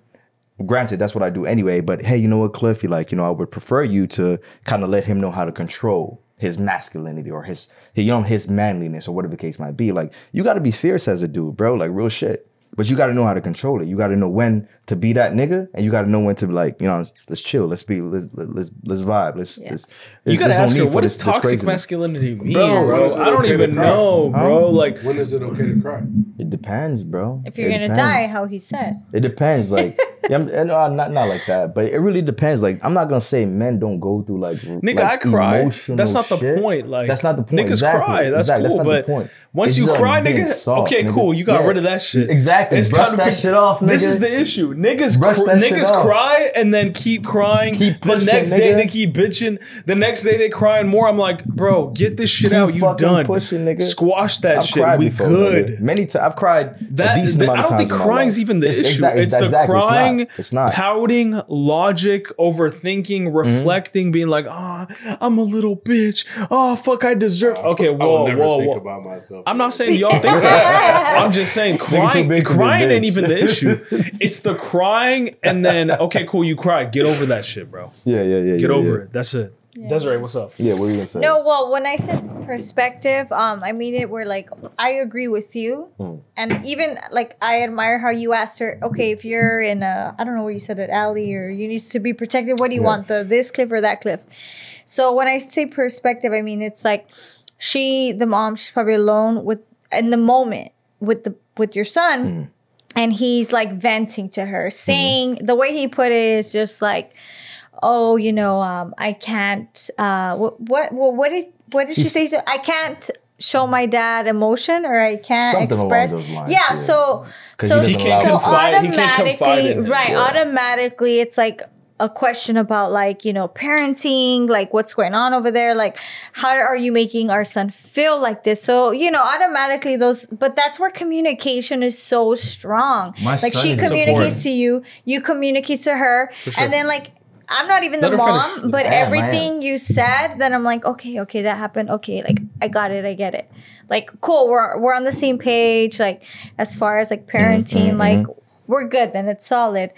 granted that's what i do anyway but hey you know what cliff you like you know i would prefer you to kind of let him know how to control his masculinity or his you know his manliness or whatever the case might be like you got to be fierce as a dude bro like real shit But you got to know how to control it. You got to know when to be that nigga, and you got to know when to be like, you know, let's chill, let's be, let's let's let's vibe, let's. Yeah. let's You gotta there's no ask her need what does toxic craziness. masculinity mean, Bro, bro? when is it I don't okay even know, bro. Like When is it okay to cry? It depends, bro. If you're It gonna depends. die, how he said. It depends, like, yeah, I'm- and, uh, not not like that, but it really depends. Like, I'm not gonna say men don't go through like, Nigga, like, I cry. That's not the shit. point. Like that's not the point. Niggas Exactly. cry. That's Exactly. cool. not the but point. once It's you cry, nigga, soft, okay, nigga. cool. You got Yeah. rid of that shit. Exactly. It's Brush time to that pick- shit off, This is the issue. Niggas, cr- niggas off. cry and then keep crying. Keep the pushing, next day they keep bitching. The next day they crying more. I'm like, bro, get this shit Keep out. You done. pushing, nigga. Squash that I've shit. cried We before, good. nigga. Many times I've cried. That, a decent that- amount I don't think times in crying's even the It's issue. exact- it's the exactly, it's not. crying, It's not. pouting, logic, overthinking, Mm-hmm. reflecting, being like, ah, I'm a little bitch. Oh, fuck, I deserve. Okay, I would whoa, never whoa, think whoa. about myself. I'm not saying y'all think that. I'm just saying crying. big to be a Crying ain't even the issue. It's the crying, and then okay, cool, you cry. Get over that shit, bro. Yeah, yeah, yeah. Get yeah, over yeah. it. That's it. Desiree, what's up? Yeah, what were you gonna say? No, well, when I said perspective, um, I mean it where like I agree with you, Hmm. and even like I admire how you asked her. Okay, if you're in a, I don't know where you said it, alley, or you need to be protected. What do you Yeah. want, the this cliff or that cliff? So when I say perspective, I mean it's like she, the mom, she's probably alone with in the moment with the with your son, Hmm. And he's like venting to her, saying the way he put it is just like oh, you know, um, I can't. Uh, what what what, what did what did she say? To, I can't show my dad emotion, or I can't Something along express. those lines, yeah, yeah. so 'Cause so he so He can't confide- he can't confide automatically, in right? yeah. Automatically, it's like a question about like you know parenting like what's going on over there like how are you making our son feel like this so you know automatically those but that's where communication is so strong My like she communicates to you you communicate to her sure. and then like I'm not even Let the mom, finish. but I everything you said, then I'm like, okay, okay, that happened. Okay, like I got it, I get it. Like, cool, we're we're on the same page. Like, as far as like parenting, Mm-hmm, like we're good. Then it's solid.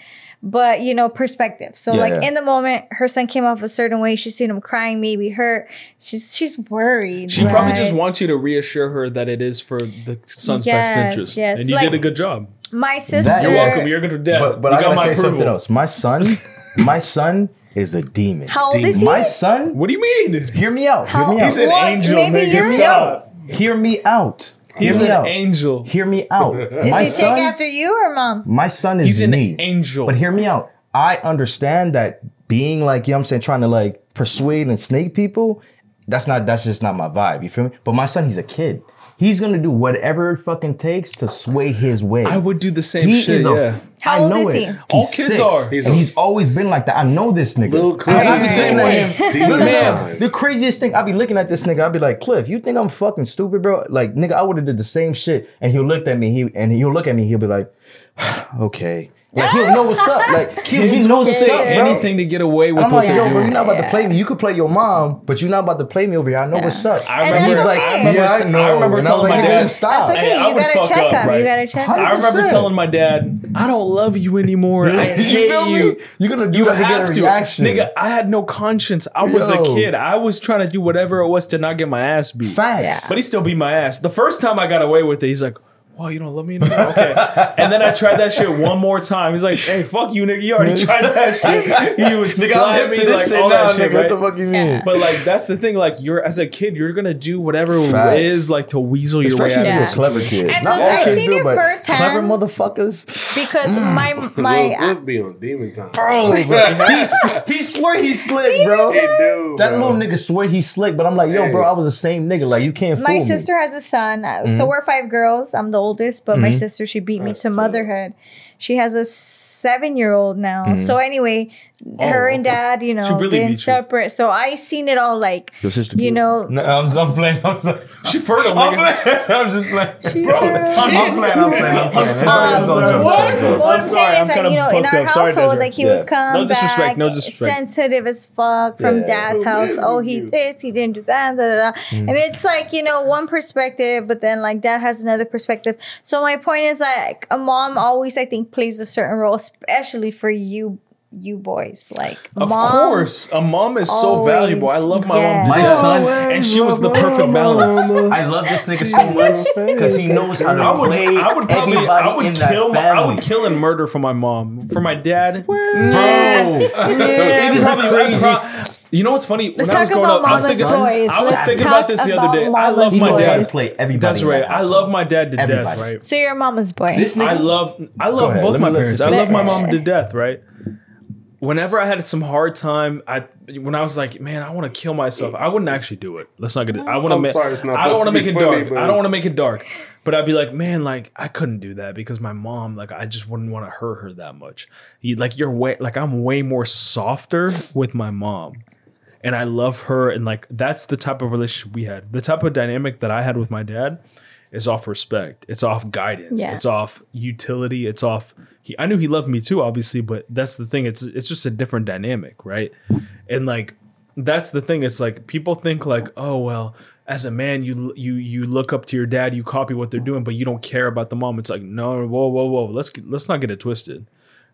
But you know, perspective. So Yeah, like yeah. in the moment, her son came off a certain way. She's seen him crying, maybe hurt. She's she's worried. She probably just wants you to reassure her that it is for the son's Yes, best interest. yes, And you like- did a good job. my sister. You're welcome. You're good dad. But but You I got gotta say approval. something else. My son, my son is a demon. How old is he? My son, What do you mean? hear me out. Hear How- me out. He's an What? angel, Maybe nigga. you're- Stop. Hear me out. Hear He's an out. angel. Hear me out. Is my he son, take after you or mom? my son is He's an me. angel. But hear me out. I understand that being like, you know what I'm saying, trying to like persuade and snake people, that's not that's just not my vibe. You feel me? But my son, he's a kid. He's gonna do whatever it fucking takes to sway his way. I would do the same he shit. is a yeah. f- How I old know is it. he? He's All kids six, are. He's and a- he's always been like that. I know this nigga. Lil' Cliff I is be the looking at him. Demon Look at him. The craziest thing, I be looking at this nigga. I be like, Cliff, you think I'm fucking stupid, bro? Like, nigga, I would have did the same shit. And he'll look at me. He and he'll look at me. He'll be like, okay. Like he'll know what's up. Like he, he Kids will knows what's up, bro. anything to get away with I'm what like, they're yo, bro, you're not about to play me. You could play your mom, but you're not about to play me over here. I know what's up. I And remember, that's like, okay. I remember, yeah, I know. I remember And I was telling like, my nigga, dad. stop. That's okay. Hey, I you would gotta fuck check up, up. right? You gotta check up. I remember telling my dad, I don't love you anymore. I You hate feel me? you. You're gonna do You that to get a to. reaction. Nigga, I had no conscience. I was a kid. I was trying to do whatever it was to not get my ass beat. Facts. But he still beat my ass. The first time I got away with it, he's like, Wow, you don't love me anymore? Okay. and then I tried that shit one more time. He's like, Hey, fuck you, nigga. You already tried that shit. You would Nigga, I'm slap me this like shit all now, that shit, nigga. What the fuck you mean? But like that's the thing, like you're as a kid, you're gonna do whatever Facts. it is like to weasel your way Especially out if of you're a clever kid. And Not look, all I've kids seen do, it but firsthand. clever motherfuckers. because my Lil my Cliff be on demon time. Bro, bro. He's, he swear he's slick, bro. He do, That little nigga swear he slick, but I'm like, yo, bro, I was the same nigga. Like, you can't fool my sister has a son. uh, Mm-hmm. So we're five girls. I'm the oldest, but my sister she beat me That's to so- motherhood. She has a seven year old now. Mm-hmm. So anyway, her and dad, you know, really been beat you. separate. So I seen it all. Like Your sister, you know, No, I'm, I'm playing. I'm, playing. She fertile, I'm nigga. playing. I'm just playing. Bro, I'm, I'm playing. I'm playing. I'm playing. sorry, It's all I'm jokes, what, it's all jokes. what I'm I'm sorry, saying I'm is that kinda you know in fucked our up. Sorry, household, Desiree. like he Yeah. would come No disrespect, back, no disrespect. sensitive as fuck from Yeah. dad's house. Oh, he this, he didn't do that, da, da, da. Mm. and it's like you know one perspective, but then like dad has another perspective. So my point is like a mom always I think plays a certain role, especially for you you boys? Like, Of mom, course, a mom is so always, valuable. I love my yes. mom, My to son- and she was the perfect balance. I love this nigga so much because he knows how to I would, play I would probably, everybody I would in kill, my, I family. would kill and murder for my mom. For my dad, Bro, I'd it is probably- the I'd craziest. pro- you know what's funny? Let's when I was talk growing about up, I was mama's thinking, boys. I was Let's thinking talk about this the other day. I mama's love He my knows how to dad. play everybody. That's in right. that I household. love my dad to death. Everybody. Right. So you're mama's boy. This nigga, I love I love ahead, both let my let parents. this I love my nigga mom to death, right? Whenever I had some hard time, I when I was like, man, I want to kill myself. I wouldn't actually do it. Let's not get it. I want to make. sorry, it's not I don't want to make it funny, dark. but- I don't want to make it dark. But I'd be like, man, like I couldn't do that because my mom, like, I just wouldn't want to hurt her that much. You, like you're way, like I'm way more softer with my mom and I love her and like that's the type of relationship we had. The type of dynamic that I had with my dad is off respect. It's off guidance. Yeah. It's off utility. It's off he, I knew he loved me too obviously, but that's the thing. It's it's just a different dynamic, right? And like that's the thing. It's like people think like, "Oh, well, as a man you you you look up to your dad, you copy what they're doing, but you don't care about the mom." It's like, "No, whoa, whoa, whoa. Let's get- let's not get it twisted."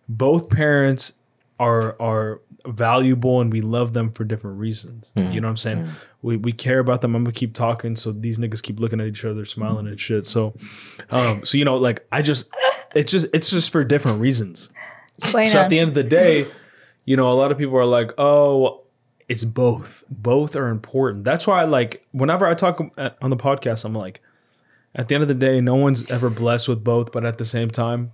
Both parents are are valuable and we love them for different reasons. You know what I'm saying? We we care about them. I'm gonna keep talking, so these niggas keep looking at each other, smiling and shit. So, um, so you know, like I just, it's just it's just for different reasons. Explain So on. at the end of the day, you know, a lot of people are like, oh, it's both. Both are important. That's why, I like, whenever I talk on the podcast, I'm like, at the end of the day, no one's ever blessed with both, but at the same time,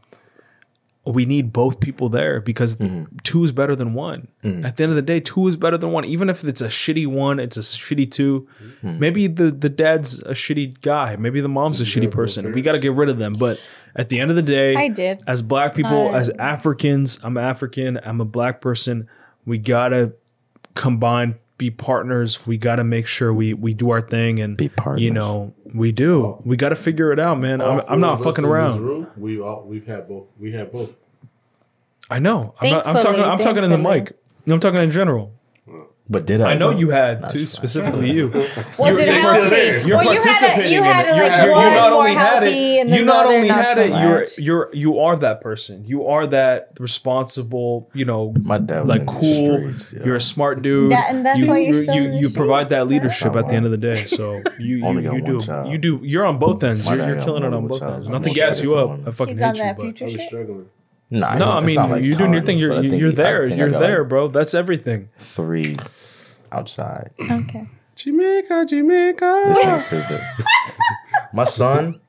we need both people there because two is better than one. At the end of the day, two is better than one. Even if it's a shitty one, it's a shitty 2 Maybe the the dad's a shitty guy. Maybe the mom's a shitty person. We got to get rid of them. But at the end of the day, I did. as black people, Uh, as Africans, I'm African, I'm a black person. We gotta combine, be partners. We gotta make sure we we do our thing and Be partners. You know, we do. We gotta figure it out, man. I'm, I'm not fucking around. room, we all we've had both. We had both. I know. I'm, not, I'm talking. I'm talking in the mic. I'm talking in general. But did I? I know you had That's too, specifically you. Was You're- it you're healthy? You're well, you had participating. You had in it it. like You're- one you not more only had it. You not mother, only not had so it. You're, you're you are that person. You are that responsible. You know, My dad was like cool. streets, yeah. You're a smart dude. That- and that's you, why you're you- so you, in the you provide that leadership at the end of the day. So you Only you, you do child. you do you're on both ends. You're, dad you're got killing it on both ends. Not to gas you up. I one. fucking hate you, that but. I was shit. struggling. Nah, No, I mean like you're doing your thing. You're I think you're there. You're got there, bro. That's everything. Three outside. Okay. Jamaica, This Jamaica. stupid. My son,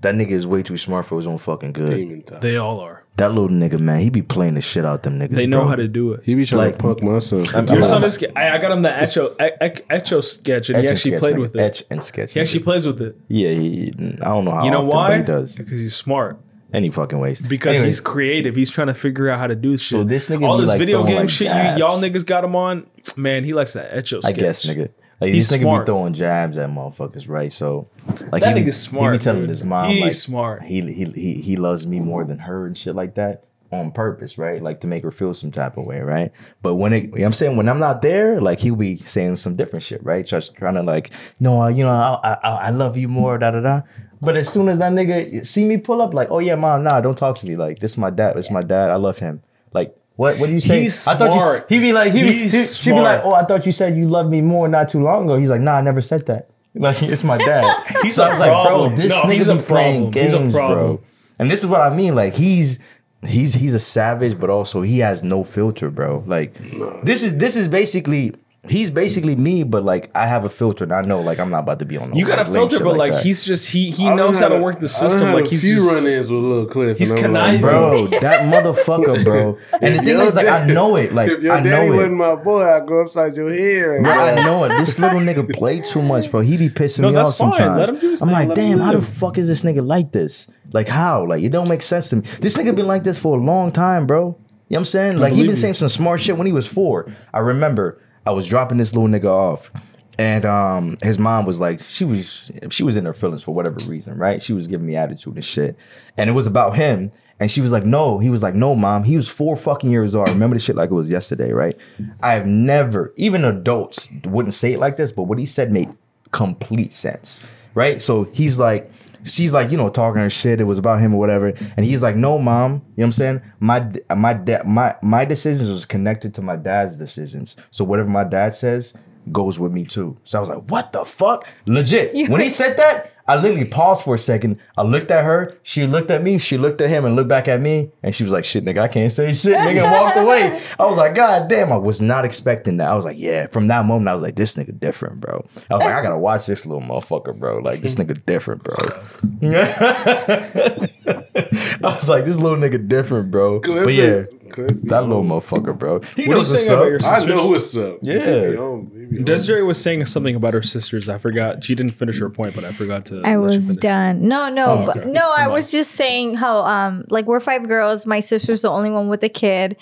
that nigga is way too smart for his own fucking good. They all are. That little nigga, man, he be playing the shit out them niggas. They know bro. how to do it. He be trying Like- to punk my son. I'm- Your I'm- son is. I, I got him the Echo Echo sketch, and Etch he actually sketch, played nigga. with it. Etch and sketch. He actually plays with it. Yeah, he, I don't know how. You know often, but why? He does Because he's smart. Any fucking ways. Because Anyway, he's creative. He's trying to figure out how to do shit. So this nigga all this like, video game like, shit, you, y'all niggas got him on. Man, he likes that Echo I guess, nigga. Like He's this nigga smart. be throwing jabs at motherfuckers, right? So, like That he be, nigga's smart. He be telling dude. his mom, he's like, smart. he he he he loves me more than her and shit like that on purpose, right? Like to make her feel some type of way, right? But when it, you know I'm saying when I'm not there, like he'll be saying some different shit, right? Just trying to like, no, you know, I, I I love you more, da da da. But as soon as that nigga see me pull up, like, oh yeah, mom, nah, don't talk to me. Like this is my dad. This is my dad. I love him. Like. What, what do you say? He's I thought smart. you. He be like, he, He's he she'd be like, oh, I thought you said you loved me more not too long ago. He's like, nah, I never said that. Like, it's my dad. He's so I was like, bro, problem. this No, nigga be playing problem. He's a games, problem. bro. And this is what I mean. Like he's he's he's a savage, but also he has no filter, bro. Like this is this is basically he's basically me, but like I have a filter and I know like I'm not about to be on. No, You got a like, lame filter, but like that. he's just he he I knows how to a- work the system. had Like a he's few just, run-ins with little Cliff. he's and I'm conniving. bro, that motherfucker, bro. And the thing is, like I know it. Like if your I know daddy it. wasn't my boy, I'd go upside your head. Bro, I know it. This little nigga played too much, bro. He be pissing No, me that's off fine. sometimes. Let him do his I'm thing. like, Let damn, how the fuck is this nigga like this? Like how? Like it don't make sense to me. This nigga been like this for a long time, bro. You know what I'm saying? Like he been saying some smart shit when he was four. I remember I was dropping this little nigga off. And um, his mom was like, she was she was in her feelings for whatever reason, right? She was giving me attitude and shit, and it was about him. And she was like, no. He was like, no, mom. He was four fucking years old. I remember the shit like it was yesterday, right? I have never, even adults wouldn't say it like this, but what he said made complete sense, right? So he's like, she's like, you know, talking her shit. It was about him or whatever. And he's like, no, mom. You know what I'm saying? My my dad my my decisions was connected to my dad's decisions. So whatever my dad says goes with me too. So I was like, what the fuck? Legit. When he said that, I literally paused for a second. I looked at her. She looked at me. She looked at him and looked back at me. And she was like, shit, nigga, I can't say shit. Nigga walked away. I was like, God damn, I was not expecting that. I was like, yeah. From that moment, I was like, this nigga different, bro. I was like, I gotta watch this little motherfucker, bro. Like, this nigga different, bro. I was like, this little nigga different, bro. But yeah, it. Clip it. that little motherfucker, bro. He What are you knows what's saying about up. your I know what's up. Yeah. He home. He. Desiree was saying something about her sisters. I forgot. She didn't finish her point, but I forgot to. I was done. No, no, Oh, but no. I was just saying how um like we're five girls. My sister's the only one with a kid.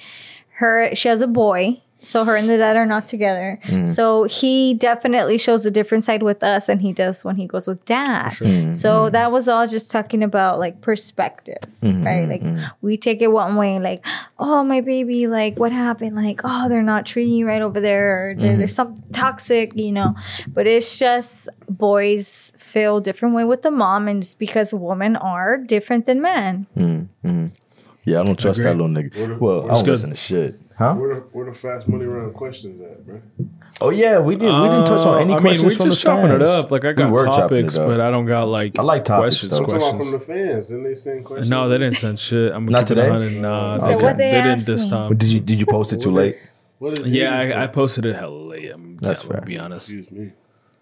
Her she has a boy. So her and the dad are not together. Mm. So he definitely shows a different side with us than he does when he goes with dad. Mm-hmm. So that was all just talking about like perspective, Mm-hmm. right? Like we take it one way, like, oh my baby, like what happened? Like, oh, they're not treating you right over there, or Mm-hmm. there's something toxic, you know. But it's just boys feel different way with the mom, and just because women are different than men. Yeah, I don't trust that little nigga. Well, I don't good. listen to shit. Huh? Where the, where the fast money round questions at, bro? Oh yeah, we did. We didn't touch on any Uh, I mean, questions we're from just the chopping fans. it up. Like I got were chopping it topics, but I don't got like. I like topics, questions. though. I'm talking about Questions. from the fans. Didn't they send questions? No, they didn't send shit. I'm Not keeping it today? 100. Nah, So they, what didn't- they they didn't asked this me? time. Did you did you post it too late? What is Yeah, I, I posted it hella late. I'm, That's yeah, fair. To be honest. Excuse me.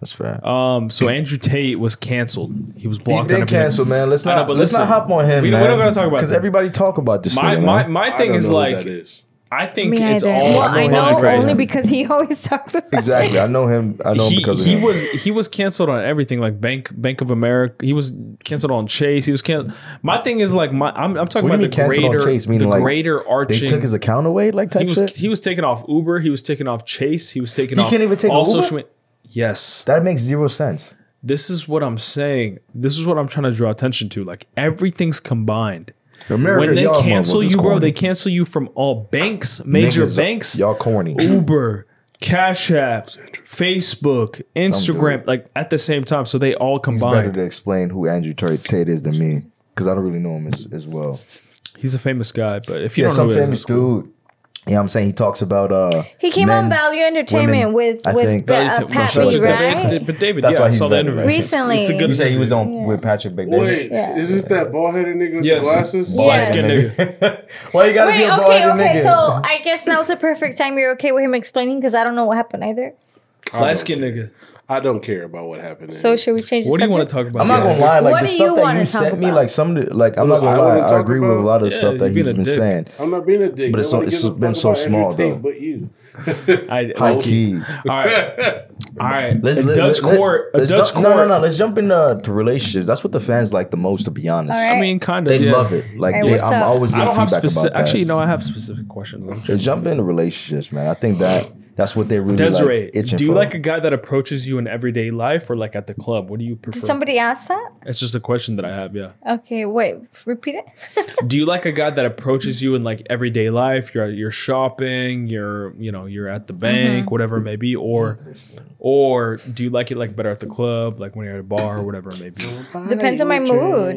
That's fair. Um, so Andrew Tate was canceled. He was He blocked. been on everything. canceled, man. Let's not know, but let's listen, not hop on him, we- we man. don't gotta talk about because everybody talk about this. My nigga, my man. my I thing don't is know who like that is. I think Me it's either. all. well, I know him, right? only because he always talks about exactly. I know him. I know him he, because of he him. was he was canceled on everything like Bank Bank of America. He was canceled on Chase. He was canceled. My thing is like my I'm, I'm talking What about mean the canceled on greater Chase? Meaning the like greater They took his account away, like type he was shit. he was taken off Uber. He was taken off Chase. He was taken He off. can't even take all Uber? social media. Yes, that makes zero sense. this is what I'm saying. This is what I'm trying to draw attention to. Like everything's combined. America, when they cancel you, bro, they cancel you from all banks, major Niggas, banks, Y'all corny. Uber, Cash App, Facebook, Instagram, like at the same time. So they all combine. It's better to explain who Andrew Tate is than me because I don't really know him as, as well. He's a famous guy, but if you Yeah, don't some know who he is, famous it's cool. Dude. Yeah, I'm saying he talks about uh. He came on Value Entertainment women, with I with think. Ba- Value uh, Pat some Lee, right? But David, That's yeah, why I he's saw the better, interview. right? It's- Recently. it's a You good. say he was on Yeah. with Patrick Bateman. Wait, Yeah. is it that bald headed nigga with Yes. the glasses? Yeah. Light skinned nigga. Why you gotta Wait, be a bald okay, okay. nigga? So I guess now's the perfect time. You're okay with him explaining because I don't know what happened either. I Light don't skinned nigga. I don't care about what happened. So should we change? The What do you want to talk about? I'm not gonna lie, like What the stuff you that you talk sent me, like some, of the- like I'm not gonna lie, wanna I talk agree with a lot of Yeah, stuff that being he's a been dick. saying. I'm not being a dick. But it's so- Nobody it's gives a been so small, Tate though. But you. I, High low key. All right, all right. Let's let- Dutch let- court. A let's Dutch court. No, no, no. Let's jump into to relationships. That's what the fans like the most, to be honest. All right. I mean, kind of. They yeah. love it. Like they, I'm always I getting don't have feedback specific. about that. Actually, no, I have specific questions. I'm Let's jump into relationships, man. I think that that's what they really Desiree, like itching do you for. like a guy that approaches you in everyday life or like at the club? What do you prefer? Did somebody ask that? it's just a question that I have. Yeah. Okay, wait. Repeat it. do you like a guy that approaches you in like everyday life? You're you're shopping. You're you know you're at the bank, Mm-hmm. whatever it may be, or or do you like it like better at the club, like when you're at a bar or whatever it may be? Depends on my mood.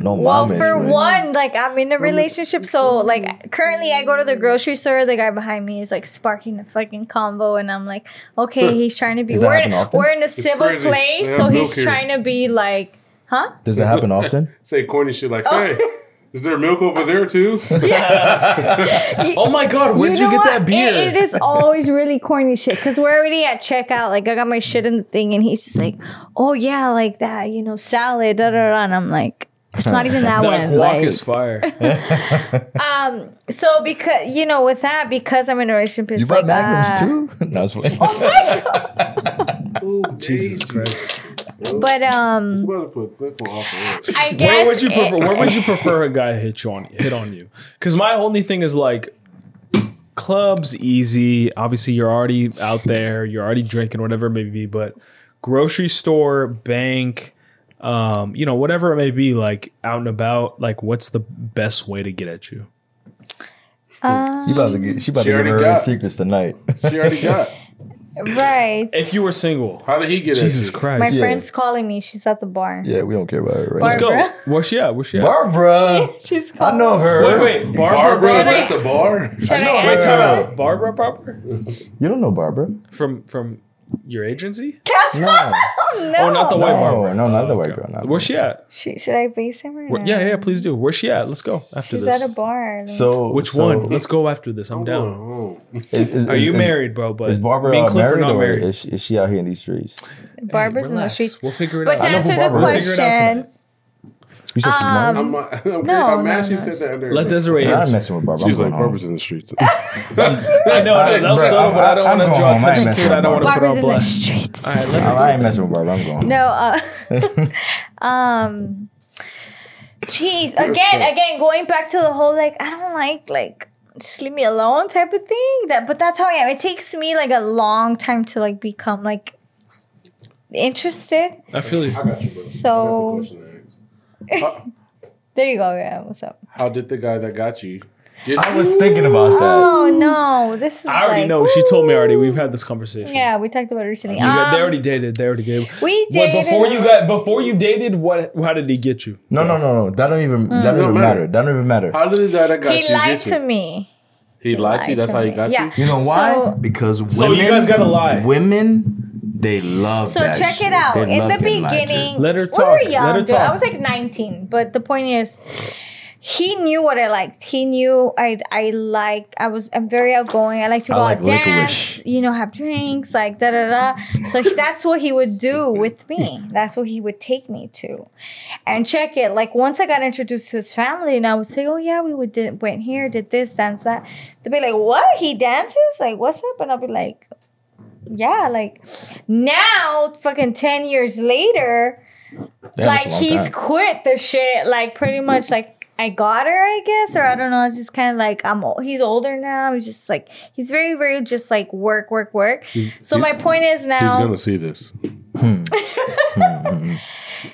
No Well, mamas, for man. one, like I'm in a relationship, so like currently I go to the grocery store. The guy behind me is like sparking a fucking combo, and I'm like, okay, he's trying to be. We're in, we're in a civil crazy. place, so he's here. trying to be like, huh? Does that happen often? Say corny shit like, oh. hey, is there milk over there too? Oh my god, where'd you, know get what? that beer? It- it is always really corny shit because we're already at checkout. Like I got my shit in the thing, and he's just like, "Oh yeah, like that, you know, salad." Da da da. And I'm like, it's not even that the one. guac Like, is fire. um, so because you know, with that, because I'm in a relationship, it's You bought like magnums uh, too? no, it's fine. Oh Jesus Christ. But um, Better put Cliff on off the edge. I guess Where would you it- prefer? Where would you prefer a guy hit you on hit on you? Because my only thing is like clubs easy. Obviously, you're already out there. You're already drinking, whatever it may be. But grocery store, bank, um, you know, whatever it may be, like out and about. Like, what's the best way to get at you? uh, You about to get, she about She to give her her secrets tonight. She already got. right. If you were single, How did he get Jesus at you? Christ. My Yeah. friend's calling me. She's at the bar. Yeah, we don't care about it right Let's go. Barbara. Where's she at? Where's she at? Barbara. She's I know her. Wait, wait, Barbara, Barbara at the bar. Should I know Wait, answer? time out. Barbara, Barbara, You don't know Barbara. from from your agency? Cats. No. no. Oh, oh, not the white no, Barbara. no, not the Oh, white okay. girl. Not Where's she at? She, should I face him or Where- yeah, yeah, please do. Where's she at? Let's go after She's this. at a bar. So Which so one? Let's go after this. I'm down. Oh, Is, is- Are you is- married, bro? But Is Barbara me and Cliff are married not or married. is she, is she out here in these streets? Barbara's in the Relax. streets. We'll figure it But out. to I know who answer the Barbara. We'll figure it out question, tonight. You said she's married. Um, I'm, I'm, No, I'm no, actually no. said that under. Let Desiree I'm not answer. messing with Barbara. She's I'm like going. Barbara's in the streets. I know I- that was bruh, subtle, I'm- but I don't want to draw home. I ain't attention to messing it. I with don't want to put Barbara's on in the streets. All right, I, I ain't messing with Barbara. I'm going. No, uh, um, jeez. Again, again, going back to the whole like, I don't like like just leave me alone type of thing. That, but that's how I am. It takes me like a long time to like become like interested. I feel you. I got you, bro. So- I got the question to ask. There you go. Yeah, what's up? How did the guy that got you get I was thinking about that. Oh no, this is. I already like, know. She told me already. We've had this conversation. Yeah, we talked about it recently. You got, they Um, already dated. They already gave. we What, dated before you got before you dated, what? How did he get you? No, no, no, no. That don't even. That don't Don't even matter. matter. That don't even matter. How did the guy that got He you lied get to you? me. He lied to you. That's to how he got Yeah. you. You know why? So- because women. So you guys gotta lie. Women, they love. It. So that check shit. it out. They In the getting lied to. beginning, Let her we talk. were Let young. her dude. I was like 19, but the point is, he knew what I liked. He knew I I like. I was I'm very outgoing. I like to go like out dance. You know, have drinks, like da da da. So he- that's what he would do with me. That's what he would take me to, and check it. Like once I got introduced to his family, and I would say, "Oh yeah, we would did, went here, did this, dance that." They'd be like, "What? He dances? Like what's up?" And I'll be like, "Yeah." Like now, fucking ten years later Damn, like that's a long he's time. quit the shit like pretty much like I got her I guess or I don't know it's just kind of like I'm o- he's older now he's just like he's very very just like work work work so he- my point is now He's gonna see this.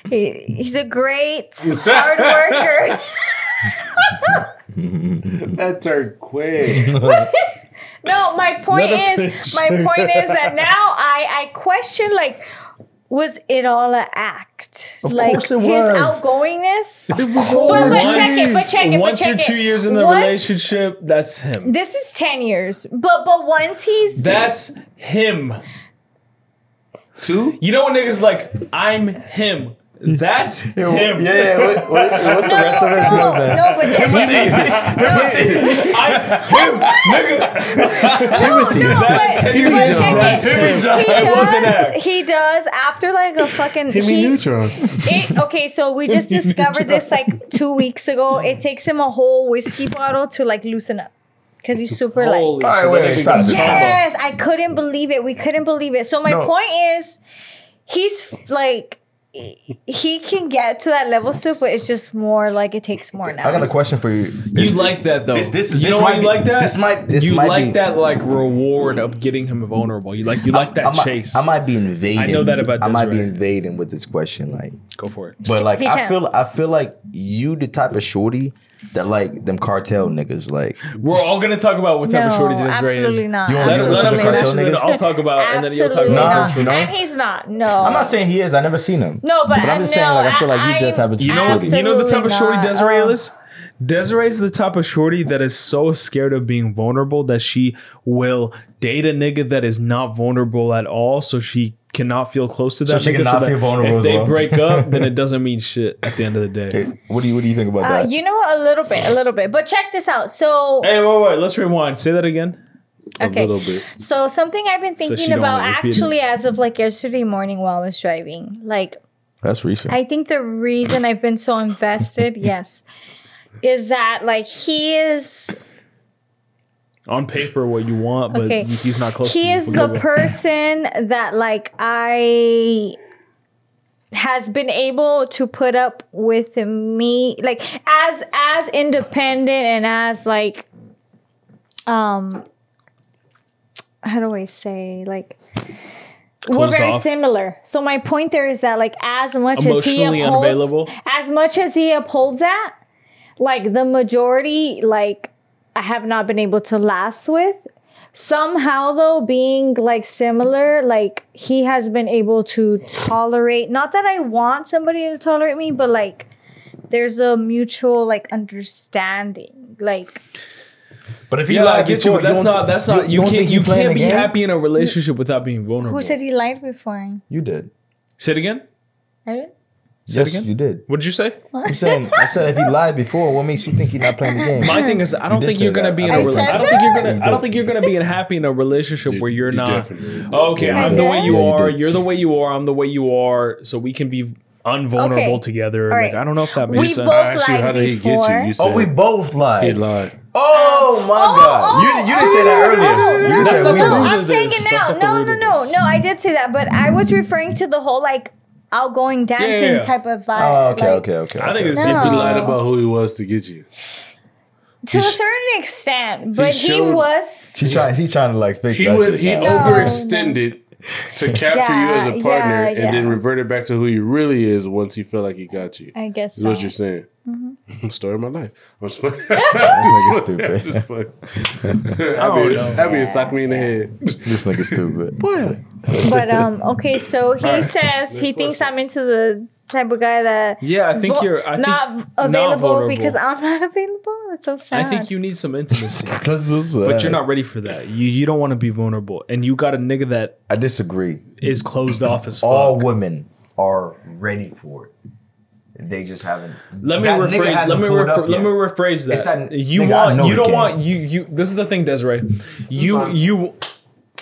he, he's a great hard worker That turned quick. no my point Let is my point is that now I I question like was it all an act Of like course it his outgoingness It was all But- but check it, but check it, but once check you're it. two years in the Once- relationship, that's him. this is 10 years but but once he's That's him. Two? You know when niggas like, I'm him. That's him. Yeah, yeah. What, what, what's the no, rest of it? no, no, but Timothy. it. I'm him, nigga. No, no, That but, ten years but ago, that's it. him. He wasn't does, he does after like a fucking. Hit me he's- neutron. it, okay, so we just discovered this like two weeks ago. It takes him a whole whiskey bottle to like loosen up because he's super like. Holy All right, shit, wait, that wait, nigga stop got this. combo. Yes, I couldn't believe it. We couldn't believe it. So my No. point is, he's like, he can get to that level still, but it's just more like it takes more now. I got a question for you. You like that though. This- this- you this know why might you be- like that? this might- this you might like be- that like reward of getting him vulnerable. You like you like that I might, chase. I might be invading. I know that about I might be invading with this question, like, Go for it. but like I can. feel, I feel like you the type of shorty that like them cartel niggas. Like, We're all gonna talk about what type no, of shorty Desiree absolutely is. not. You want Let, me to him- let listen him to finish cartel and then niggas? I'll talk about and then you'll talk Absolutely about Nah, not. you know? And he's not. No. I'm not saying he is. I never seen him. No, but, But I'm I just saying, like, I feel like you I- that type of You know, shorty. you know the type of shorty Absolutely Desiree not. is. Desiree's the type of shorty that is so scared of being vulnerable that she will date a nigga that is not vulnerable at all, so she cannot feel close to that. So she cannot that feel vulnerable If as they well. break up, then it doesn't mean shit at the end of the day. Hey, what do you What do you think about Uh, that? you know? A little bit, a little bit. But check this out. So, Hey, wait, wait, let's rewind. Say that again. okay. A little bit. So something I've been thinking she don't about wanna it. actually as of like yesterday morning while I was driving. Like That's recent. I think the reason I've been so invested, yes, is that like he is On paper, what you want, but Okay. he's not close. to he is the person that like I has been able to put up with me like as as independent and as like um how do I say like we're very off. similar. So my point there is that like as much as he upholds unavailable? as much as he upholds that, like the majority, like I have not been able to last with somehow though being like similar like he has been able to tolerate not that i want somebody to tolerate me but like there's a mutual like understanding like But if he Yeah, lied get you, that's don't- that's not you, don't can't you can't be game? happy in a relationship without being vulnerable. who said he lied before You did. Say it again. I did? Say it yes, again? you did. What did you say? I'm saying, I said if he lied before, what makes you think he's not playing the game? My thing is, I don't did think you're gonna that. be in I a. relationship. I don't that? think you're gonna. You I don't think you're gonna be in happy in a relationship You- where you're you not. Okay, I I'm the way you Yeah, are. did. You're the way you are. I'm the way you are. So we can be unvulnerable Okay. together. All Like. I don't know if that We makes sense. both I asked you, how did he get you? You said Oh, we both lied. he lied. lied. Oh my Oh, god! oh, you, you didn't say that earlier. you no, just said we no, both. I'm of saying it now. No, no, no, no. I did say that, but I was referring to the whole like outgoing dancing yeah. type of oh, vibe. Oh, okay, like, okay, okay. I think it's No. He lied about who he was to get you. To a He sh- certain extent, but he, showed- was. She trying. She trying to like fix He that would shit. he now. overextended to capture you as a partner, yeah, and then yeah. reverted back to who he really is once he felt like he got you. I guess Is so. what you're saying. Mm-hmm. Story of my life. I'm just playing. This nigga stupid. Just playing. don't Abby, know. Abby is sock me in the head. this nigga stupid. What? But um, okay, so he says he thinks I'm into the type of guy that Yeah, I think vo- you're. I not think available vulnerable. because I'm not available. It's so sad. I think you need some intimacy, That's so sad. but you're not ready for that. You you don't want to be vulnerable, and you got a nigga that I disagree. is closed off as fuck. All women are ready for it. They just haven't. Let me rephrase. Let me pulled rephr- let me rephrase that. That- you want. You don't game. want. You you. This is the thing, Desiree. You you.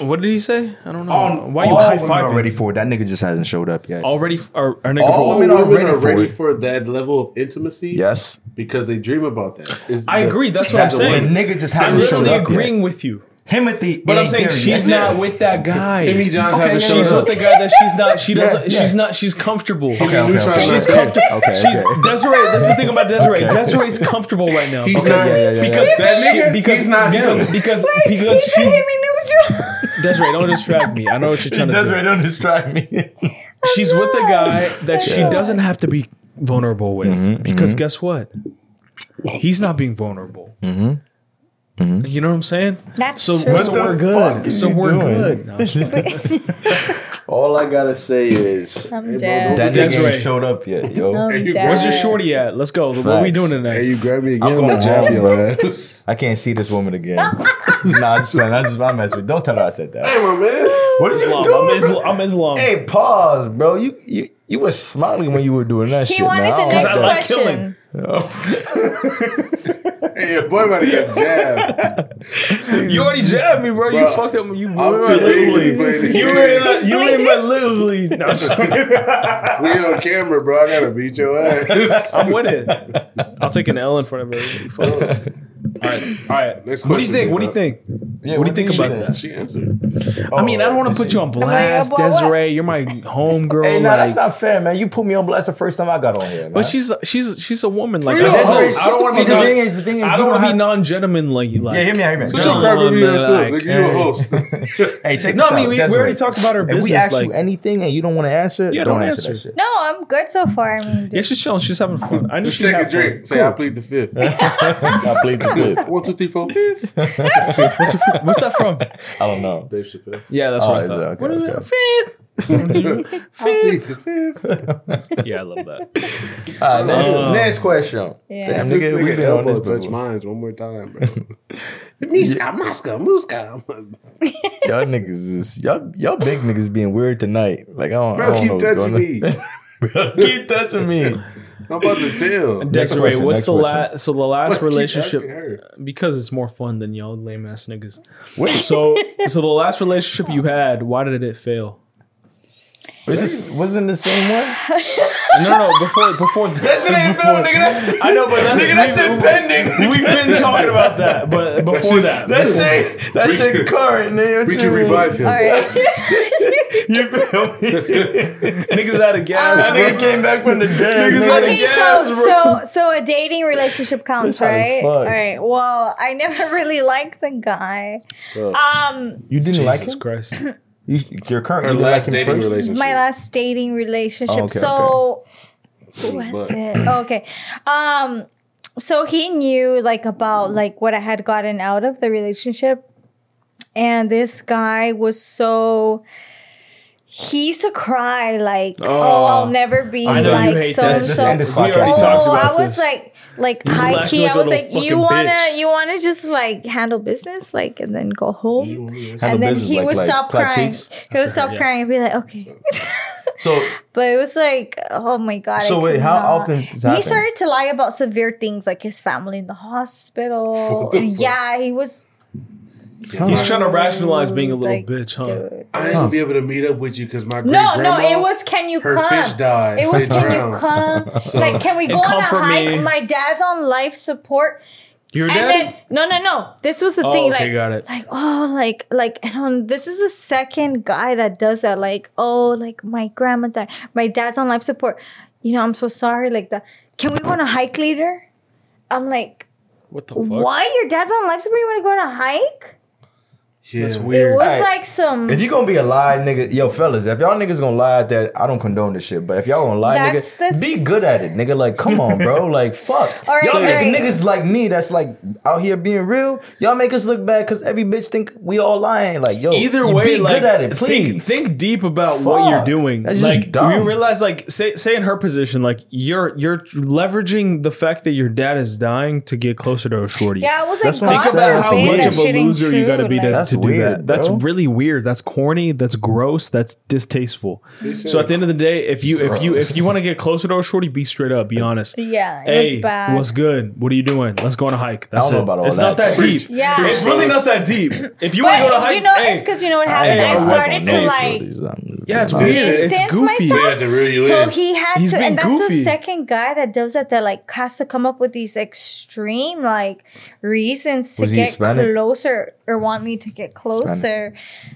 What did he say? I don't know. All, Why are you all high five are fiving? ready for it. That nigga just hasn't showed up yet. Already, our, our nigga All for women are Women ready for for that level of intimacy. Yes, because they dream about that. It's I the- agree. That's what that's I'm the saying. nigga just I'm hasn't showed literally up agreeing yet. with you. Timothy, But I'm saying there she's yet. not with that guy. Amy Johns Okay, haven't yeah, She's with the guy that she's not. She doesn't. yeah. She's not. She's comfortable. Okay, okay, Neutron okay. She's Okay. comfortable. Okay, She's. Desiree. That's the thing about Desiree. Okay. Desiree's comfortable right now. He's Okay, not. yeah, yeah, yeah, because yeah. That nigga, because he's not because him. because Wait, because he's trying she's to neutral. Desiree. Don't distract me. I know what you're trying to do. Desiree, do. don't distract me. She's with a guy that she doesn't have to be vulnerable with Mm-hmm, because guess what? He's not being vulnerable. Mm-hmm. Mm-hmm. You know what I'm saying? That's So, true. so we're good. So we're doing? good. No, All I gotta say is I'm dead. that nigga ain't showed up yet, yo. I'm Hey, you- dead. Where's your shorty at? Let's go. What are we Facts. doing Hey, tonight? you grab me again. I'm I'm going gonna jab your ass. I can't see this woman again. nah, I'm just playing. I just I'm messing with. Don't tell her I said that. Hey, my man. What are you Islam. doing? I'm. Islam. I'm Islam. Hey, pause, bro. You you you were smiling when you were doing that He shit. wanted man. the I next I like question. killing. Oh. Hey, your boy about to get jabbed. You already jabbed me, bro. you fucked up. You I'm ruined too my big little to league. play You game. ruined you ruined my little league. No, We on camera, bro. I gotta beat your ass. I'm winning. I'll take an L in front of everybody. Fuck it. All right, all right. Next what do you think? What do you think? Yeah, What do you think about that? She answered. I mean, I don't want to oh, put you on blast, Desiree. You're my homegirl. Hey, nah, like, that's not fair, man. You put me on blast the first time I got on here, man. but she's she's she's a woman. Like You're I a don't, host. I don't want to be. the non- thing is, the thing is, I you don't want to be non-gentlemanly. Like, Yeah, hear me out, hear me out. So No, you grab me yourself. like, you a host. Hey, check No, this I mean, out. we, we already talked about our If we ask like, you anything and you don't want to answer, Yeah, don't, don't answer, answer. that shit. No, I'm good so far. I mean, yeah, she's chilling. She's having fun. I Just take a have fun. drink. Say, I plead the fifth. I played the good. One, two, three, four, fifth. What's that from? I don't know. Dave Chappelle. Yeah, that's Oh, what I is it? Okay, What is okay. it? Fifth. I plead the fifth. Yeah, I love that. All right, next, Uh, next question. Yeah. Damn, This nigga, we nigga been on this touch before. mines one more time, bro. Miska, Moscow, Moscow. Y'all niggas is y'all y'all big niggas being weird tonight. Like I don't, I Bro, don't know keep what's touching me. Bro, keep touching me. I'm about to tell. Next Desiree, question, what's next the question. last? So the last Keep relationship, asking her. because it's more fun than y'all lame ass niggas. Wait, So, so the last relationship you had, why did it fail? This is wasn't the same one. No, no, no, before before That's an ain't film, nigga. That's I know, but that's nigga. That shit pending. We've been talking about that, but before that, That shit. That shit current, nigga. We can revive him. all right. You feel me? niggas out of gas. That bro. nigga came back from the dead. Niggas out of gas, so so so a dating relationship counts, This hot as right? All right. Well, I never really liked the guy. Um, You didn't like Jesus him. Christ. You, your current. Her you last like dating first? relationship. my last dating relationship. Oh, okay, so what's But- it? Oh, okay. Um, so he knew like about like what I had gotten out of the relationship. and this guy was so. He used to cry like, "Oh, Oh, I'll never be I know you like so and so." We already podcast. talked Oh, about I was this. like, like He's high key. like I a was like, you wanna, bitch. you wanna just like handle business, like, and then go home. And then business, he like- would like stop crying. cheeks? He would stop yeah. crying and be like, okay. So but it was like, oh my god. So wait, how not. often does He happen? started to lie about severe things like his family in the hospital. The yeah, he was. He's trying to rationalize being a little like, bitch, huh? dude. I ain't gonna be able to meet up with you because my great No, no, it was can you come? her come? fish died. It was can drowned. you come? So- like, can we go on a hike? me. My dad's on life support. Your And dad? then no, no, no. This was the oh, thing. okay, like, got it. like oh like like and um, this is the second guy that does that like oh like my grandma died my dad's on life support you know i'm so sorry like that can we go on a hike later i'm like What the fuck? why your dad's on life support you want to go on a hike Yeah. That's it weird. was Alright. like some If you gonna be a lie, nigga, yo, fellas, if y'all niggas gonna lie at that, I don't condone this shit. But if y'all gonna lie, That's nigga, the be good at it, nigga. Like, come on, bro. Like, fuck. All right, y'all all make niggas like me that's like out here being real. Y'all make us look bad because every bitch think we all lying. Like, yo, Either way, be like good at it, please. think think deep about what you're doing. That's just like dumb. you realize, like say say in her position, like you're you're leveraging the fact that your dad is dying to get closer to a shorty. yeah i was That's like what I'm God Think about how much of a shit ain't loser you got to be to, That's to do weird, that. That's bro. really weird. That's corny. That's gross. That's distasteful. So at the end of the day, if you if you if you want to get closer to a shorty, be straight up. Be honest. yeah it Hey, was bad what's good? What are you doing? Let's go on a hike. That's know it. about all it's that. not that deep. Yeah. it's really not that deep. If you want to go to a hike, you know hey, it's because you know what happened ain't i, started to like Yeah, it's weird. It's Distance goofy. myself. They had to reel you So he had He's to, and that's goofy. the second guy that does that. That like has to come up with these extreme like reasons to Was he get Hispanic? closer or want me to get closer.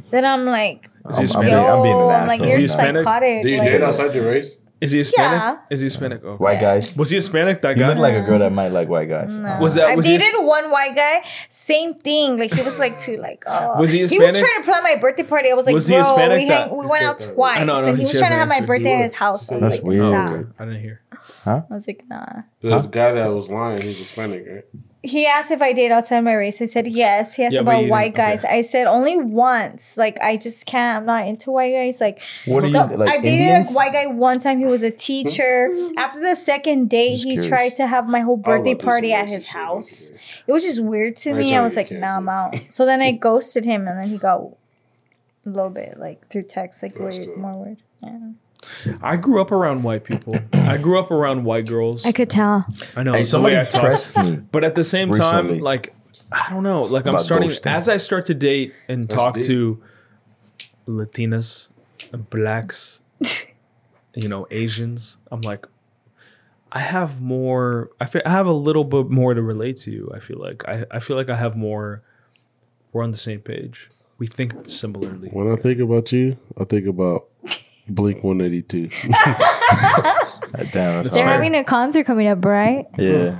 Then I'm like, Is he I'm, I'm, Hispanic? being, I'm being yo, an I'm like. Is you're he Hispanic? psychotic. Do you like- date outside your race? Is he Hispanic? Yeah. Is he Hispanic? Okay. White guys. Was he Hispanic? That You guy. look like a girl that might like white guys. No. Was that- I was he dated one white guy. Same thing. Like he was like to like. Oh. Was he Hispanic? He was trying to plan my birthday party. I was like, Was he bro, Hispanic? we, hang, we went out that. twice, I know, I know, and he he was trying to have my birthday He at his house. I That's like, weird. Oh, Nah. okay. I didn't hear. Huh? I was like, nah. The guy that was lying, he's Hispanic, right? He asked if I date outside my race. I said yes. He asked Yeah, about white didn't- guys. I said only once. Like I just can't. I'm not into white guys. Like, What are you the- like? I dated Indians? a white guy one time. He was a teacher. After the second date, Just he curious. tried to have my whole birthday party at his house. It was just weird to me. I was like, get nah, I'm out. So then I ghosted him, and then he got a little bit like through text, like Ghosted. weird, more weird. Yeah. I grew up around white people. I grew up around white girls. I, could tell. I know Hey, the somebody I talk. pressed me. But at the same recently time, like I don't know, like I'm about starting ghosting. as I start to date and talk deep. to Latinas, and blacks, you know, Asians. I'm like, I have more. I feel I have a little bit more to relate to you. I feel like I, I feel like I have more. We're on the same page. We think similarly. When I think about you, I think about Blink 182. Damn, They're hard. having a concert coming up, right? Yeah.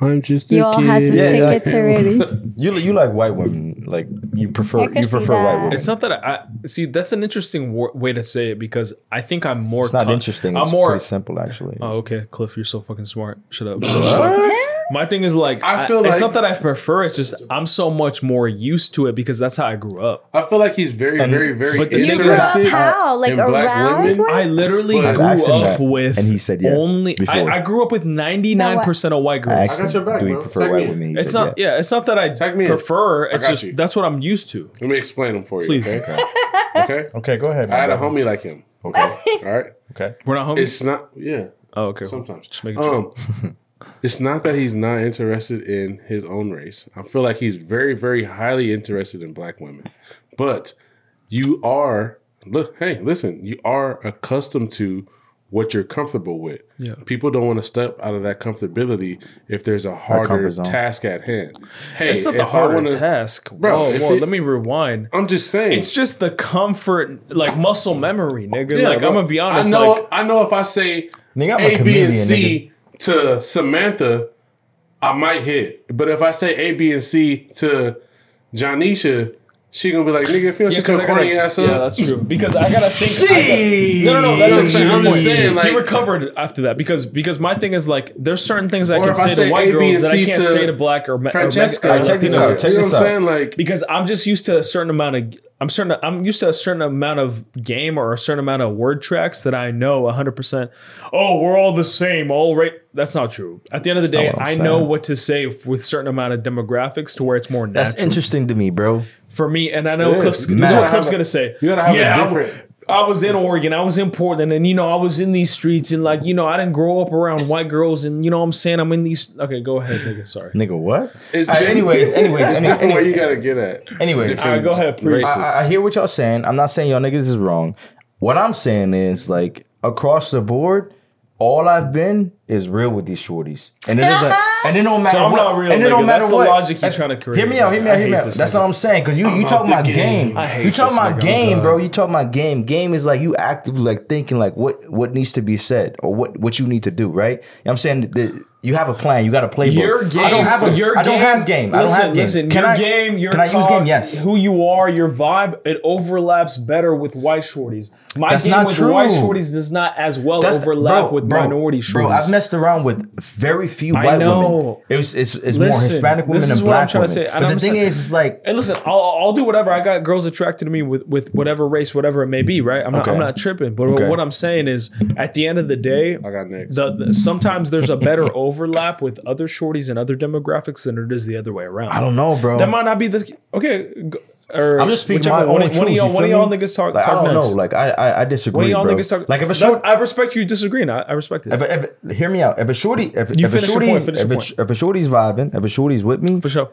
I'm just a You all kid. has his Yeah, yeah. tickets already. You you like white women? Like you prefer you see prefer white women? It's not that I, I see. That's an interesting wo- way to say it because I think I'm more. It's not con- interesting. I'm It's more. pretty simple, actually. Oh, okay, Cliff, you're so fucking smart. Shut up. What? My thing is like, I I like, it's not that I prefer. It's just I'm so much more used to it because that's how I grew up. I feel like he's very, And- very, very but the You grew up how? Like in black around? women? I literally But- grew I've asked him up that, with, and he said yeah, only. I, before. I grew up with 99 percent of white I girls. Asked I got your back, do you bro. prefer Tag white me. women? He It's said not. Yeah. it's not that I Tag me in. prefer. It's got just you. that's what I'm used to. Let me explain them for you. Please. Okay. okay. Okay, go ahead. I had a homie like him. Okay, All right. okay. We're not homies. It's not. Yeah. oh, okay. Sometimes. Just making sure. Um, it's not that he's not interested in his own race. I feel like he's very, very highly interested in black women. But you are look. Hey, listen. You are accustomed to what you're comfortable with. Yeah. People don't want to step out of that comfortability if there's a harder task at hand. Hey, it's not the if I harder wanna- task, Bro, Whoa, whoa, it- let me rewind. I'm just saying. It's just the comfort, like muscle memory, nigga. Yeah, like bro. I'm gonna be honest. I know. like I know if I say Nigga, I'm a A, B, and comedian, C to Samantha, I might hit. But if I say A, B, and C to Janisha, she gonna be like, nigga, feel Yeah, shut 'cause your I gotta- corny ass up. yeah, that's true. Because I gotta think. I gotta- no, no, no. That's You what I'm saying? good I'm just saying, he recovered after that because because my thing is like there's certain things I can if I say, say to white A, B, girls and that I C can't to say to black or, me- or Francesca, Mex- or Alright, check this out, check you know this I'm out. saying? Like, because I'm just used to a certain amount of I'm certain I'm used to a certain amount of game or a certain amount of word tracks that I know 100%. Oh, we're all the same, all right. That's not true. At the end of the That's day, I'm I know what to say with certain amount of demographics to where it's more natural That's interesting to me, bro. For me. And I know Yeah, Cliff's, you this is what Cliff's a- gonna say. you gotta have yeah, I- different- I was in Oregon, I was in Portland, and you know, I was in these streets, and like, you know, I didn't grow up around white girls, and you know what I'm saying? I'm in these okay, go ahead, nigga. Sorry. Nigga, what? It's- Alright, anyways, anyways, it's any- different where any- you gotta get at. anyways. Different Alright, go ahead, preach. I, I hear what y'all saying. I'm not saying y'all niggas is wrong. What I'm saying is like across the board, all I've been is real with these shorties, and it doesn't. And it don't matter. So I'm what, not real, And it nigga. don't matter That's the logic you're trying to create, Hear me out. Hear me I out. Hear hate me out. That's nigga. what I'm saying. Because you you about talking the about game. game. I hate You talking this about game, bro. You talking about game. Game is like you actively like thinking like what what needs to be said or what what you need to do. Right. You know what I'm saying that you have a plan. You got a playbook. Your game, I don't have a. your I don't game- have game. I don't have game. Listen, Can your I game, your Can I use game? Yes. who you are, your vibe, it overlaps better with white shorties. My That's game not with true. white shorties does not as well That's overlap bro, with bro, minority shorties. Bro, I've messed around with very few I white know. women. It was it's, it's more Hispanic women this than is what I'm black trying women. to say, and But I'm the thing saying- is, it's like And listen, I'll, I'll do whatever. I got girls attracted to me with, with whatever race, whatever it may be, right? I'm not, I'm not tripping. But Okay. what I'm saying is, at the end of the day, I got next. the, the- sometimes there's a better overlap with other shorties and other demographics than it is the other way around. I don't know, bro. That might not be the okay. go- Or I'm just speaking my own truth. one of y'all, you one of feel y'all niggas talk. Like talk I don't next. know. Like I I, I disagree, One of y'all bro. niggas talk. like if a short, I respect you disagreeing. I, I respect it if, a, if hear me out. If a shorty, if, You if a shorty, point, if, a, if a shorty's vibing, if a shorty's with me, for sure.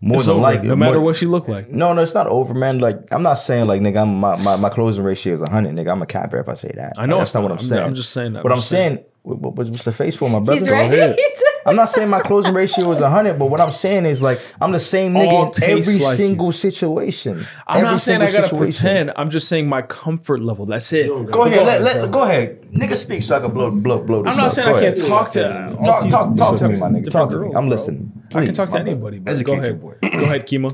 more It's than over, like no matter more- what she look like. No, no, it's not over, man. Like I'm not saying like nigga, I'm, my, my my closing ratio is hundred, nigga. I'm a cat capper if I say that. I know Like, that's not what. I'm I'm- saying. I'm just saying that. What I'm I'm saying, what, what- what's the face for my brother? He's Go right. ahead. I'm not saying my closing ratio is 100, but what I'm saying is like I'm the same nigga All in every like single situation. I'm Every not saying I gotta situation. pretend. I'm just saying my comfort level. That's it. Go ahead, let, let, go ahead. Nigga speak so I can blow blow blow this I'm not up. saying Go I can't ahead. talk to. Talk, these- talk, talk to me, my nigga. Talk to me. I'm bro. listening. I can talk to anybody. But Educate go ahead. boy. Go ahead, Kimo.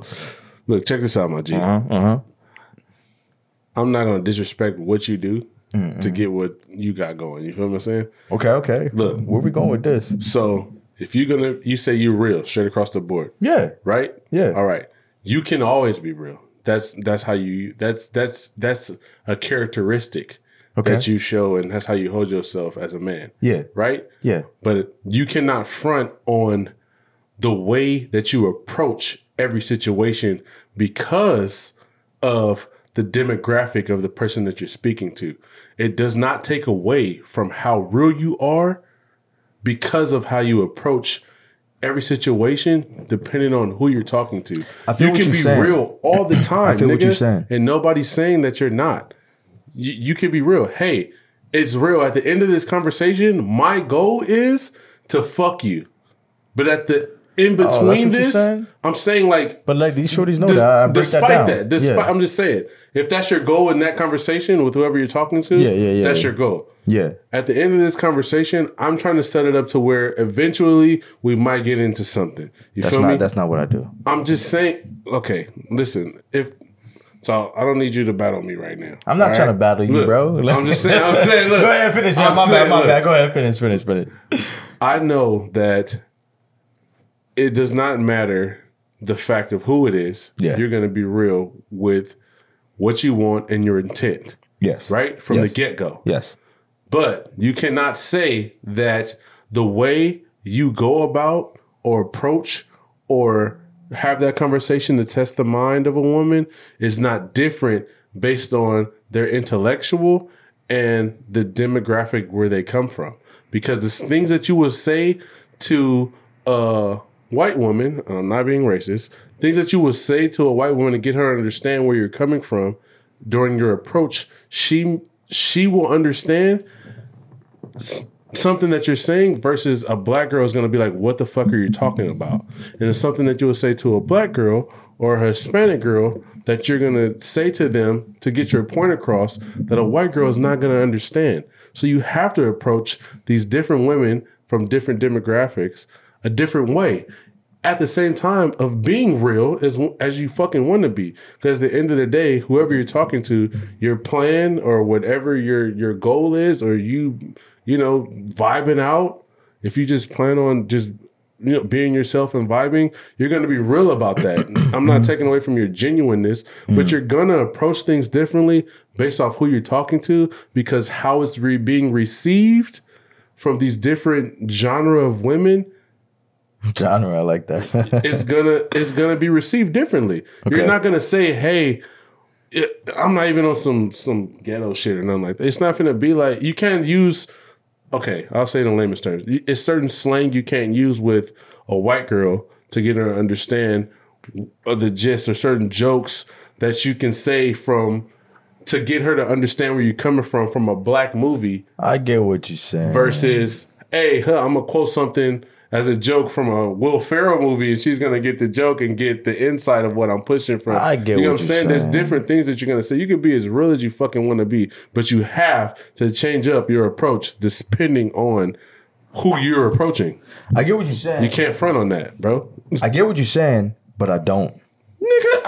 Look, check this out, my G. Uh-huh, uh-huh. I'm not gonna disrespect what you do to get what you got going. You feel what I'm saying? Okay, okay. Look. where we going with this? So if you're gonna, you say you're real straight across the board, Yeah, right? Yeah. All right. You can always be real. That's that's how you. That's that's that's a characteristic Okay. that you show, and that's how you hold yourself as a man, yeah, right? yeah. But you cannot front on the way that you approach every situation because of the demographic of the person that you're speaking to. It does not take away from how real you are because of how you approach every situation, depending on who you're talking to. I feel you what can be saying. real all the time. feel what nigga, you're saying. And nobody's saying that you're not. You, you can be real. Hey, it's real. At the end of this conversation, my goal is to fuck you. But at the in Oh, between you're this, saying? I'm saying like But like these shorties know Des- that. I break despite that, that, despite yeah. I'm just saying, if that's your goal in that conversation with whoever you're talking to, Yeah, yeah, yeah, that's yeah. your goal. yeah. At the end of this conversation, I'm trying to set it up to where eventually we might get into something. You That's feel not me? that's not what I do. I'm just saying. Okay, listen. If so, I don't need you to battle me right now. I'm not trying right? to battle you, Look, bro. I'm just saying. I'm saying. Look, Go ahead, finish. Yeah, my bad, my look, bad. Go ahead, finish, finish, finish. I know that it does not matter the fact of who it is. Yeah. You're going to be real with what you want and your intent, Yes. right? From Yes. the get go. Yes. But you cannot say that the way you go about or approach or have that conversation to test the mind of a woman is not different based on their intellectual and the demographic where they come from. Because it's things that you will say to a white woman, I'm not being racist, things that you will say to a white woman to get her to understand where you're coming from during your approach, she she will understand something that you're saying versus a black girl is going to be like, what the fuck are you talking about? And it's something that you would say to a black girl or a Hispanic girl that you're going to say to them to get your point across that a white girl is not going to understand. So you have to approach these different women from different demographics a different way. at the same time of being real as as you fucking want to be. Because at the end of the day, whoever you're talking to, your plan or whatever your your goal is, or you you know vibing out. If you just plan on just you know being yourself and vibing, you're gonna be real about that. I'm not taking away from your genuineness, but mm. you're gonna approach things differently based off who you're talking to because how it's re- being received from these different genre of women Genre, I like that. it's gonna it's gonna be received differently. You're not gonna say, "Hey, it, I'm not even on some some ghetto shit or nothing like that." It's not gonna be like you can't use. Okay, I'll say it in layman's terms. It's certain slang you can't use with a white girl to get her to understand the gist or certain jokes that you can say from to get her to understand where you're coming from from a black movie I get what you're saying. versus, hey, huh, I'm gonna quote something as a joke from a Will Ferrell movie, and she's gonna get the joke and get the insight of what I'm pushing from. I get you know what I'm you're saying. There's different things that you're gonna say. You can be as real as you fucking want to be, but you have to change up your approach depending on who you're approaching. I get what you're saying. You can't front on that, bro. I get what you're saying, but I don't.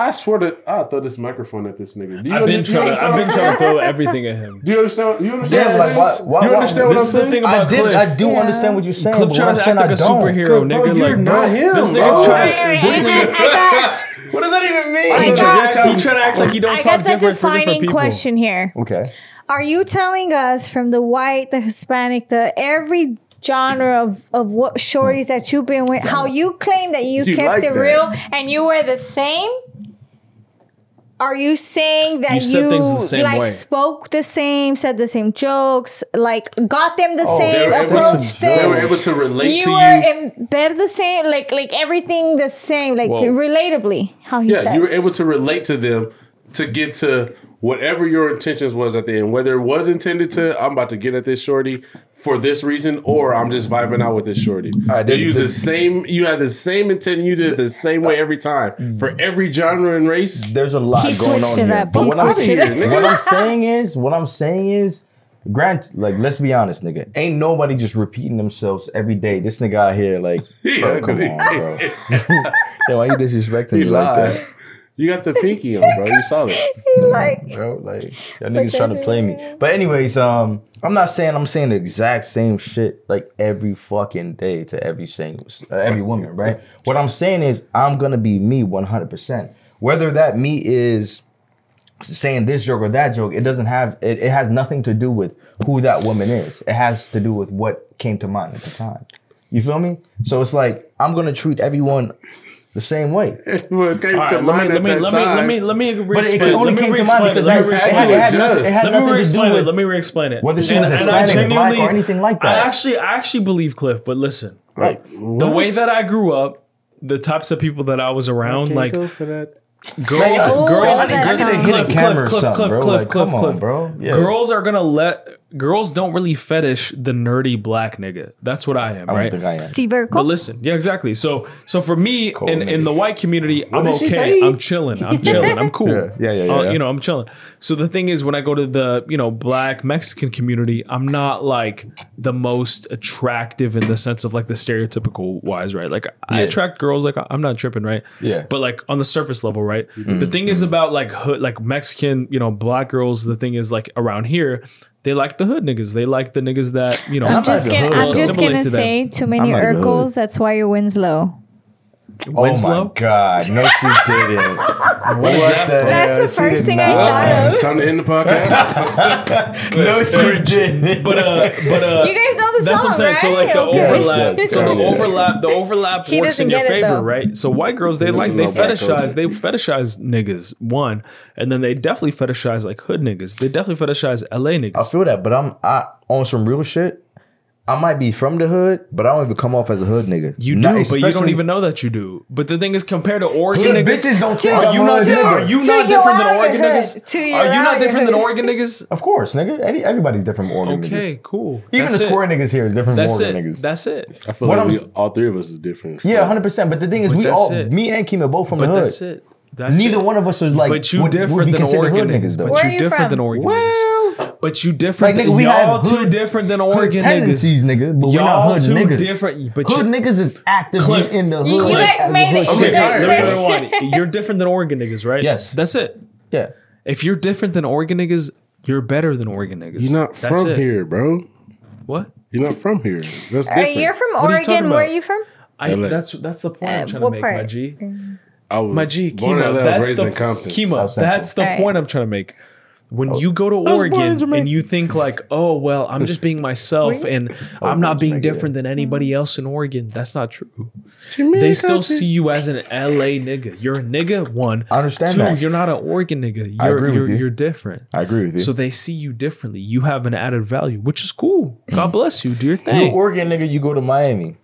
Nigga, I swear to I'll throw this microphone at this nigga. I've been under- do you trying. To, I've been trying to throw everything at him. Do you understand? You understand? Yeah, what like, I'm why- saying? why- you why- understand what I'm saying? thing I did. Cliff. I do Yeah. understand what you're saying. Cliff but trying to act like a I don't. superhero, Bro, nigga. you're Like, not bro, him, this bro. nigga's trying. This nigga, What does that even mean? I he got- trying to act like he don't got talk the different for different defining people. question here. Okay. Are you telling us from the white, the Hispanic, the every genre of, of what shorties that you've been with, how you claim that you, You kept like it that. real and you were the same? Are you saying that You you, said things the same like way. spoke the same, said the same jokes, like got them the Oh, same, were, approached to, they were able to relate You to were you. in bed the same, like like everything the same, like Whoa. relatably. How he Yeah, says. you were able to relate to them to get to whatever your intentions was at the end. Whether it was intended to, I'm about to get at this shorty for this reason, or I'm just vibing out with this shorty. right, you this- use the same, you had the same intent, you did it the same way every time for every genre and race. There's a lot He going on it here. up. But He what I'm, switched it up. what I'm saying is, what I'm saying is, Grant, like, let's be honest, nigga. Ain't nobody just repeating themselves every day. This nigga out here, like, bro, Yeah, come on, bro. yeah, why you disrespecting He me like that? You got the pinky on, bro. You saw it. like bro. Like y'all niggas trying to play me. But anyways, um, I'm not saying I'm saying the exact same shit like every fucking day to every single uh, every woman, right? What I'm saying is I'm gonna be me 100. percent Whether that me is saying this joke or that joke, it doesn't have it, it has nothing to do with who that woman is. It has to do with what came to mind at the time. You feel me? So it's like I'm gonna treat everyone the same way. What came All to right, let me at let me that let me let me let me But it re-explain. only Let me came to mind it. because Let that, me it, re-explain had, it. it had nothing, it Just- had Let me nothing to do re-explain it. Let me re-explain it. whether she And- was and I Hispanic, black, or anything like that. I actually, I actually believe Cliff, but listen, Like, the way that I grew up, the types of people that I was around, Can't like go for that. girls, Oh, girls, I need- I need to Cliff, a Cliff, camera or Cliff, something, Cliff. Cliff, Cliff, come on, Cliff. bro. Yeah. Girls are gonna let girls don't really fetish the nerdy black nigga. That's what I am, I right? think I am. Steve But listen, yeah, exactly. So, so for me, in, nigga. in the white community, I'm okay. I'm chilling. I'm chilling. I'm cool. Yeah, yeah, yeah, Uh, yeah. you know, I'm chilling. So the thing is, when I go to the you know black Mexican community, I'm not like the most attractive in the sense of like the stereotypical wise, right? Like I Yeah. attract girls. Like I'm not tripping, right? Yeah. But like on the surface level, right? Mm-hmm. The thing is about like hood, like Mexican, you know, black girls. The thing is like around here. They like the hood niggas. They like the niggas that you know. I'm not just the gonna, I'm just gonna to say too many not the hood. Urkels. That's why your win's low. Winslow. Oh my god, no, she didn't. What is that? the from? hell? That's the She first did thing I not. thought of. It's time to end the podcast. No, she didn't. But uh, but uh, You guys know the that's what I'm song, saying. So like the Okay. Overlap, yes, so the overlap, the overlap He works doesn't in your get it, favor, though. right? So white girls, they like they fetishize, they fetishize niggas one, and then they definitely fetishize like hood niggas. They definitely fetishize LA niggas. I niggas. feel that, but I'm I on some real shit. I might be from the hood, but I don't even come off as a hood nigga. You do, Not- but you don't especially- even know that you do. But the thing is, compared to Oregon Hood niggas, bitches don't think are I'm you a not? hood Are nigga. you To not your different than Oregon hood. niggas? To your Are you not different than Oregon niggas? Of course, nigga. Any, everybody's different from Oregon Okay, niggas. cool. Even That's the it. square niggas here is different That's from it. Oregon niggas. That's it. I feel What like I'm we, s- all three of us is different. yeah, hundred percent. But the thing is, But we that's all, it. me and Kim are both from But the hood. that's it. That's Neither it. one of us is like. but you would, would different be than considered Oregon hood niggas. niggas though. But Where you are you different from? than Oregon niggas. Well, But you different. Like, nigga, we y'all have too different than Oregon niggas. nigga, but we're Y'all not hood too niggas. different, but hood you- niggas is actively Cliff, in the hood. You guys made it. Okay, sorry. Let me You're different than Oregon niggas, right? Yes. That's it. Yeah. If you're different than Oregon niggas, you're better than Oregon niggas. You're not That's from it. here, bro. What? You're not from here. That's Are different. you from What are you talking Oregon? Where are you from? I, that's that's the point uh, I'm trying what to make, part? my G. I was My G, born Kima. I That's raised the in Compton. Kima. That's the Alright. point I'm trying to make. When you go to was born in Oregon and you think like, oh well, I'm just being myself and I'm not being different than anybody mm. else in Oregon. That's not true. They still see you as an LA nigga. You're a nigga. One. I understand Two. that. You're not an Oregon nigga. I You're agree with you're, you. you're different. I agree with you. So they see you differently. You have an added value, which is cool. God bless you. Do your you thing. Oregon nigga, you go to Miami.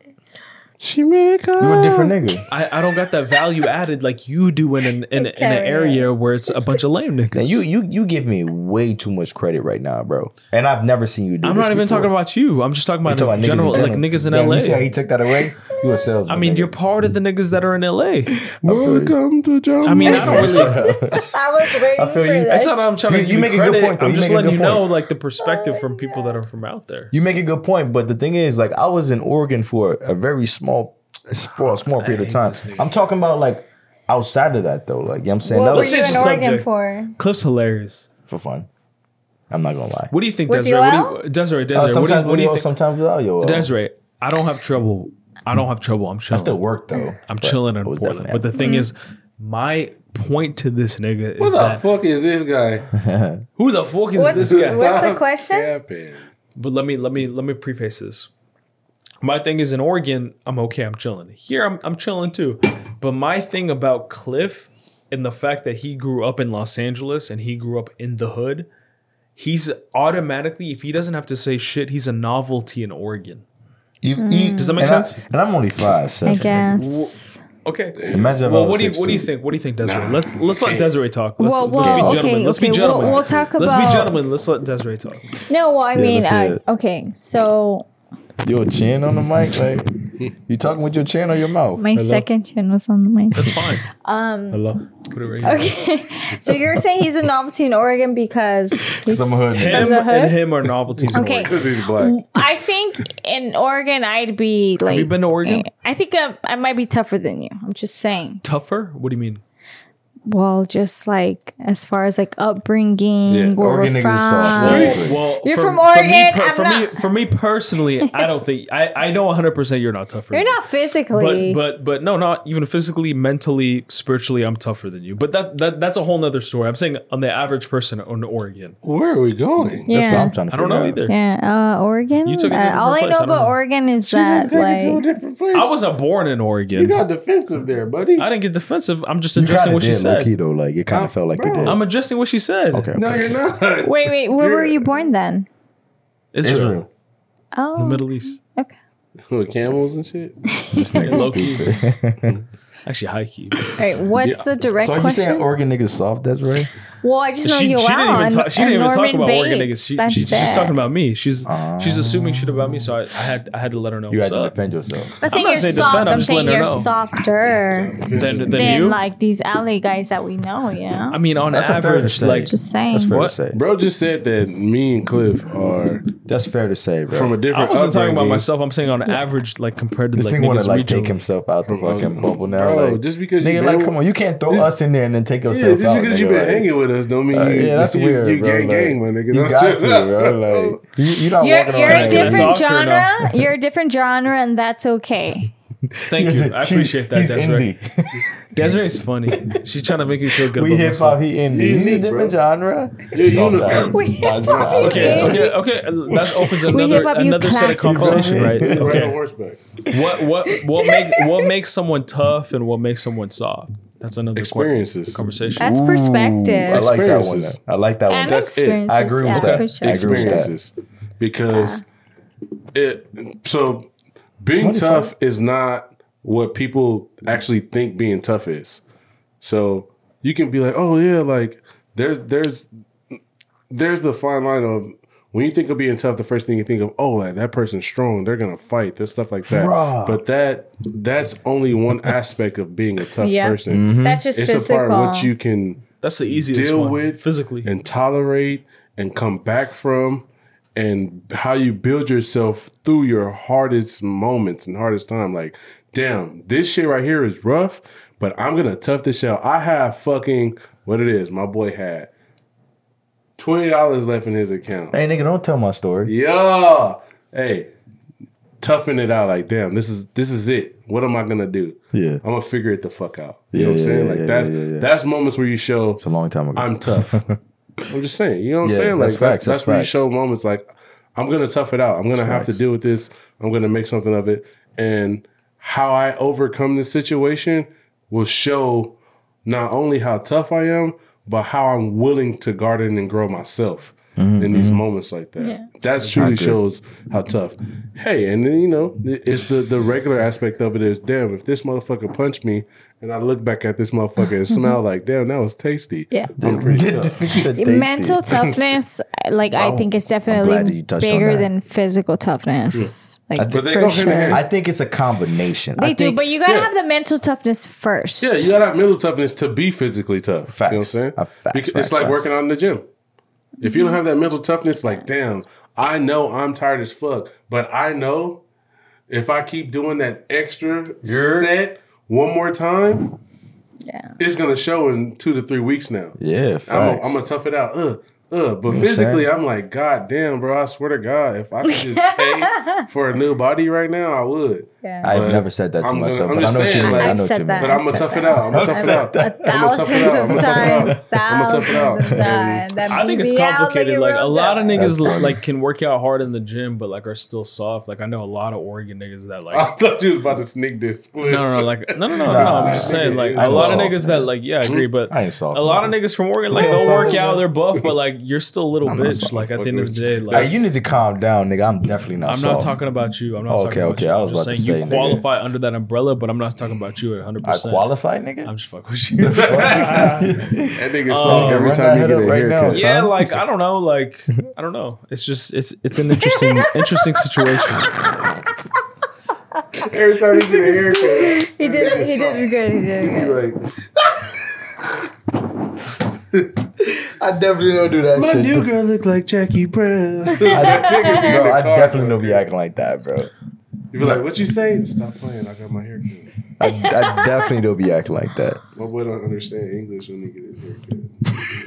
Jamaica. You a different nigga. I, I don't got that value added like you do in an in, in an area where it's a bunch of lame niggas. And you you you give me way too much credit right now, bro. And I've never seen you do I'm this not even before. talking about you. I'm just talking about, talking about general, niggas in like niggas in Damn, LA. You see how he took that away? You a salesman. I mean, nigga. you're part of the niggas that are in LA. Welcome to Jamaica. I mean, I don't really. I was waiting I feel for you. That's not how I'm trying You- give you you make a good point, though. I'm You just make letting you know, like the perspective from people that are from out there. You make a good point, but the thing is, like, I was in Oregon for a very small, for a small period of time. I'm talking about like outside of that though. Like, you know what I'm saying what that were you in Oregon subject. for? Cliff's hilarious. for fun. I'm not gonna lie. What do you think, Desiree? What do you, Desiree, Uh, Desiree, what do sometimes you, what do you think? sometimes without yo. Desiree, I don't have trouble. I don't have trouble. I'm I still work though. I'm but chilling in was Portland. definitely But the thing mm-hmm. is, my point to this nigga is what the that fuck is this guy? who the fuck is What's- this guy? What's the Stop question? capping. But let me let me let me preface this. My thing is in Oregon, I'm okay, I'm chilling. Here I'm I'm chilling too. But my thing about Cliff and the fact that he grew up in Los Angeles and he grew up in the hood, he's automatically, if he doesn't have to say shit, he's a novelty in Oregon. You, you, mm. Does that make and I- sense? and I'm only five, I seven. guess. Okay. Imagine Well, what do you six, what do you think? What do you think, Desiree? Nah, let's let's let. Desiree talk. Let's, Well, let's well, be okay, gentlemen. Let's be gentlemen. we'll- we'll talk Let's be gentlemen. Let's let Desiree talk. No, well, I Yeah, mean, let's hear I, it. okay, so Your chin on the mic, like you talking with your chin or your mouth? my second chin was on the mic. That's fine. Um, Hello. Put it right here. okay, so you're saying he's a novelty in Oregon because he's, Some hood. nigga. Him the hood? and him are novelties Okay. Because he's black. I think in Oregon I'd be like. Have you been to Oregon? I think I, I might be tougher than you. I'm just saying. Tougher? What do you mean? Well, just like as far as like upbringing, Yeah, where Oregon we're niggas is soft, from. right? Well, well, You're for, from For me, Oregon, per- I'm for me, for me personally, I don't think I, I know 100 percent you're not tougher. You're than not me. physically. But but but no, not even physically, mentally, spiritually, I'm tougher than you. But that that that's a whole nother story. I'm saying on the average person in Oregon. Where are we going? That's what yeah. I'm trying to I don't know out. either. Yeah, uh, Oregon. You took a Uh, all I know I about know. Oregon is She that take a like different place. I wasn't born in Oregon. You got defensive there, buddy. I didn't get defensive. I'm just addressing what of she did, low key though. Like it kind of felt like you did. I'm addressing what she said. okay. no, you're not. wait, wait, where were You're- you born then? Israel, Israel. Oh, the Middle East. okay. With camels and shit. This nigga Low key. Actually, high key. All right, what's the direct so are you question? saying Oregon niggas soft, Desiree? Well, I just know She, you she didn't even and, talk. She didn't even talk Norman about Oregon Bates. niggas. She, That's she, she's it. just talking about me. She's she's assuming shit about me. So I, I had I had to let her know You had to up. defend yourself. I'm saying not you're saying soft. defend, I'm I'm just saying letting her you're know. softer Than, than than you. like these alley guys that we know. Yeah. I mean, on That's a fair to average, say. like just saying. That's fair What? to say. Bro just said that me and Cliff are That's fair to say, bro. from a different I wasn't talking about myself. I'm saying on average, like compared to this like thing want niggas to like take himself out the fucking bubble now. Bro, just because nigga, like, come on, you can't throw us in there and then take Yeah, yourself just out. because you've been hanging with us don't mean Uh, you, yeah, that's you, weird, You bro. gang like, gang, my nigga. You got to, bro. Like, you, you're not You're, walking you're a different talk no? genre. You're a different genre, and that's okay. Thank you. I appreciate that, He's Desiree. indie. Desiree's funny. She's trying to make me feel good we hip hop. He indie. He He's a different bro. genre. You're Soft unique. ass. We hip-hop genre. Okay, okay, okay. That opens another another set of conversation, right? Right on Okay. horseback. What what what make what makes someone tough and what makes someone soft? That's another qu- Experiences. conversation. That's perspective. I like that one. I like that one. That's it. I agree with that. sure. I agree with that. experiences because it so being 25? tough is not what people actually think being tough is so you can be like oh yeah like there's there's there's the fine line of when you think of being tough the first thing you think of oh like that person's strong they're gonna fight there's stuff like that Bruh. but that that's only one aspect of being a tough Yeah. person That's just mm-hmm. it's physical. a part of what you can That's the easiest deal one. with physically. and tolerate and come back from and how you build yourself through your hardest moments and hardest time. Like, damn, this shit right here is rough, but I'm gonna tough this out. I have fucking what it is. My boy had twenty dollars left in his account. Hey, nigga, don't tell my story. Yeah, hey, toughen it out. Like, damn, this is this is it. What am I gonna do? Yeah. I'm gonna figure it the fuck out. You Yeah, know what I'm yeah, saying? like yeah, that's that's moments where you show It's a long time ago. I'm tough. I'm just saying. You know what I'm saying? Like that's that's, facts, that's, that's where you show moments like I'm gonna tough it out. I'm gonna have to deal with this. I'm gonna make something of it. And how I overcome this situation will show not only how tough I am, but how I'm willing to garden and grow myself in these moments like that. Yeah. That truly shows how tough. Hey, and then you know, it's the the regular aspect of it is damn, if this motherfucker punched me and I look back at this motherfucker and smell like, damn, that was tasty. Yeah. I'm pretty tough. this Mental toughness, like I think, is definitely you touched on bigger than physical toughness. Like think- for go hand in sure. I think it's a combination. They I do, think, but you gotta yeah. have the mental toughness first. Yeah, you gotta have mental toughness to be physically tough. Facts. You know what I'm saying? Uh, facts, facts, it's like facts. working out in the gym. If you don't have that mental toughness, like, damn, I know I'm tired as fuck, but I know if I keep doing that extra set one more time, Yeah. it's gonna show in two to three weeks now. yeah, I'm facts. gonna, I'm gonna tough it out. Uh, uh. But physically, I'm like, God damn, bro. I swear to God, if I could just pay for a new body right now, I would. Yeah. I've never said that to I'm gonna- myself, I'm but I just know what you saying, mean. like- I know what said you that. mean. But I'm gonna I've tough it out. I'm gonna that. tough it out. A I'm gonna tough it thousands of I'm tough it times, out. I'm tough it out. thousands of times. I think it's complicated. Like a lot of niggas like can work out hard in the gym, but like are still soft. Like I know a lot of Oregon niggas that like. I thought you was about to sneak this. No, no, no, like no, no, no, no. I'm just saying, like a lot of niggas that like, yeah, I agree, but I ain't soft. a lot of niggas from Oregon, like they'll work out, man. they're buff, but like you're still a little bitch. Like at the end of the day, like you need to calm down, nigga. I'm definitely not I'm not talking about you. I'm not Okay, talking about okay, you. I was just about saying to you say, nigga. qualify under that umbrella, but I'm not talking about you at 100. I percent qualify, nigga. I'm just fucking with you. That nigga Um, soft every time that you get up a right now, yeah, fam. like I don't know, like I don't know. It's just it's it's an interesting interesting situation. Every time you get a haircut, He did. He did good. He did you good. like, I definitely don't do that my shit. new girl look like Jackie Brown. I, bro, I definitely don't be acting like that, bro. You be like, what you say? Stop playing. I got my haircut. I, I definitely don't be acting like that. My boy don't understand English when he get his haircut.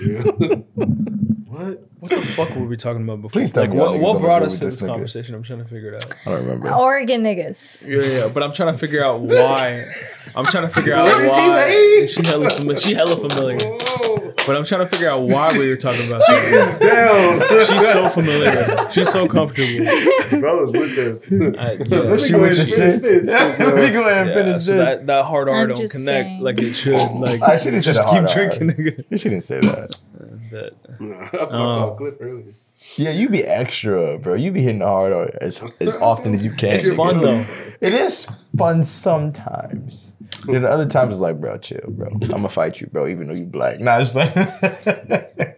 Yeah. what? What the fuck were we talking about before? Please tell like, me what, what brought us to this this conversation? I'm trying to figure it out. I don't remember. Oregon niggas. Yeah, yeah, but I'm trying to figure out why. I'm trying to figure out What why say? she hella fami- she hella familiar. Whoa. But I'm trying to figure out why we were talking about that. Down. She's so familiar. She's so comfortable. Bro's with us. I, yeah, Let me she go was ahead and finish this. Let me go ahead and yeah, finish so that, that hard R I'm don't just connect saying. like it should. Like I should've just keep drinking, nigga. You shouldn't say that. That- Nah, that's what I Oh. called Cliff earlier. Yeah, you be extra, bro. You be hitting the hard R as as often as you can. It's fun though. It is fun sometimes. Then other times it's like, bro, chill, bro. I'm gonna fight you, bro, even though you black. Nah, it's fine.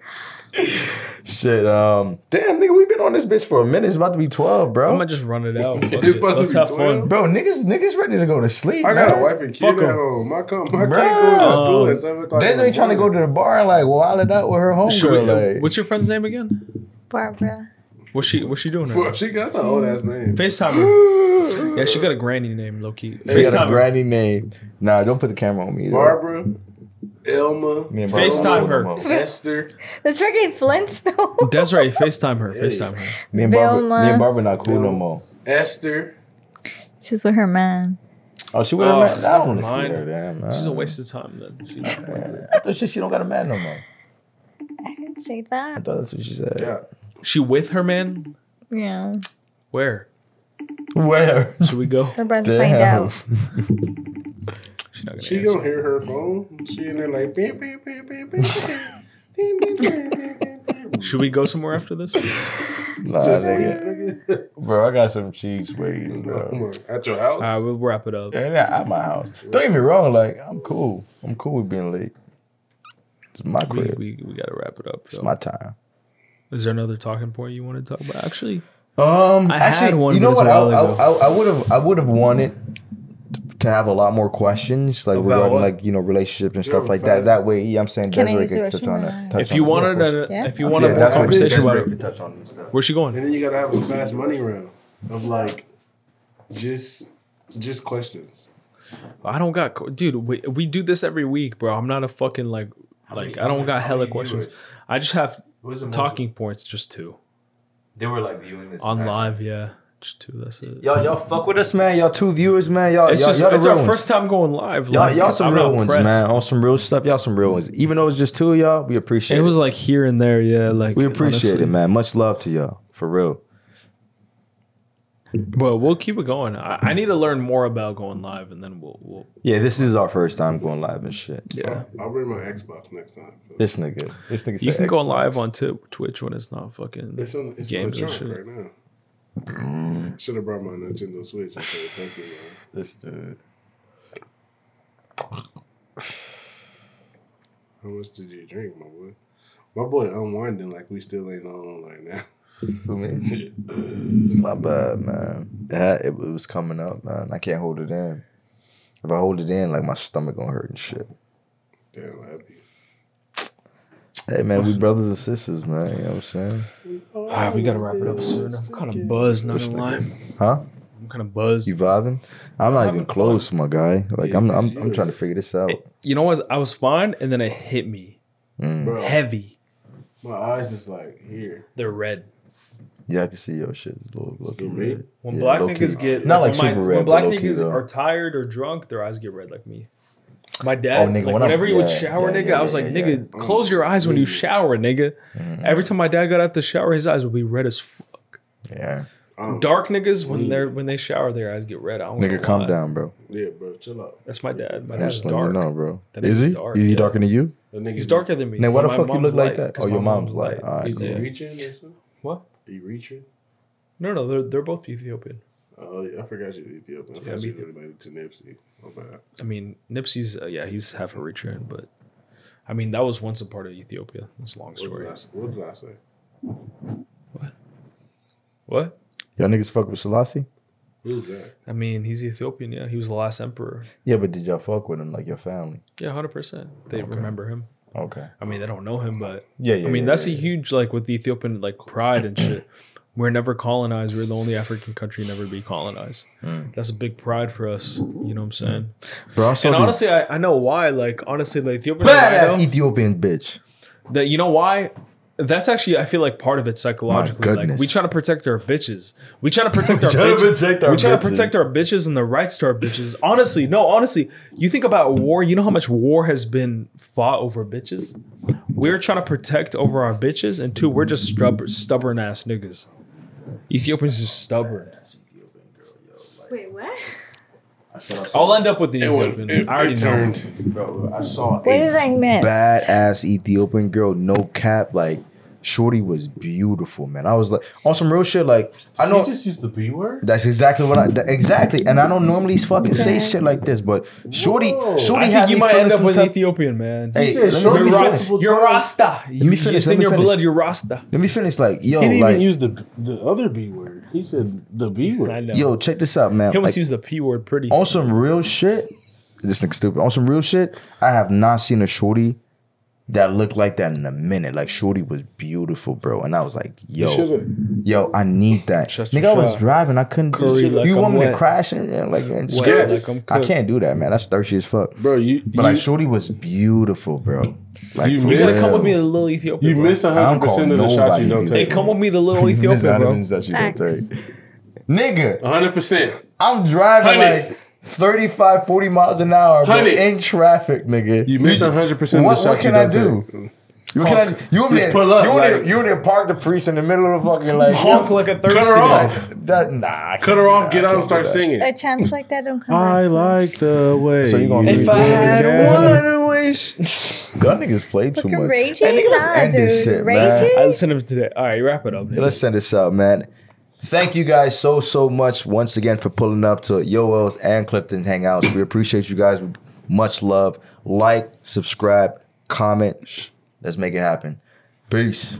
Shit, um, damn, nigga, we've been on this bitch for a minute. It's about to be twelve, bro. I'm gonna just run it out. Fuck It's it. about to Let's be have 12. fun. Bro, niggas, niggas ready to go to sleep. I got man. a wife and kid Fuck at 'em. home. I come, my kid Bruh. going to school Um, at seven o'clock. in Desiree trying to go morning. to the bar and like wild it out with her Should we- homegirl. Like, what's your friend's name again? Barbara. What's she What's she doing? Right Boy, she got the old ass name. FaceTime her. Yeah, she got a granny name, low key. she got a FaceTime her. granny name. Nah, don't put the camera on me. though. Barbara, Elma, Me and Barbara FaceTime her. don't know. Esther. That's freaking Flintstone. Desiree, FaceTime her. FaceTime her. Me and Barbara, Vilma. me and Barbara not cool no more. Esther. She's with her man. Oh, she with her man? I don't want to see mind. her. Damn, man. She's a waste of time then. She's I thought she, she don't got a man no more. I didn't say that. I thought that's what she said. Yeah. she with her man? Yeah. Where? Where? Should we go? We're about to find Damn. out. She's not gonna She answer. gonna hear her phone. She in there like beep beep beep beep beep. Beep, beep, beep, beep, beep, beep. Should we go somewhere after this? Nah, nigga. Bro, I got some cheeks waiting, bro. At your house? All right, we'll wrap it up. And at my house. Don't get me wrong, like, I'm cool. I'm cool with being late. It's my crib. we, we gotta wrap it up. It's my time. Is there another talking point you want to talk about? Actually, Um, I actually, had one, you know what? it's a I while ago. I- I would have I would have wanted to have a lot more questions, like About regarding what? like you know relationships and Yeah, stuff like that. That way, yeah, I'm saying Can I Desiree use the could touch restroom on or it. not? touch If on you it. wanted, Yeah, a, Yeah. if you Yeah, wanted a that's what conversation about Desiree it, touch on and stuff. where's she going? And then you gotta have a fast money round of like just just questions. I don't got, co- dude. We, we do this every week, bro. I'm not a fucking like, like I don't got hella questions. I just have talking points, just two They were like viewing this on live. Yeah, just two. That's it. Y'all, y'all fuck with us, man. Y'all two viewers, man. Y'all, It's y'all, just y'all it's our ones. first time going live. Y'all, like, y'all some I'm real ones, pressed. man. On some real stuff, y'all some real ones. Even though it's just two of y'all, we appreciate It it. was like here and there, yeah. Like we appreciate honestly. it, man. Much love to y'all, for real. But we'll keep it going. I, I need to learn more about going live, and then we'll, we'll Yeah, this is our first time going live and shit. yeah. I'll bring my Xbox next time. This nigga, this nigga. You said can go live on t- Twitch when it's not fucking. It's on it's Games on and shit. right now. Should have brought my Nintendo Switch. Thank you, man. This dude. How much did you drink, my boy? My boy unwinding like we still ain't on right now. Who me? My bad, man. Yeah, it, it was coming up, man. I can't hold it in. If I hold it in, like my stomach gonna hurt and shit. Damn happy. Hey, man, we brothers and sisters, man. You know what I'm saying? Ah, we gotta wrap it up soon. I'm kind of buzzed, not gonna lie. Huh? I'm kind of buzzed. You vibing? I'm not even having close, my guy. Like Yeah, I'm, I'm, I'm trying to figure this out. You know what? I was fine, and then it hit me Mm. Heavy. my eyes is like here. They're red. Yeah, I can see your shit. It's a little, look You me? When Yeah, black low-key. niggas get Not like when my- super red, When black niggas are tired or drunk, their eyes get red like me. My dad, Oh, nigga, like, when I'm- whenever he would shower, yeah, nigga, yeah, I was like, yeah. nigga, close your eyes when you shower, nigga. Mhm. Every time my dad got out the shower, his eyes would be red as fuck. Yeah, Um, Dark niggas when Mm. they they're when they shower, their eyes get red. I don't nigga, calm down, bro. Yeah, bro, chill out. That's my dad. My I'm dad's just you dark. know, bro. That Is he? dark, Is he yeah. darker than you? Nigga He's darker than me. Now, why the my fuck you look like that? that? 'cause Oh, your mom's light. light. Alright, You reaching or something? What? You reaching? No, no, they're they're both Ethiopian. Oh, yeah, I forgot you Ethiopian. I Yeah, thought me you were related to Nipsey. My bad. I mean, Nipsey's uh, yeah, he's half Eritrean, but I mean that was once a part of Ethiopia. It's a long What did, story. I, what did I say? What? Y'all niggas fuck with Selassie? Who's that? I mean, he's Ethiopian. Yeah, he was the last emperor. Yeah, but did y'all fuck with him like your family? Yeah, hundred percent. They Okay. remember him. Okay. I mean, they don't know him, but Yeah, yeah. I mean yeah, that's yeah, a huge like with the Ethiopian like pride and shit. We're never colonized. We're the only African country never to be colonized. Mm. That's a big pride for us. You know what I'm saying? Bro, I and honestly, I, I know why. Like honestly, the Ethiopian badass Ethiopian bitch. that you know why that's actually I feel like part of it psychologically. Like goodness. we try to protect our bitches. We try to protect our tryna bitches. protect our we try to protect our bitches and the rights to our bitches. Honestly, no, honestly, you think about war. You know how much war has been fought over bitches. We're trying to protect over our bitches, and two, we're just stubborn, stubborn ass niggas. Ethiopians are stubborn. Wait, what? I'll end up with the It, went, Ethiopian. it, I already it know. turned. Bro, I saw What did I miss? badass Ethiopian girl, no cap. Like, Shorty was beautiful, man. I was like, on some real shit. Like, I know You just used the B word? that's exactly what I that- exactly. And I don't normally fucking say shit like this, but Shorty, Whoa. Shorty I had think you me might end up with type- Ethiopian, man. Hey, said let me, let me you're, finish. Ra- you're Rasta. Let me finish, It's let in your finish. blood. You're Rasta. Let me finish. Like, yo, He didn't like, even use the the other B word. He said the B word. I know. yo, check this out, man. he almost Like, used the p word pretty. on some real shit, this nigga stupid. On some real shit, I have not seen a shorty that looked like that in a minute. Like shorty was beautiful, bro, and I was like, yo, yo, I need that. Shut your nigga, I was driving, I couldn't. Curry you like you I'm want me to wet. crash and, and like and Wet skip? like I'm I cooked. can't do that, man. That's thirsty as fuck. Bro, you But you, like shorty was beautiful, bro. Like, You for You gotta come with me to Little Ethiopia. you bro. miss I hundred percent of the shots you don't take. Hey, come with me to Little Ethiopia, bro. Adams that you don't take. Nigga, hundred percent. I'm driving Honey. like 35, 40 miles an hour, bro, Honey. in traffic, nigga. You miss hundred percent of What- the what shots can you I don't take. You, can I, you want me to pull up, You want, like- to, you want me to park the Prius in the middle of the fucking like Honk like a thirsty Cut her guy. off. that? Nah, Cut her off. do Get out and start singing. A chance like that don't come I back. like the way. So you gonna you If I had it. one wish, y'all niggas played too much. raging? Hey, nigga, let's Nah, end this dude. shit, man. I listened to him today. All right, wrap it up. Yeah, Let's send this out, man. Thank you guys so so much once again for pulling up to Yoel's and Clifton Hangouts. We appreciate you guys. Much love. Like, subscribe, comment. Let's make it happen. Peace.